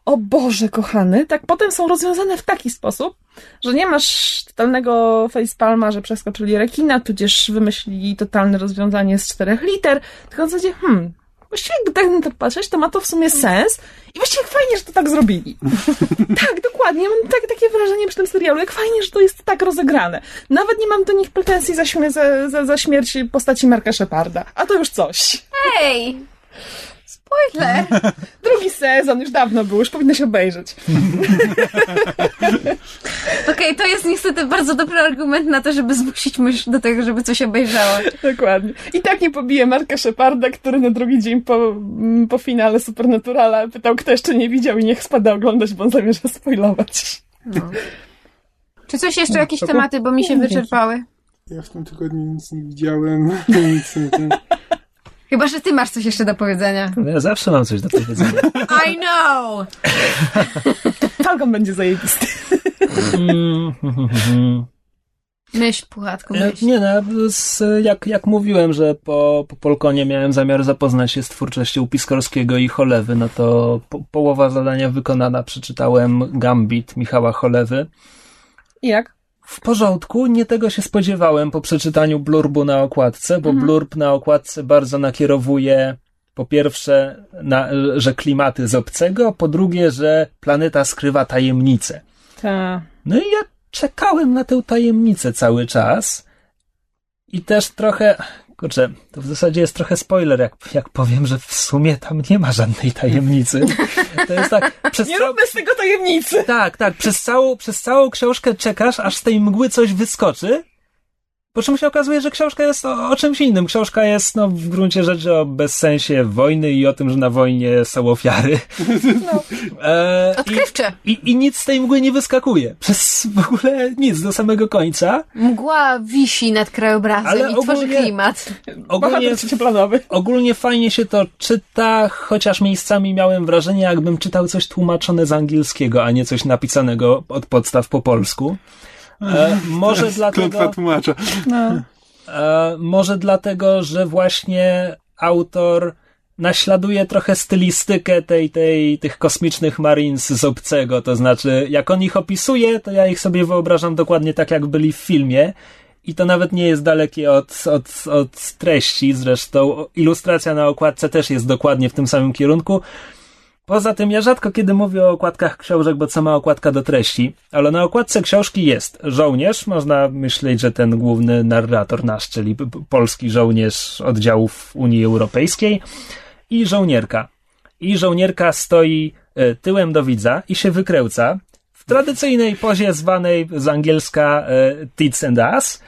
o Boże kochany, tak potem są rozwiązane w taki sposób, że nie masz totalnego facepalma, że przeskoczyli rekina, tudzież wymyślili totalne rozwiązanie z czterech liter, tylko w zasadzie, hmm, właściwie jakby tak na to patrzeć, to ma to w sumie sens i właściwie jak fajnie, że to tak zrobili. tak, dokładnie, mam tak, takie wrażenie przy tym serialu, jak fajnie, że to jest tak rozegrane. Nawet nie mam do nich pretensji za, śmie- za, za, za śmierć postaci Marka Sheparda, a to już coś.
Hej! Spoiler!
Drugi sezon już dawno był, już powinno się obejrzeć.
Okej, to jest niestety bardzo dobry argument na to, żeby zmusić mysz do tego, żeby coś obejrzała.
Dokładnie. I tak nie pobije Marka Sheparda, który na drugi dzień po, mm, po finale Supernaturala pytał, kto jeszcze nie widział i niech spada oglądać, bo on zamierza spoilować.
Czy coś jeszcze, jakieś tematy, bo mi się wyczerpały?
Ja w tym tygodniu nic nie widziałem. nic nie ten.
Chyba, że ty masz coś jeszcze do powiedzenia.
Ja zawsze mam coś do powiedzenia.
I know!
Falcon będzie zajebisty.
Myśl, puchatku,
E,
myśl.
Nie no, z, jak, jak mówiłem, że po, po Polkonie miałem zamiar zapoznać się z twórczością Piskorskiego i Cholewy, no to po, połowa zadania wykonana. Przeczytałem Gambit Michała Cholewy.
I jak?
W porządku, nie tego się spodziewałem po przeczytaniu blurbu na okładce, bo blurb na okładce bardzo nakierowuje Po pierwsze, na, że klimaty z obcego, po drugie, że planeta skrywa tajemnice.
Ta.
No i ja czekałem na tę tajemnicę cały czas i też trochę, kurczę, to w zasadzie jest trochę spoiler, jak, jak powiem, że w sumie tam nie ma żadnej tajemnicy. To jest tak, przez
Nie
cał-
róbmy z tego tajemnicy!
tak, tak, przez całą, przez całą książkę czekasz, aż z tej mgły coś wyskoczy, po czym się okazuje, że książka jest o, o czymś innym. Książka jest, no, w gruncie rzeczy o bezsensie wojny i o tym, że na wojnie są ofiary. E, i-
Odkrywcze.
i, I nic z tej mgły nie wyskakuje. Przez w ogóle nic do samego końca.
Mgła wisi nad krajobrazem
Ale
i tworzy
ogólnie-
klimat.
Ogólnie,
trzecioplanowy.
ogólnie fajnie się to czyta, chociaż miejscami miałem wrażenie, jakbym czytał coś tłumaczone z angielskiego, a nie coś napisanego od podstaw po polsku. E, może dlatego,
tłumacza.
No.
e, może dlatego, że właśnie autor naśladuje trochę stylistykę tej, tej, tych kosmicznych Marines z obcego, to znaczy jak on ich opisuje, to ja ich sobie wyobrażam dokładnie tak, jak byli w filmie i to nawet nie jest dalekie od, od, od treści, zresztą ilustracja na okładce też jest dokładnie w tym samym kierunku. Poza tym ja rzadko kiedy mówię o okładkach książek, bo co ma okładka do treści, ale na okładce książki jest żołnierz, można myśleć, że ten główny narrator nasz, czyli polski żołnierz oddziałów Unii Europejskiej i żołnierka. I żołnierka stoi e, tyłem do widza i się wykręca w tradycyjnej pozie zwanej z angielska e, tits and ass.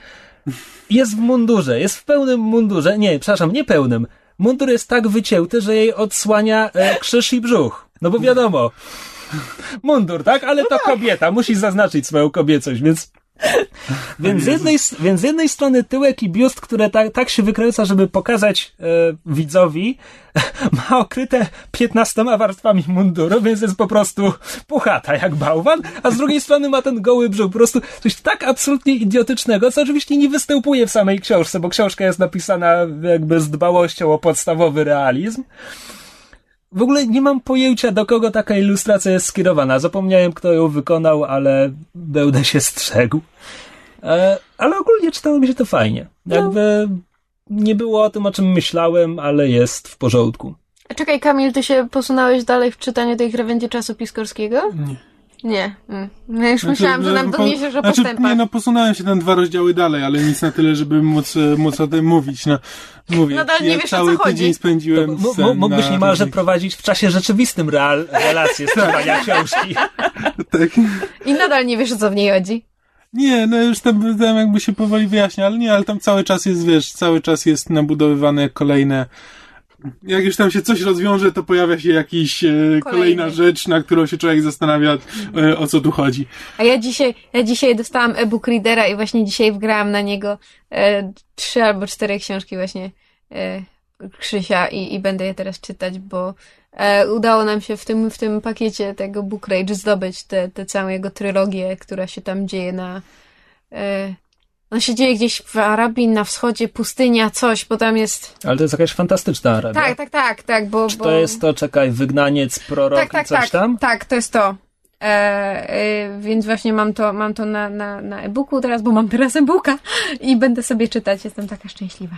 Jest w mundurze, jest w pełnym mundurze. Nie, przepraszam, nie pełnym. Mundur jest tak wycięty, że jej odsłania e, krzyż i brzuch. No bo wiadomo. Mundur, tak? Ale to kobieta. Musi zaznaczyć swoją kobiecość, więc. Więc z, jednej, więc z jednej strony tyłek i biust, które tak, tak się wykręca, żeby pokazać e, widzowi, ma okryte 15 warstwami munduru, więc jest po prostu puchata jak bałwan, a z drugiej strony ma ten goły brzuch. Po prostu coś tak absolutnie idiotycznego, co oczywiście nie występuje w samej książce, bo książka jest napisana jakby z dbałością o podstawowy realizm. W ogóle nie mam pojęcia, do kogo taka ilustracja jest skierowana. Zapomniałem, kto ją wykonał, ale będę się strzegł. E, ale ogólnie czytało mi się to fajnie. Jakby nie było o tym, o czym myślałem, ale jest w porządku.
A Czekaj, Kamil, ty się posunąłeś dalej w czytaniu tej krawędzi czasu piskorskiego?
Nie.
Nie. Mm. Ja już myślałam, że nam
po-
doniesiesz o
znaczy,
postępach.
Nie, no posunąłem się tam dwa rozdziały dalej, ale nic na tyle, żeby móc, e, móc o tym mówić. No, mówię,
Nadal nie
ja
wiesz, o
cały
co chodzi.
tydzień
To
spędziłem
m-
z,
m- mógłbyś
na
niemalże
różnych-
prowadzić w czasie rzeczywistym real, relacje z czytania książki.
Tak.
I nadal nie wiesz, o co w niej chodzi.
Nie, no już tam, tam jakby się powoli wyjaśnia, ale nie, ale tam cały czas jest, wiesz, cały czas jest nabudowywane kolejne jak już tam się coś rozwiąże, to pojawia się jakiś e, kolejna rzecz, na którą się człowiek zastanawia, e, o co tu chodzi.
A ja dzisiaj, ja dzisiaj dostałam e-book readera i właśnie dzisiaj wgrałam na niego e, trzy albo cztery książki właśnie e, Krzysia i, i będę je teraz czytać, bo e, udało nam się w tym, w tym pakiecie tego Book Rage zdobyć tę całą jego trylogię, która się tam dzieje na... On się dzieje gdzieś w Arabii, na wschodzie, pustynia, coś, bo tam jest...
Ale to jest jakaś fantastyczna Arabia.
Tak, tak, tak, tak, bo...
Czy
bo...
to jest to, czekaj, wygnaniec, prorok
tak, tak,
i coś
tak,
tam?
Tak, to jest to. E, e, więc właśnie mam to, mam to na, na, na e-booku teraz, bo mam teraz e-booka i będę sobie czytać. Jestem taka szczęśliwa.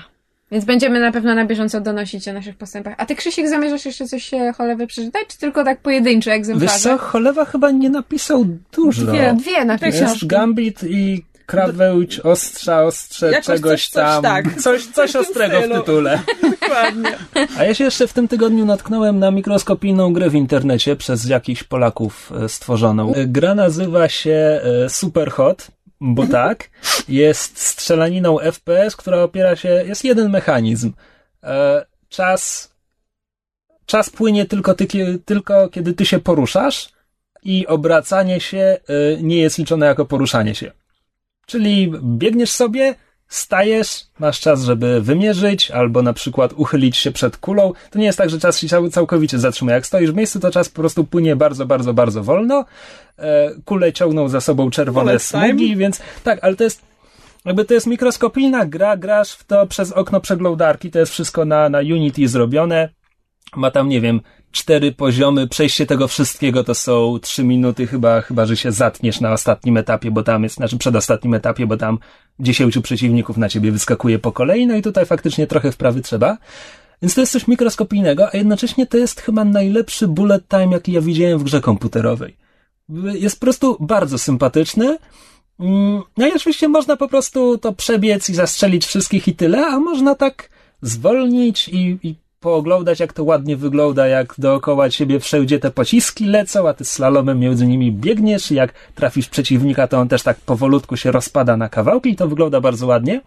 Więc będziemy na pewno na bieżąco donosić o naszych postępach. A ty, Krzysiek, zamierzasz jeszcze coś e, cholewy przeczytać, czy tylko tak pojedyncze
Wiesz
egzemplarze?
co, Cholewa chyba nie napisał dużo.
Dwie.
Dwie na
Dwie
pewno.
Jest Gambit i Krawełć, ostrza, ostrze,
Jakoś
czegoś
coś- coś
tam.
tak.
Coś, coś ostrego w tytule.
Dokładnie.
A ja się jeszcze w tym tygodniu natknąłem na mikroskopijną grę w internecie przez jakichś Polaków e, stworzoną. E, Gra nazywa się e, Superhot, bo tak. Jest strzelaniną FPS, która opiera się, jest jeden mechanizm. Czas, czas płynie tylko, ty, tylko kiedy ty się poruszasz i obracanie się nie jest liczone jako poruszanie się. Czyli biegniesz sobie, stajesz, masz czas, żeby wymierzyć, albo na przykład uchylić się przed kulą. To nie jest tak, że czas się cał- całkowicie zatrzymuje. Jak stoisz w miejscu, to czas po prostu płynie bardzo, bardzo, bardzo wolno. E, Kule ciągną za sobą czerwone smugi, więc tak, ale to jest jakby to jest mikroskopijna gra, grasz w to przez okno przeglądarki, to jest wszystko na, na Unity zrobione. Ma tam, nie wiem, cztery poziomy, przejście tego wszystkiego to są trzy minuty, chyba, chyba, że się zatniesz na ostatnim etapie, bo tam jest, znaczy przedostatnim etapie, bo tam dziesięciu przeciwników na ciebie wyskakuje po kolei, no i tutaj faktycznie trochę wprawy trzeba. Więc to jest coś mikroskopijnego, a jednocześnie to jest chyba najlepszy bullet time, jaki ja widziałem w grze komputerowej. Jest po prostu bardzo sympatyczny. Mm, no i oczywiście można po prostu to przebiec i zastrzelić wszystkich i tyle, a można tak zwolnić i, i pooglądać, jak to ładnie wygląda, jak dookoła ciebie wszędzie te pociski lecą, a ty slalomem między nimi biegniesz i jak trafisz przeciwnika, to on też tak powolutku się rozpada na kawałki i to wygląda bardzo ładnie.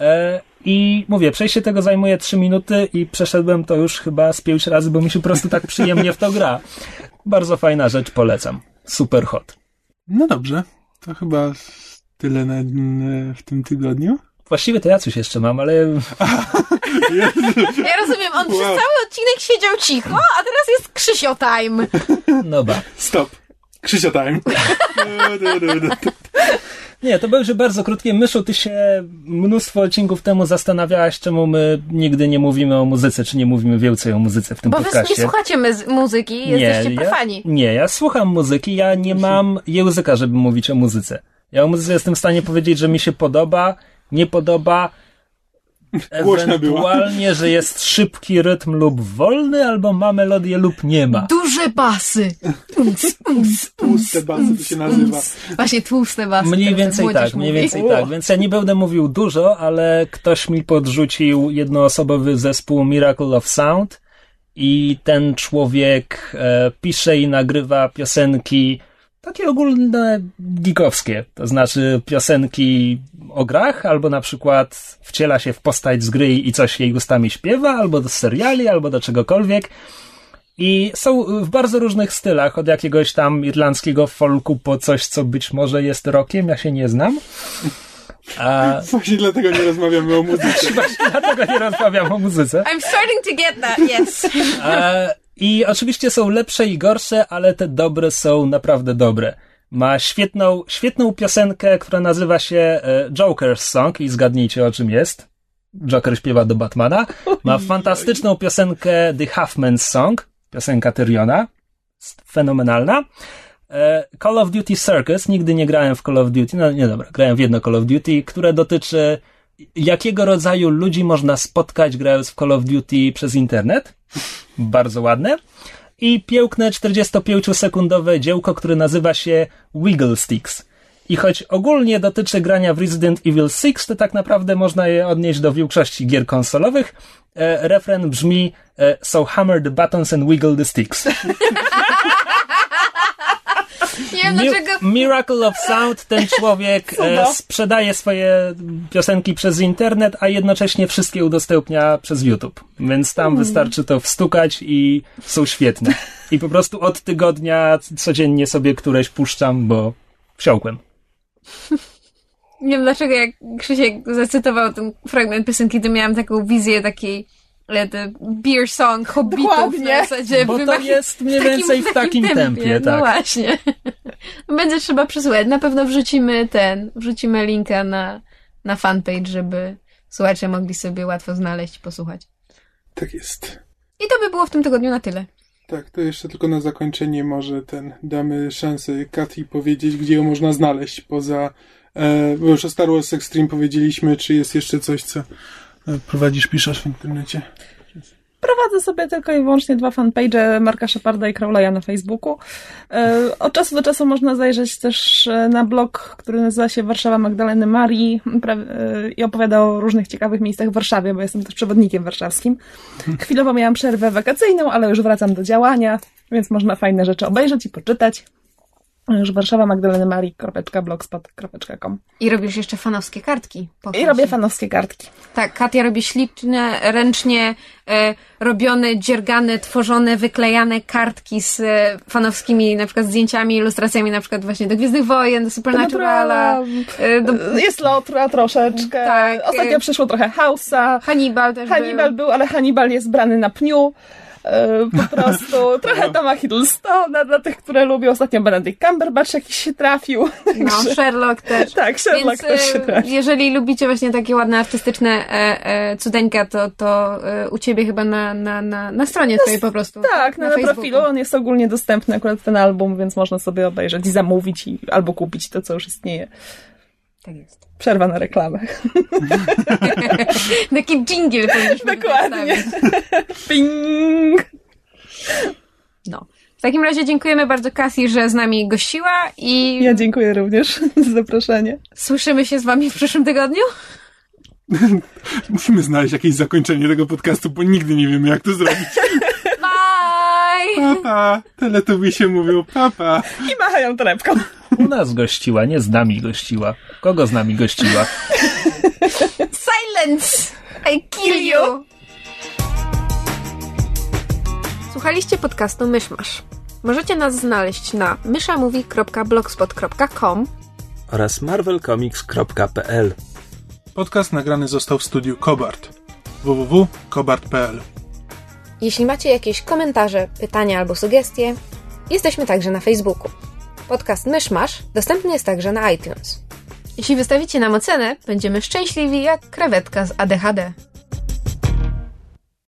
E, I mówię, przejście tego zajmuje 3 minuty i przeszedłem to już chyba z 5 razy, bo mi się po prostu tak przyjemnie w to gra. Bardzo fajna rzecz, polecam. Super hot.
No dobrze, to chyba tyle na, w tym tygodniu.
Właściwie to ja coś jeszcze mam, ale...
Ja rozumiem, on wow. przez cały odcinek siedział cicho, a teraz jest Krzysio time.
No ba.
Stop. Krzysio time.
Nie, to były bardzo krótkie. Myszu, ty się mnóstwo odcinków temu zastanawiałaś, czemu my nigdy nie mówimy o muzyce, czy nie mówimy więcej o muzyce w tym
Bo
podcaście.
Bo wy nie słuchacie muzyki, jesteście nie, profani.
Ja, nie, ja słucham muzyki, ja nie mam języka, żeby mówić o muzyce. Ja o muzyce jestem w stanie powiedzieć, że mi się podoba, nie podoba, Ewentualnie, że jest szybki rytm lub wolny, albo ma melodię lub nie ma.
Duże basy.
Tłuste basy to się nazywa.
Właśnie tłuste basy.
Mniej więcej tak, mniej więcej tak. Więc ja nie będę mówił dużo, ale ktoś mi podrzucił jednoosobowy zespół Miracle of Sound i ten człowiek e, pisze i nagrywa piosenki takie ogólne geekowskie, to znaczy piosenki o grach, albo na przykład wciela się w postać z gry i coś jej ustami śpiewa, albo do seriali, albo do czegokolwiek. I są w bardzo różnych stylach, od jakiegoś tam irlandzkiego folku po coś, co być może jest rokiem, ja się nie znam.
A... Właśnie dlatego nie rozmawiamy o muzyce.
Właśnie dlatego nie rozmawiam o muzyce.
I'm starting to get that, yes.
A... I oczywiście są lepsze i gorsze, ale te dobre są naprawdę dobre. Ma świetną, świetną piosenkę, która nazywa się e, Joker's Song i zgadnijcie o czym jest. Joker śpiewa do Batmana. Ma fantastyczną piosenkę The Halfman's Song, piosenka Tyriona. Fenomenalna. E, Call of Duty Circus, nigdy nie grałem w Call of Duty, no nie dobra, grałem w jedno Call of Duty, które dotyczy jakiego rodzaju ludzi można spotkać grając w Call of Duty przez internet. Bardzo ładne. I piękne 45-sekundowe dziełko, które nazywa się Wiggle Sticks. I choć ogólnie dotyczy grania w Resident Evil 6, to tak naprawdę można je odnieść do większości gier konsolowych. E, refren brzmi e, So hammer the buttons and wiggle the sticks.
Nie wiem dlaczego.
Miracle of Sound, ten człowiek e, sprzedaje swoje piosenki przez internet, a jednocześnie wszystkie udostępnia przez YouTube. Więc tam mm. wystarczy to wstukać i są świetne. I po prostu od tygodnia codziennie sobie któreś puszczam, bo wsiąkłem.
Nie wiem dlaczego, jak Krzysiek zacytował ten fragment piosenki, to miałam taką wizję takiej the beer song hobbitów Dokładnie. w zasadzie.
Bo to jest mniej więcej w takim, tempie, tempie, tak.
No właśnie. Będzie trzeba przesłuchać. Na pewno wrzucimy ten, wrzucimy linka na, na fanpage, żeby słuchacze mogli sobie łatwo znaleźć i posłuchać.
Tak jest.
I to by było w tym tygodniu na tyle.
Tak, to jeszcze tylko na zakończenie może ten damy szansę Kati powiedzieć, gdzie ją można znaleźć poza e, bo już o Star Wars Extreme powiedzieliśmy, czy jest jeszcze coś, co prowadzisz, piszesz w internecie?
Prowadzę sobie tylko i wyłącznie dwa fanpage Marka Sheparda i Crowley'a na Facebooku. E, od czasu do czasu można zajrzeć też e, na blog, który nazywa się Warszawa Magdaleny Marii e, i opowiada o różnych ciekawych miejscach w Warszawie, bo jestem też przewodnikiem warszawskim. Chwilowo miałam przerwę wakacyjną, ale już wracam do działania, więc można fajne rzeczy obejrzeć i poczytać. Już Warszawa Magdaleny Marii, blogspot.com.
I robisz jeszcze fanowskie kartki.
I robię fanowskie kartki.
Tak, Katia robi śliczne, ręcznie e, robione, dziergane, tworzone, wyklejane kartki z e, fanowskimi na przykład zdjęciami, ilustracjami na przykład właśnie do Gwiezdnych Wojen, do Supernaturala.
E, do... Jest Lotra troszeczkę. Tak. Ostatnio przyszło trochę House'a.
Hannibal też
Hannibal był. był, ale Hannibal jest brany na pniu. E, po prostu trochę Toma Hiddlestona dla tych, które lubią. Ostatnio Benedict Cumberbatch jakiś się trafił.
No, Sherlock też.
Tak, Sherlock Więc, też się
e,
trafił.
Jeżeli lubicie właśnie takie ładne, artystyczne e, e, cudeńka, to, to e, u ciebie chyba na, na, na, na stronie twojej po prostu.
Tak, na, na, na profilu. On jest ogólnie dostępny akurat ten album, więc można sobie obejrzeć i zamówić i, albo kupić to, co już istnieje.
Tak jest.
Przerwa na reklamę.
Taki jingle powinniśmy
Dokładnie.
Dokładnie.
Ping!
No. W takim razie dziękujemy bardzo Cassie, że z nami gościła i
Ja dziękuję również za zaproszenie.
słyszymy się z wami w przyszłym tygodniu.
Musimy znaleźć jakieś zakończenie tego podcastu, bo nigdy nie wiemy, jak to zrobić. Papa! Teletubi mówią papa.
I machają torebką.
U nas gościła, nie z nami gościła. Kogo z nami gościła?
Silence! I kill you! Słuchaliście podcastu Myszmasz. Możecie nas znaleźć na myszamovie.blogspot.com
oraz marvelcomics.pl.
Podcast nagrany został w studiu Kobart. www.kobart.pl
Jeśli macie jakieś komentarze, pytania albo sugestie, jesteśmy także na Facebooku. Podcast Myszmasz dostępny jest także na iTunes. Jeśli wystawicie nam ocenę, będziemy szczęśliwi jak krewetka z ADHD.